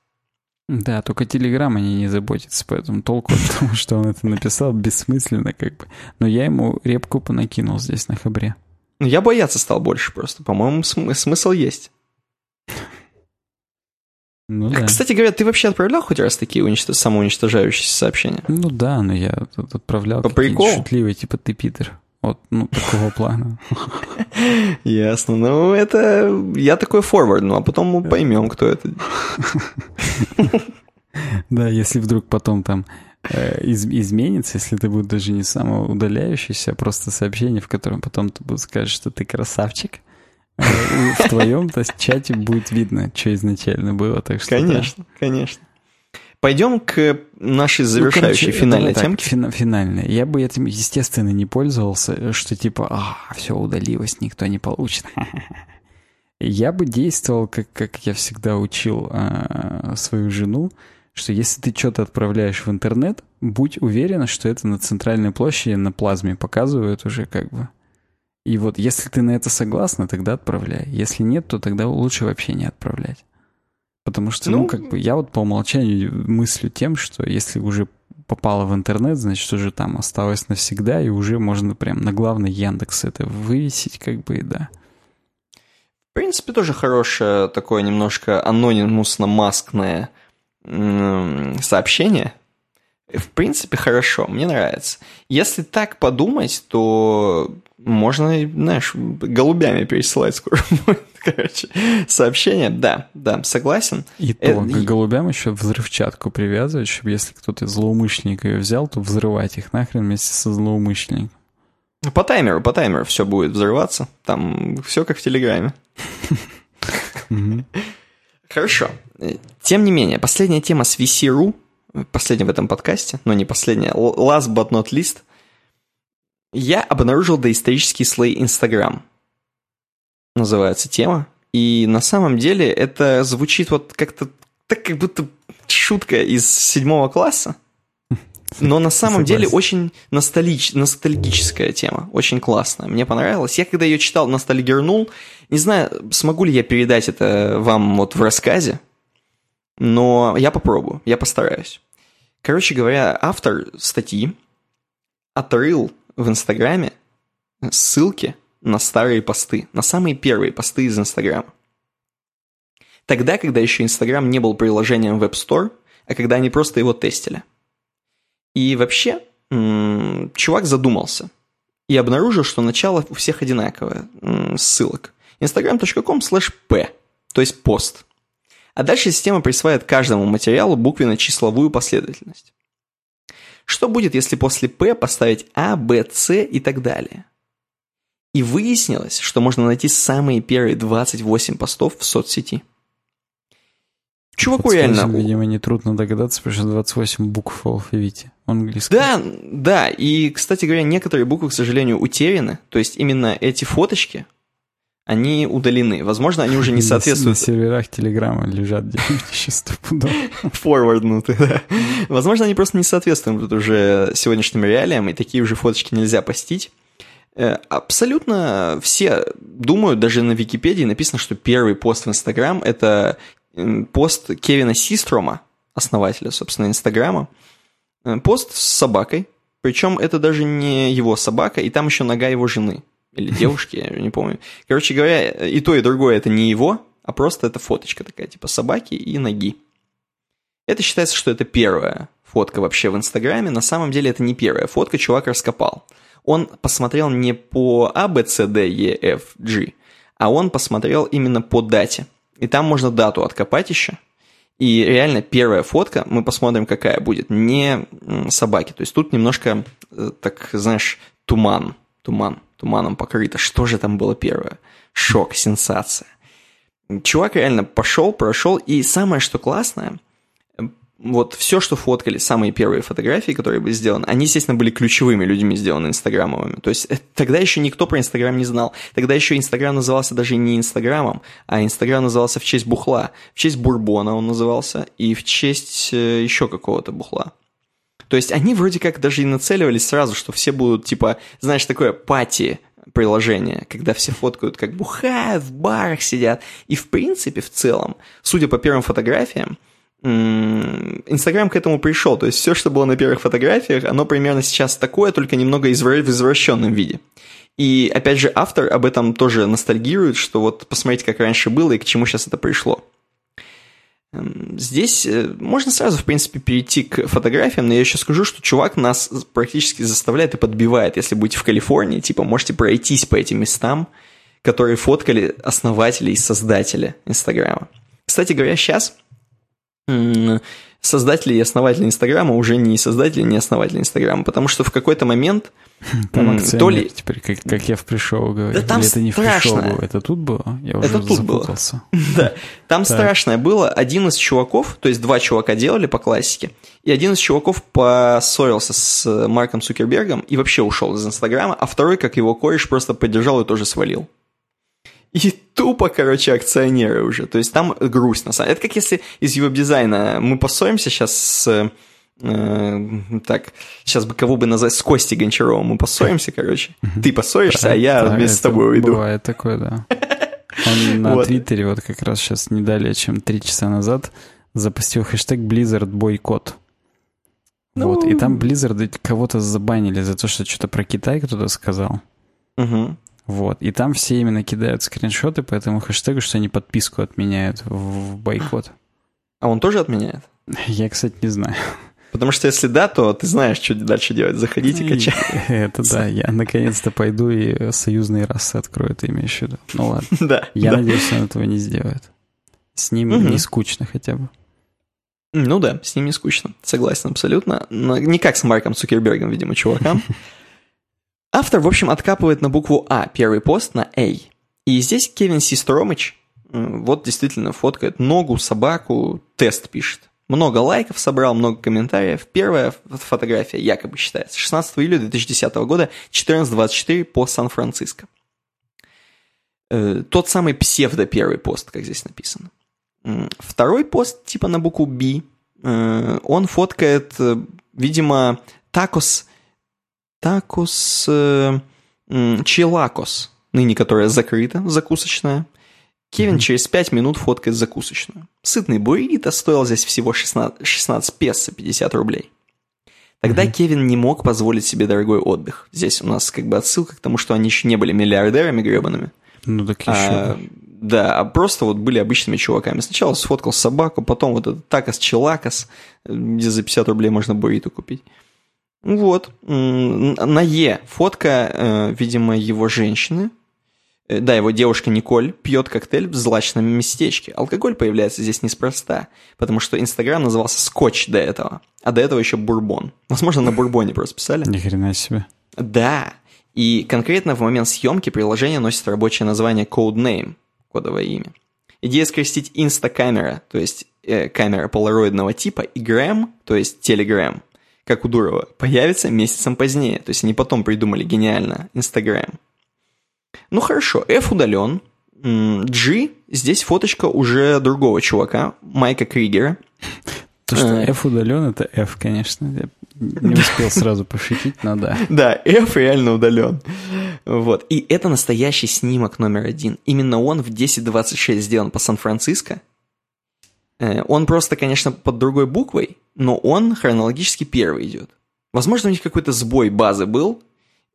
Да, только Телеграм они не заботятся, поэтому толку от того, что он это написал, бессмысленно как бы. Но я ему репку понакинул здесь на хабре. Ну, я бояться стал больше просто. По-моему, см- смысл есть. Ну, да. Кстати говоря, ты вообще отправлял хоть раз такие уничтож... самоуничтожающиеся сообщения? Ну да, но я тут отправлял По приколу? шутливые, типа ты Питер. Вот, ну, такого плана. Ясно. Ну, это... Я такой форвард, ну, а потом мы поймем, кто это. Да, если вдруг потом там э, из, изменится, если это будет даже не самоудаляющееся, а просто сообщение, в котором потом ты будешь сказать, что ты красавчик, в твоем то чате будет видно, что изначально было. Так что, конечно, да. конечно. Пойдем к нашей ну, завершающей ну, короче, финальной так, темке. Фина, финальной. Я бы этим, естественно, не пользовался, что типа, а, все удалилось, никто не получит. Я бы действовал, как, как я всегда учил э, свою жену, что если ты что-то отправляешь в интернет, будь уверена, что это на центральной площади на плазме показывают уже как бы. И вот если ты на это согласна, тогда отправляй. Если нет, то тогда лучше вообще не отправлять. Потому что, ну, ну как бы я вот по умолчанию мыслю тем, что если уже попало в интернет, значит, уже там осталось навсегда, и уже можно прям на главный Яндекс это вывесить, как бы, и да. В принципе, тоже хорошее такое немножко анонимусно-маскное сообщение. В принципе, хорошо, мне нравится. Если так подумать, то можно, знаешь, голубями пересылать скоро будет, короче, сообщение. Да, да, согласен. И то, Это... к голубям еще взрывчатку привязывать, чтобы если кто-то из злоумышленников ее взял, то взрывать их нахрен вместе со злоумышленником. По таймеру, по таймеру все будет взрываться. Там все как в Телеграме. Хорошо. Тем не менее, последняя тема с VC.ru, последняя в этом подкасте, но не последняя, last but not least, я обнаружил доисторический слой Инстаграм. Называется тема. И на самом деле это звучит вот как-то так, как будто шутка из седьмого класса. Но на самом Согласен. деле очень ностальгич, ностальгическая тема, очень классная. Мне понравилось. Я когда ее читал, ностальгернул. Не знаю, смогу ли я передать это вам вот в рассказе, но я попробую, я постараюсь. Короче говоря, автор статьи отрыл в Инстаграме ссылки на старые посты, на самые первые посты из Инстаграма. Тогда, когда еще Инстаграм не был приложением в App Store, а когда они просто его тестили – и вообще, чувак задумался и обнаружил, что начало у всех одинаковое, ссылок. instagram.com slash p, то есть пост. А дальше система присваивает каждому материалу буквенно-числовую последовательность. Что будет, если после P поставить А, Б, С и так далее? И выяснилось, что можно найти самые первые 28 постов в соцсети – Чуваку реально... Видимо, нетрудно догадаться, потому что 28 букв в алфавите английском. Да, да, и, кстати говоря, некоторые буквы, к сожалению, утеряны, то есть именно эти фоточки, они удалены. Возможно, они уже не соответствуют... На серверах Телеграма лежат где-нибудь стопудово. Форварднуты, да. Возможно, они просто не соответствуют уже сегодняшним реалиям, и такие уже фоточки нельзя постить. Э, абсолютно все думают, даже на Википедии написано, что первый пост в Инстаграм – это пост Кевина Систрома, основателя, собственно, Инстаграма. Э, пост с собакой, причем это даже не его собака, и там еще нога его жены. Или девушки, я не помню. Короче говоря, и то, и другое это не его, а просто это фоточка такая, типа собаки и ноги. Это считается, что это первая фотка вообще в Инстаграме. На самом деле это не первая фотка, чувак раскопал. Он посмотрел не по A, B, C, D, E, F, G, а он посмотрел именно по дате. И там можно дату откопать еще. И реально первая фотка, мы посмотрим, какая будет, не собаки. То есть тут немножко, э, так, знаешь, туман, туман, туманом покрыто. Что же там было первое? Шок, сенсация. Чувак реально пошел, прошел, и самое, что классное, вот все, что фоткали, самые первые фотографии, которые были сделаны, они, естественно, были ключевыми людьми сделаны инстаграмовыми. То есть э, тогда еще никто про Инстаграм не знал. Тогда еще Инстаграм назывался даже не Инстаграмом, а Инстаграм назывался в честь бухла. В честь Бурбона он назывался, и в честь э, еще какого-то бухла. То есть они вроде как даже и нацеливались сразу, что все будут, типа, знаешь, такое пати приложение, когда все фоткают, как бухают, в барах сидят. И в принципе, в целом, судя по первым фотографиям, Инстаграм к этому пришел. То есть все, что было на первых фотографиях, оно примерно сейчас такое, только немного в извращенном виде. И опять же, автор об этом тоже ностальгирует, что вот посмотрите, как раньше было и к чему сейчас это пришло. Здесь э, можно сразу, в принципе, перейти к фотографиям, но я еще скажу, что чувак нас практически заставляет и подбивает. Если будете в Калифорнии, типа, можете пройтись по этим местам, которые фоткали основатели и создатели Инстаграма. Кстати говоря, сейчас создатели и основатели Инстаграма уже не создатели, не основатели Инстаграма, потому что в какой-то момент там то ли... теперь, как, как я в пришел говорю. Да там Или это не страшно. в пришел это тут было? Я уже это тут запутался. было. да, там так. страшное было. Один из чуваков, то есть два чувака делали по классике, и один из чуваков поссорился с Марком Цукербергом и вообще ушел из Инстаграма, а второй, как его кореш, просто поддержал и тоже свалил. И тупо, короче, акционеры уже. То есть там грусть, на самом деле. Это как если из веб-дизайна мы поссоримся сейчас с... Э, так, сейчас бы кого бы назвать, с Костей Гончаровым мы поссоримся, короче. Ты поссоришься, а я вместе с тобой уйду. Бывает такое, да. Он на Вот. Твиттере вот как раз сейчас не далее, чем три часа назад запустил хэштег Blizzard бойкот. Вот, и Ну. там Blizzard кого-то забанили за то, что что-то про Китай кто-то сказал. Мгм. Вот, и там все именно кидают скриншоты по этому хэштегу, что они подписку отменяют в бойкот. А он тоже отменяет? Я, кстати, не знаю. Потому что если да, то ты знаешь, что дальше делать. Заходите, качай. Это да, я наконец-то пойду и союзные расы открою, ты имеешь в виду. Ну ладно. Да. Я да. надеюсь, он этого не сделает. С ним не скучно хотя бы. Ну да, с ним не скучно. Согласен абсолютно. Но не как с Марком Цукербергом, видимо, чувакам. Автор, в общем, откапывает на букву А первый пост на А. И здесь Кевин Систромыч вот действительно фоткает ногу, собаку, тест пишет. Много лайков собрал, много комментариев. Первая фотография якобы считается. 16 июля 2010 года, 14.24 по Сан-Франциско. Э, Тот самый псевдо первый пост, как здесь написано. Второй пост, типа на букву B, э, он фоткает, э, видимо, такос, такос э, челакос, ныне которая закрыта, закусочная. Кевин через 5 минут фоткает закусочную. Сытный буррито стоил здесь всего 16, 16 песо, 50 рублей. Тогда Кевин не мог позволить себе дорогой отдых. Здесь у нас как бы отсылка к тому, что они еще не были миллиардерами гребаными. Ну так еще. А, да, а просто вот были обычными чуваками. Сначала сфоткал собаку, потом вот этот такос челакос, где за 50 рублей можно буррито купить. Вот. На Е фотка, э, видимо, его женщины. Э, Да, его девушка Николь пьет коктейль в злачном местечке. Алкоголь появляется здесь неспроста, потому что Инстаграм назывался Скотч до этого, а до этого еще Бурбон. Возможно, на Бурбоне просто писали. Ни хрена себе. Да, и конкретно в момент съемки приложение носит рабочее название Codename, кодовое имя. Идея скрестить инстакамера, то есть э, камера полароидного типа, и Грэм, то есть Telegram, как у Дурова, появится месяцем позднее. То есть они потом придумали гениально Instagram. Ну хорошо, F удален. G, здесь фоточка уже другого чувака, Майка Кригера. То, что Э. F удален, это F, конечно. Я не успел сразу пошутить, но да. Да, F реально удален. Вот. И это настоящий снимок номер один. Именно он в 10.26 сделан по Сан-Франциско. Э, Он просто, конечно, под другой буквой, но он хронологически первый идет. Возможно, у них какой-то сбой базы был,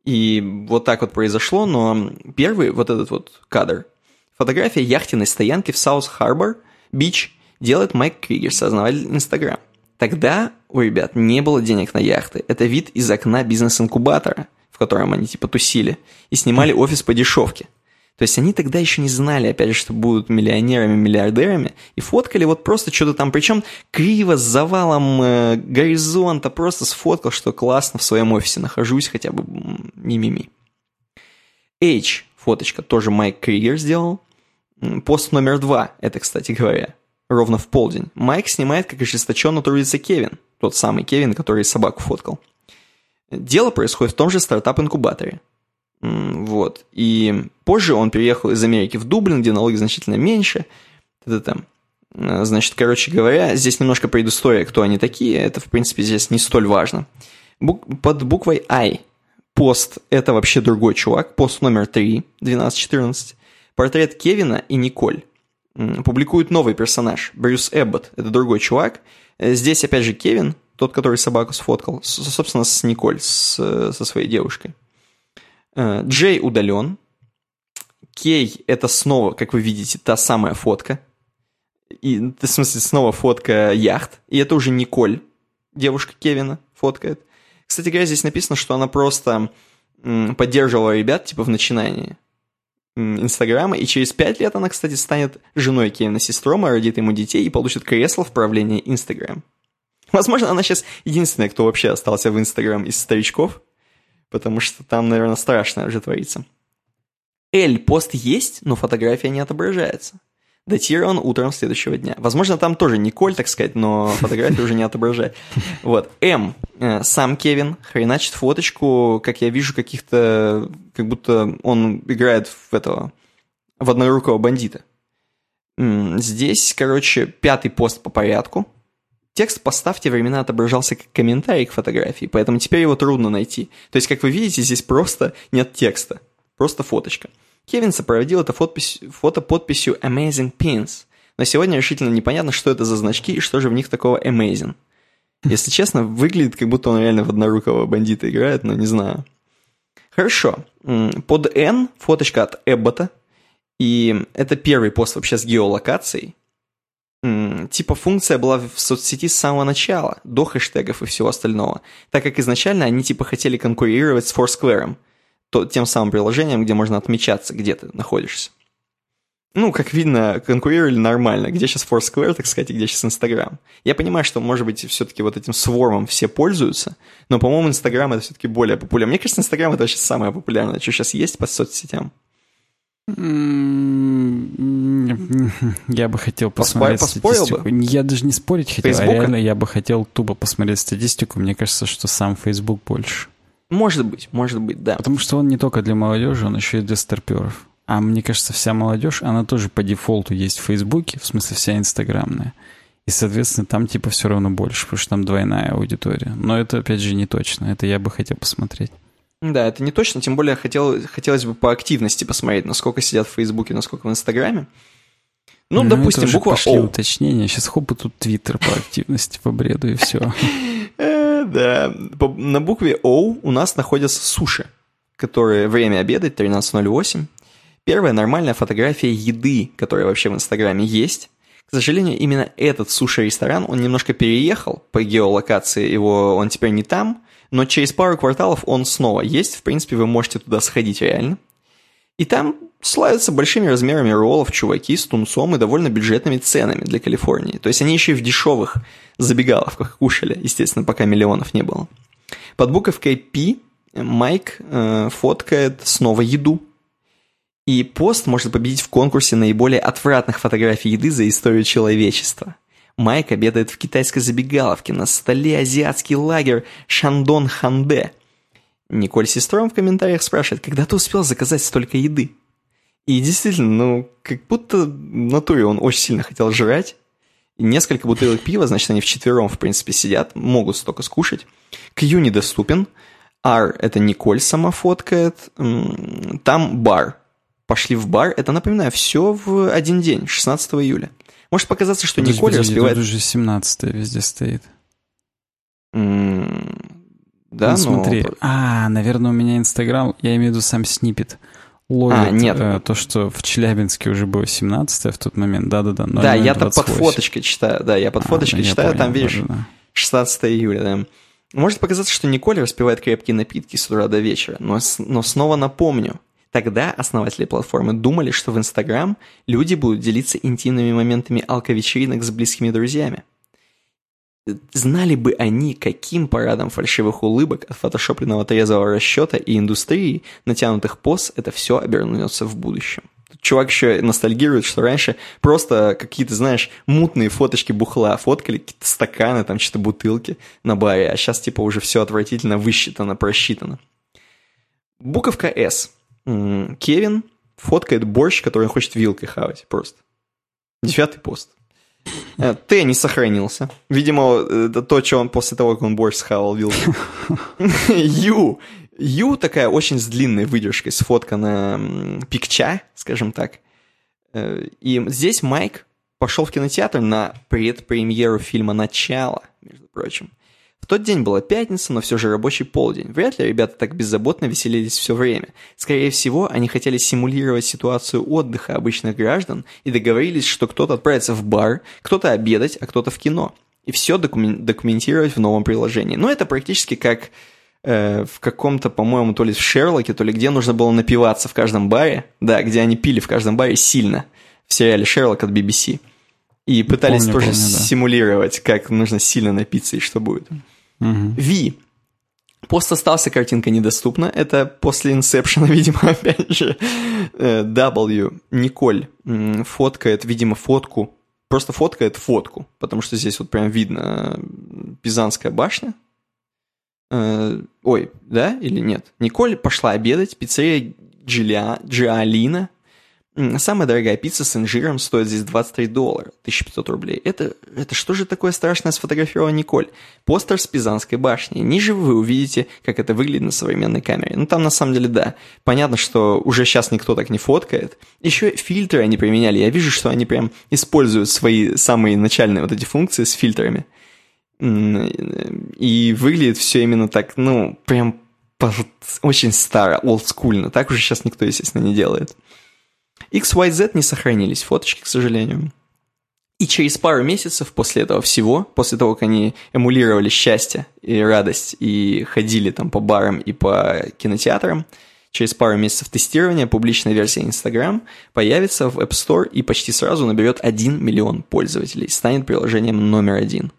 и вот так вот произошло, но первый, вот этот вот кадр, фотография яхтенной стоянки в South Harbor, Beach, делает Майк Кригер, создатель Instagram. Тогда у ребят не было денег на яхты. Это вид из окна бизнес-инкубатора, в котором они типа тусили, и снимали офис по дешевке. То есть они тогда еще не знали, опять же, что будут миллионерами, миллиардерами, и фоткали вот просто что-то там, причем криво, с завалом э, горизонта, просто сфоткал, что классно в своем офисе нахожусь, хотя бы мимими. H, фоточка, тоже Майк Кригер сделал. Пост номер два, это, кстати говоря, ровно в полдень. Майк снимает, как ожесточенно трудится Кевин, тот самый Кевин, который собаку фоткал. Дело происходит в том же стартап-инкубаторе. Вот. И позже он переехал из Америки в Дублин, где налоги значительно меньше. Это там. Э, Значит, короче говоря, здесь немножко предыстория, кто они такие. Это, в принципе, здесь не столь важно. Бук- под буквой I пост – это вообще другой чувак. Пост номер 3, 12-14. Портрет Кевина и Николь. Публикует новый персонаж, Брюс Эббот. Это другой чувак. Э, Здесь, опять же, Кевин, тот, который собаку сфоткал, собственно, с Николь, с, со своей девушкой. Э, Джей удален. Кей – это снова, как вы видите, та самая фотка. И, в смысле, снова фотка яхт. И это уже Николь, девушка Кевина, фоткает. Кстати говоря, здесь написано, что она просто поддерживала ребят, типа, в начинании Инстаграма, и через пять лет она, кстати, станет женой Кевина Систрома, родит ему детей и получит кресло в правлении Инстаграм. Возможно, она сейчас единственная, кто вообще остался в Инстаграм из старичков, потому что там, наверное, страшное уже творится. Эль, пост есть, но фотография не отображается. Датирован утром следующего дня. Возможно, там тоже Николь, так сказать, но фотография уже не отображает. Вот. М. Э, Сам Кевин хреначит фоточку, как я вижу, каких-то... Как будто он играет в этого... в однорукого бандита. Здесь, короче, пятый пост по порядку. Текст поста в те времена отображался как комментарий к фотографии, поэтому теперь его трудно найти. То есть, как вы видите, здесь просто нет текста, просто фоточка. Кевин сопроводил это фотопись, фото подписью Amazing Pins, но сегодня решительно непонятно, что это за значки и что же в них такого amazing. Если честно, выглядит, как будто он реально в однорукого бандита играет, но не знаю. Хорошо. Под N фоточка от Эббота. И это первый пост вообще с геолокацией. Типа функция была в соцсети с самого начала, до хэштегов и всего остального, так как изначально они типа хотели конкурировать с Foursquare, то, тем самым приложением, где можно отмечаться, где ты находишься. Ну, как видно, конкурировали нормально. Где сейчас Foursquare, так сказать, и где сейчас Instagram. Я понимаю, что, может быть, все-таки вот этим свормом все пользуются, но, по-моему, Instagram это все-таки более популярно. Мне кажется, Instagram это вообще самое популярное, что сейчас есть по соцсетям. Я бы хотел посмотреть Поспорил статистику. бы? Я даже не спорить хотел, Фейсбука? а реально я бы хотел тупо посмотреть статистику. Мне кажется, что сам Facebook больше. Может быть, может быть, да. Потому что он не только для молодежи, он еще и для старперов. А мне кажется, вся молодежь, она тоже по дефолту есть в Фейсбуке, в смысле вся инстаграмная. И, соответственно, там типа все равно больше, потому что там двойная аудитория. Но это, опять же, не точно. Это я бы хотел посмотреть. Да, это не точно, тем более хотел, хотелось бы по активности посмотреть, насколько сидят в Фейсбуке, насколько в Инстаграме. Ну, допустим, это уже буква пошли О. уточнения. Сейчас хоп, и тут Твиттер по активности, по бреду, и все. Э, Да, на букве О у нас находятся суши, которые время обедать 13.08. Первая нормальная фотография еды, которая вообще в Инстаграме есть. К сожалению, именно этот суши-ресторан, он немножко переехал по геолокации, его он теперь не там, но через пару кварталов он снова есть, в принципе, вы можете туда сходить реально. И там славятся большими размерами роллов чуваки с тунцом и довольно бюджетными ценами для Калифорнии. То есть они еще и в дешевых забегаловках кушали, естественно, пока миллионов не было. Под буковкой P Майк э, фоткает снова еду. И пост может победить в конкурсе наиболее отвратных фотографий еды за историю человечества. Майк обедает в китайской забегаловке, на столе азиатский лагерь Шандон Ханде. Николь Сестром в комментариях спрашивает, когда ты успел заказать столько еды? И действительно, ну, как будто в натуре он очень сильно хотел жрать. Несколько бутылок пива, значит, они вчетвером, в принципе, сидят, могут столько скушать. Q недоступен. R – это Николь сама фоткает. Там бар. Пошли в бар. Это, напоминаю, все в один день, 16 июля. Может показаться, что Подожди, Николь подожди, распевает... Тут уже 17 везде стоит. М, Да, Ну, но... смотри. А, наверное, у меня Инстаграм, я имею в виду сам снипет. Ловит А, нет. э, то, что в Челябинске уже было 17 в тот момент. Да-да-да. Да, я там под 0028. фоточкой читаю. Да, я под А, фоточкой я читаю, там, понял, видишь, да-да-да. 16 июля, да. Может показаться, что Николь распивает крепкие напитки с утра до вечера, но, но снова напомню. Тогда основатели платформы думали, что в Инстаграм люди будут делиться интимными моментами алковечеринок с близкими друзьями. Знали бы они, каким парадом фальшивых улыбок от фотошопленного трезвого расчета и индустрии натянутых поз это все обернется в будущем. Чувак еще ностальгирует, что раньше просто какие-то, знаешь, мутные фоточки бухла фоткали, какие-то стаканы, там что-то бутылки на баре, а сейчас типа уже все отвратительно высчитано, просчитано. Буковка «С». Кевин фоткает борщ, который он хочет вилкой хавать просто. Девятый пост. Э, Т не сохранился. Видимо, это то, что он после того, как он борщ схавал вилкой. Ю. Ю такая очень с длинной выдержкой, сфоткана пикча, скажем так. Э, И здесь Майк пошел в кинотеатр на предпремьеру фильма «Начало», между прочим. В тот день была пятница, но все же рабочий полдень. Вряд ли ребята так беззаботно веселились все время. Скорее всего, они хотели симулировать ситуацию отдыха обычных граждан и договорились, что кто-то отправится в бар, кто-то обедать, а кто-то в кино. И все докумен- документировать в новом приложении. Но это практически как э, в каком-то, по-моему, то ли в Шерлоке, то ли где нужно было напиваться в каждом баре. Да, где они пили в каждом баре сильно. В сериале «Шерлок» от BBC. И пытались Помню, тоже помню, да. симулировать, как нужно сильно напиться и что будет. Мгм. V. Пост остался, картинка недоступна. Это после Инсепшена, видимо, опять же. Э, W. Николь фоткает, видимо, фотку. Просто фоткает фотку. Потому что здесь вот прям видно Пизанская башня. Э, Ой, да или нет? Николь пошла обедать. Пиццерия Джиля. Самая дорогая пицца с инжиром стоит здесь 23 доллара, 1500 рублей. Это, это что же такое страшное сфотографировала Николь? Постер с Пизанской башни. Ниже вы увидите, как это выглядит на современной камере. Ну, там на самом деле, да. Понятно, что уже сейчас никто так не фоткает. Еще фильтры они применяли. Я вижу, что они прям используют свои самые начальные вот эти функции с фильтрами. И выглядит все именно так, ну, прям очень старо, олдскульно. Так уже сейчас никто, естественно, не делает. XYZ не сохранились фоточки, к сожалению. И через пару месяцев после этого всего, после того, как они эмулировали счастье и радость и ходили там по барам и по кинотеатрам, через пару месяцев тестирования публичная версия Instagram появится в App Store и почти сразу наберет 1 миллион пользователей, станет приложением номер один.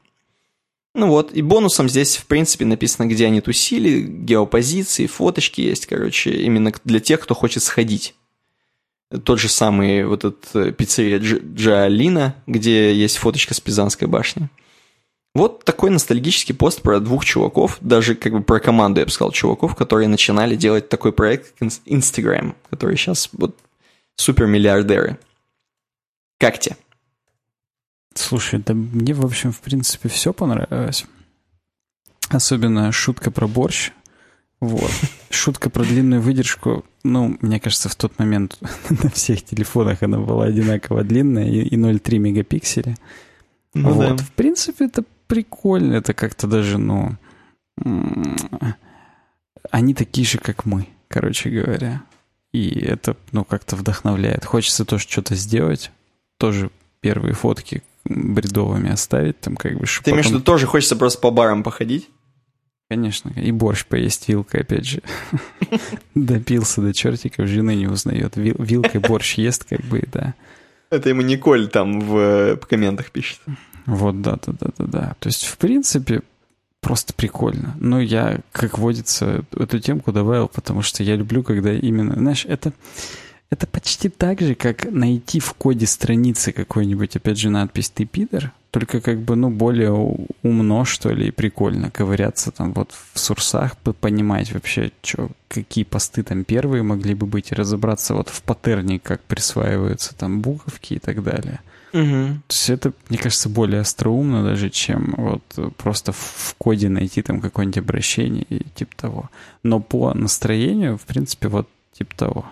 Ну вот, и бонусом здесь, в принципе, написано, где они тусили, геопозиции, фоточки есть, короче, именно для тех, кто хочет сходить тот же самый вот этот э, пиццерия Джалина, где есть фоточка с Пизанской башни. Вот такой ностальгический пост про двух чуваков, даже как бы про команду, я бы сказал, чуваков, которые начинали делать такой проект, как Instagram, который сейчас вот супермиллиардеры. Как тебе? Слушай, да мне, в общем, в принципе, все понравилось. Особенно шутка про борщ. Вот. Шутка про длинную выдержку. Ну, мне кажется, в тот момент на всех телефонах она была одинаково длинная и, и 0,3 мегапикселя. Ну, вот. Да. В принципе, это прикольно. Это как-то даже, ну... Они такие же, как мы, короче говоря. И это, ну, как-то вдохновляет. Хочется тоже что-то сделать. Тоже первые фотки бредовыми оставить там как бы. Ты потом... имеешь в виду, тоже хочется просто по барам походить? Конечно, и борщ поесть вилкой, опять же. Допился до чертиков, жены не узнает. Вилкой борщ ест, как бы, да. Это ему Николь там в, э, в комментах пишет. Вот, да, да, да, да, да. То есть, в принципе, просто прикольно. Но я, как водится, эту темку добавил, потому что я люблю, когда именно, знаешь, это, это почти так же, как найти в коде страницы какой-нибудь, опять же, надпись «ты пидор», только как бы, ну, более умно, что ли, и прикольно ковыряться там вот в сурсах, понимать вообще, что, какие посты там первые могли бы быть, и разобраться вот в паттерне, как присваиваются там буковки и так далее. Угу. То есть это, мне кажется, более остроумно даже, чем вот просто в коде найти там какое-нибудь обращение и типа того. Но по настроению, в принципе, вот типа того.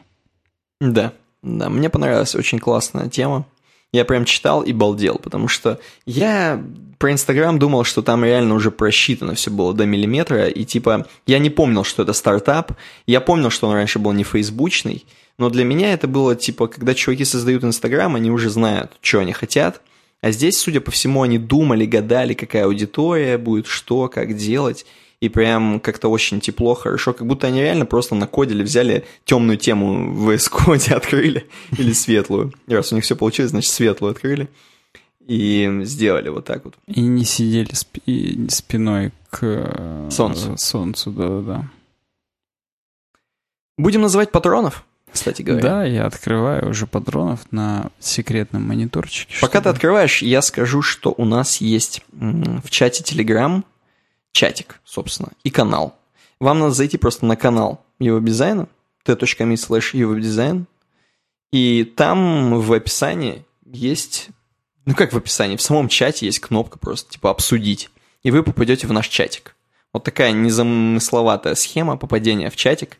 Да, да, мне понравилась очень классная тема. Я прям читал и балдел, потому что я про Инстаграм думал, что там реально уже просчитано все было до миллиметра, и типа я не помнил, что это стартап, я помнил, что он раньше был не фейсбучный, но для меня это было типа, когда чуваки создают Инстаграм, они уже знают, что они хотят, а здесь, судя по всему, они думали, гадали, какая аудитория будет, что, как делать, и прям как-то очень тепло, хорошо, как будто они реально просто на коде взяли темную тему в VS открыли, или светлую. И раз у них все получилось, значит, светлую открыли. И сделали вот так вот. И не сидели спи- спиной к э, солнцу. Солнцу, да-да-да. Будем называть патронов? кстати говоря. Да, я открываю уже патронов на секретном мониторчике. Пока чтобы... ты открываешь, я скажу, что у нас есть в чате Telegram чатик, собственно, и канал. Вам надо зайти просто на канал его дизайна, t.me slash его дизайн, и там в описании есть, ну как в описании, в самом чате есть кнопка просто, типа «Обсудить», и вы попадете в наш чатик. Вот такая незамысловатая схема попадения в чатик.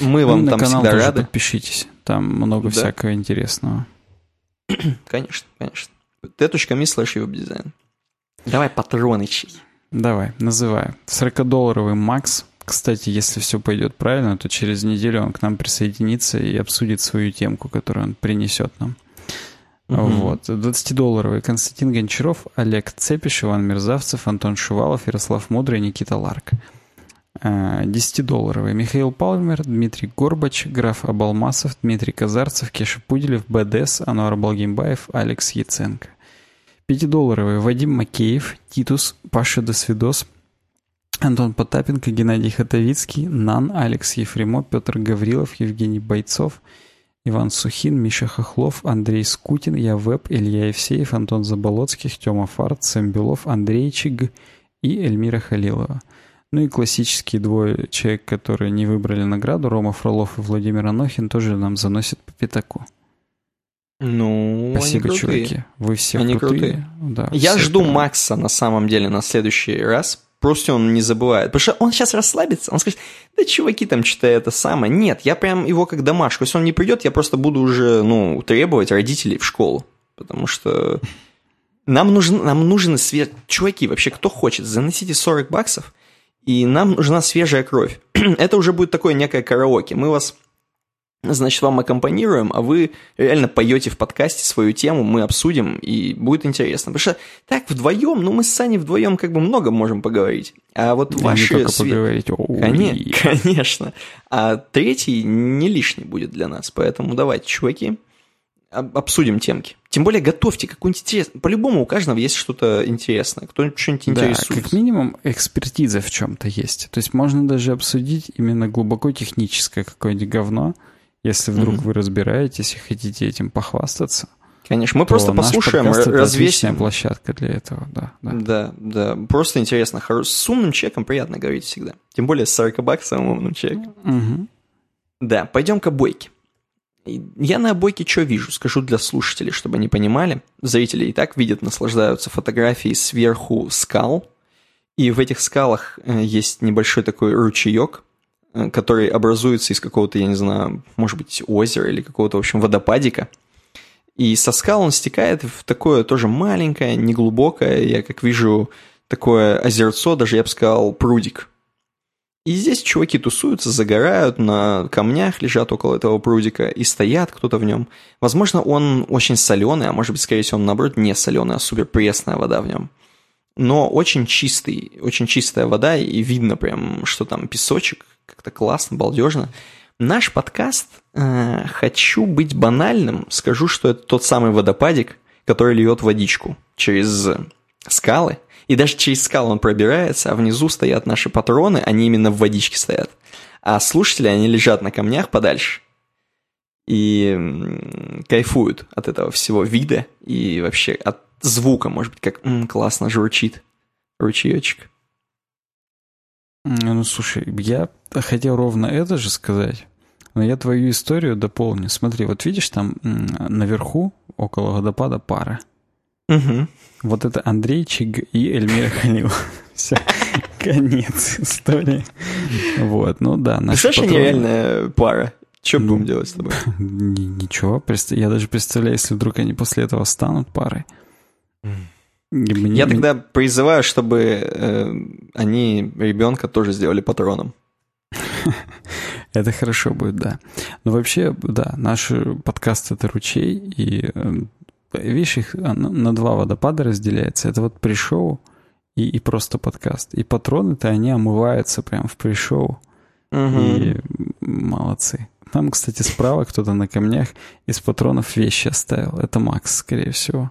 Мы вам ну, там канал всегда рады. подпишитесь, там много да. всякого интересного. конечно, конечно. t.me slash дизайн. Давай патронычей. Давай, называю. 40-долларовый Макс. Кстати, если все пойдет правильно, то через неделю он к нам присоединится и обсудит свою темку, которую он принесет нам. Угу. Вот. 20-долларовый Константин Гончаров, Олег Цепиш, Иван Мерзавцев, Антон Шувалов, Ярослав Мудрый, Никита Ларк. 10-долларовый Михаил Палмер, Дмитрий Горбач, Граф Абалмасов, Дмитрий Казарцев, Кеша Пуделев, БДС, Ануар Балгимбаев, Алекс Яценко. Пятидолларовые Вадим Макеев, Титус, Паша Досвидос, Антон Потапенко, Геннадий Хатовицкий, Нан, Алекс Ефремов, Петр Гаврилов, Евгений Бойцов, Иван Сухин, Миша Хохлов, Андрей Скутин, Я Веб, Илья Евсеев, Антон Заболоцких, Тёма Фарт, Сэм Белов, Андрей Чиг и Эльмира Халилова. Ну и классические двое человек, которые не выбрали награду, Рома Фролов и Владимир Анохин, тоже нам заносят по пятаку. Ну, Спасибо, они крутые. чуваки. Вы все Они крутые. крутые. Да, Я жду прям- Макса на самом деле на следующий раз. Просто он не забывает. Потому что он сейчас расслабится. Он скажет, да чуваки там что-то это самое. Нет, я прям его как домашку. Если он не придет, я просто буду уже, ну, требовать родителей в школу. Потому что нам нужен, нам нужен свет. Чуваки, вообще, кто хочет, заносите 40 баксов, и нам нужна свежая кровь. это уже будет такое некое караоке. Мы вас Значит, вам аккомпанируем, а вы реально поете в подкасте свою тему, мы обсудим, и будет интересно. Потому что так вдвоем, ну мы с Саней вдвоем как бы много можем поговорить. А вот Да, не ваши... только све- поговорить. Ой. Коне- Конечно. А третий не лишний будет для нас. Поэтому давайте, чуваки, об- обсудим темки. Тем более готовьте какую-нибудь интересную. По-любому у каждого есть что-то интересное. Кто-нибудь что-нибудь Да, интересует. как минимум экспертиза в чем-то есть. То есть можно даже обсудить именно глубоко техническое какое-нибудь говно, если вдруг Мгм. вы разбираетесь и хотите этим похвастаться. Конечно, мы то просто наш послушаем, подкаст р- это развесим. площадка для этого, да. да. Да, да, просто интересно. Хоро- С умным человеком приятно говорить всегда. Тем более с 40 баксовым умным человеком. Мгм. Да, пойдем к обойке. Я на обойке что вижу? Скажу для слушателей, чтобы они понимали. Зрители и так видят, наслаждаются фотографией сверху скал. И в этих скалах э, есть небольшой такой ручеек, который образуется из какого-то, я не знаю, может быть, озера или какого-то, в общем, водопадика. И со скал он стекает в такое тоже маленькое, неглубокое, я как вижу, такое озерцо, даже я бы сказал, прудик. И здесь чуваки тусуются, загорают, на камнях лежат около этого прудика и стоят кто-то в нем. Возможно, он очень соленый, а может быть, скорее всего, он наоборот не соленый, а супер пресная вода в нем. Но очень чистый, очень чистая вода, и видно прям, что там песочек, как-то классно, балдежно. Наш подкаст э, «Хочу быть банальным» скажу, что это тот самый водопадик, который льет водичку через скалы, и даже через скалы он пробирается, а внизу стоят наши патроны, они именно в водичке стоят. А слушатели, они лежат на камнях подальше и кайфуют от этого всего вида и вообще от звука, может быть, как м, классно журчит ручеечек. Ну, слушай, я хотел ровно это же сказать, но я твою историю дополню. Смотри, вот видишь там наверху, около водопада, пара. Угу. Вот это Андрейчик и Эльмира Халил. Все, конец истории. Вот, ну да. наши Представляешь, патроны- нереальная пара. Что Ну, будем делать с тобой? Ни- Ничего, я даже представляю, если вдруг они после этого станут парой. Мне- Я тогда призываю, чтобы э, они ребенка тоже сделали патроном. Это хорошо будет, да. Но вообще, да, наш подкаст — это ручей, и, э, видишь, их на два водопада разделяется. Это вот пришоу и, и просто подкаст. И патроны-то, они омываются прям в пришоу. И молодцы. Там, кстати, справа кто-то на камнях из патронов вещи оставил. Это Макс, скорее всего.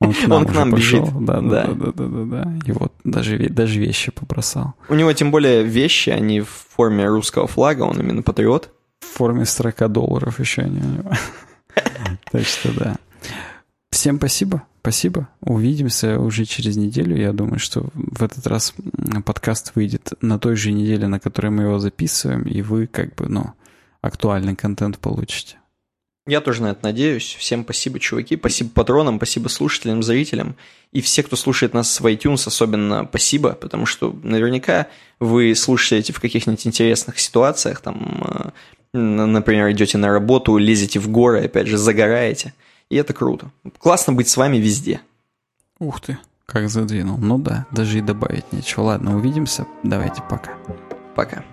Он к нам, Он к нам бежит. Да, да, Да. да, да, да, да, да. И вот даже, даже вещи побросал. У него тем более вещи, они в форме русского флага, он именно патриот. В форме 40 долларов еще они у него. Так что да. Всем спасибо. Спасибо. Увидимся уже через неделю. Я думаю, что в этот раз подкаст выйдет на той же неделе, на которой мы его записываем, и вы как бы, ну, актуальный контент получите. Я тоже на это надеюсь. Всем спасибо, чуваки. Спасибо патронам, спасибо слушателям, зрителям. И все, кто слушает нас в iTunes, особенно спасибо, потому что наверняка вы слушаете в каких-нибудь интересных ситуациях, там, э, например, идете на работу, лезете в горы, опять же, загораете. И это круто. Классно быть с вами везде. Ух ты, как задвинул. Ну да, даже и добавить нечего. Ладно, увидимся. Давайте, пока. Пока.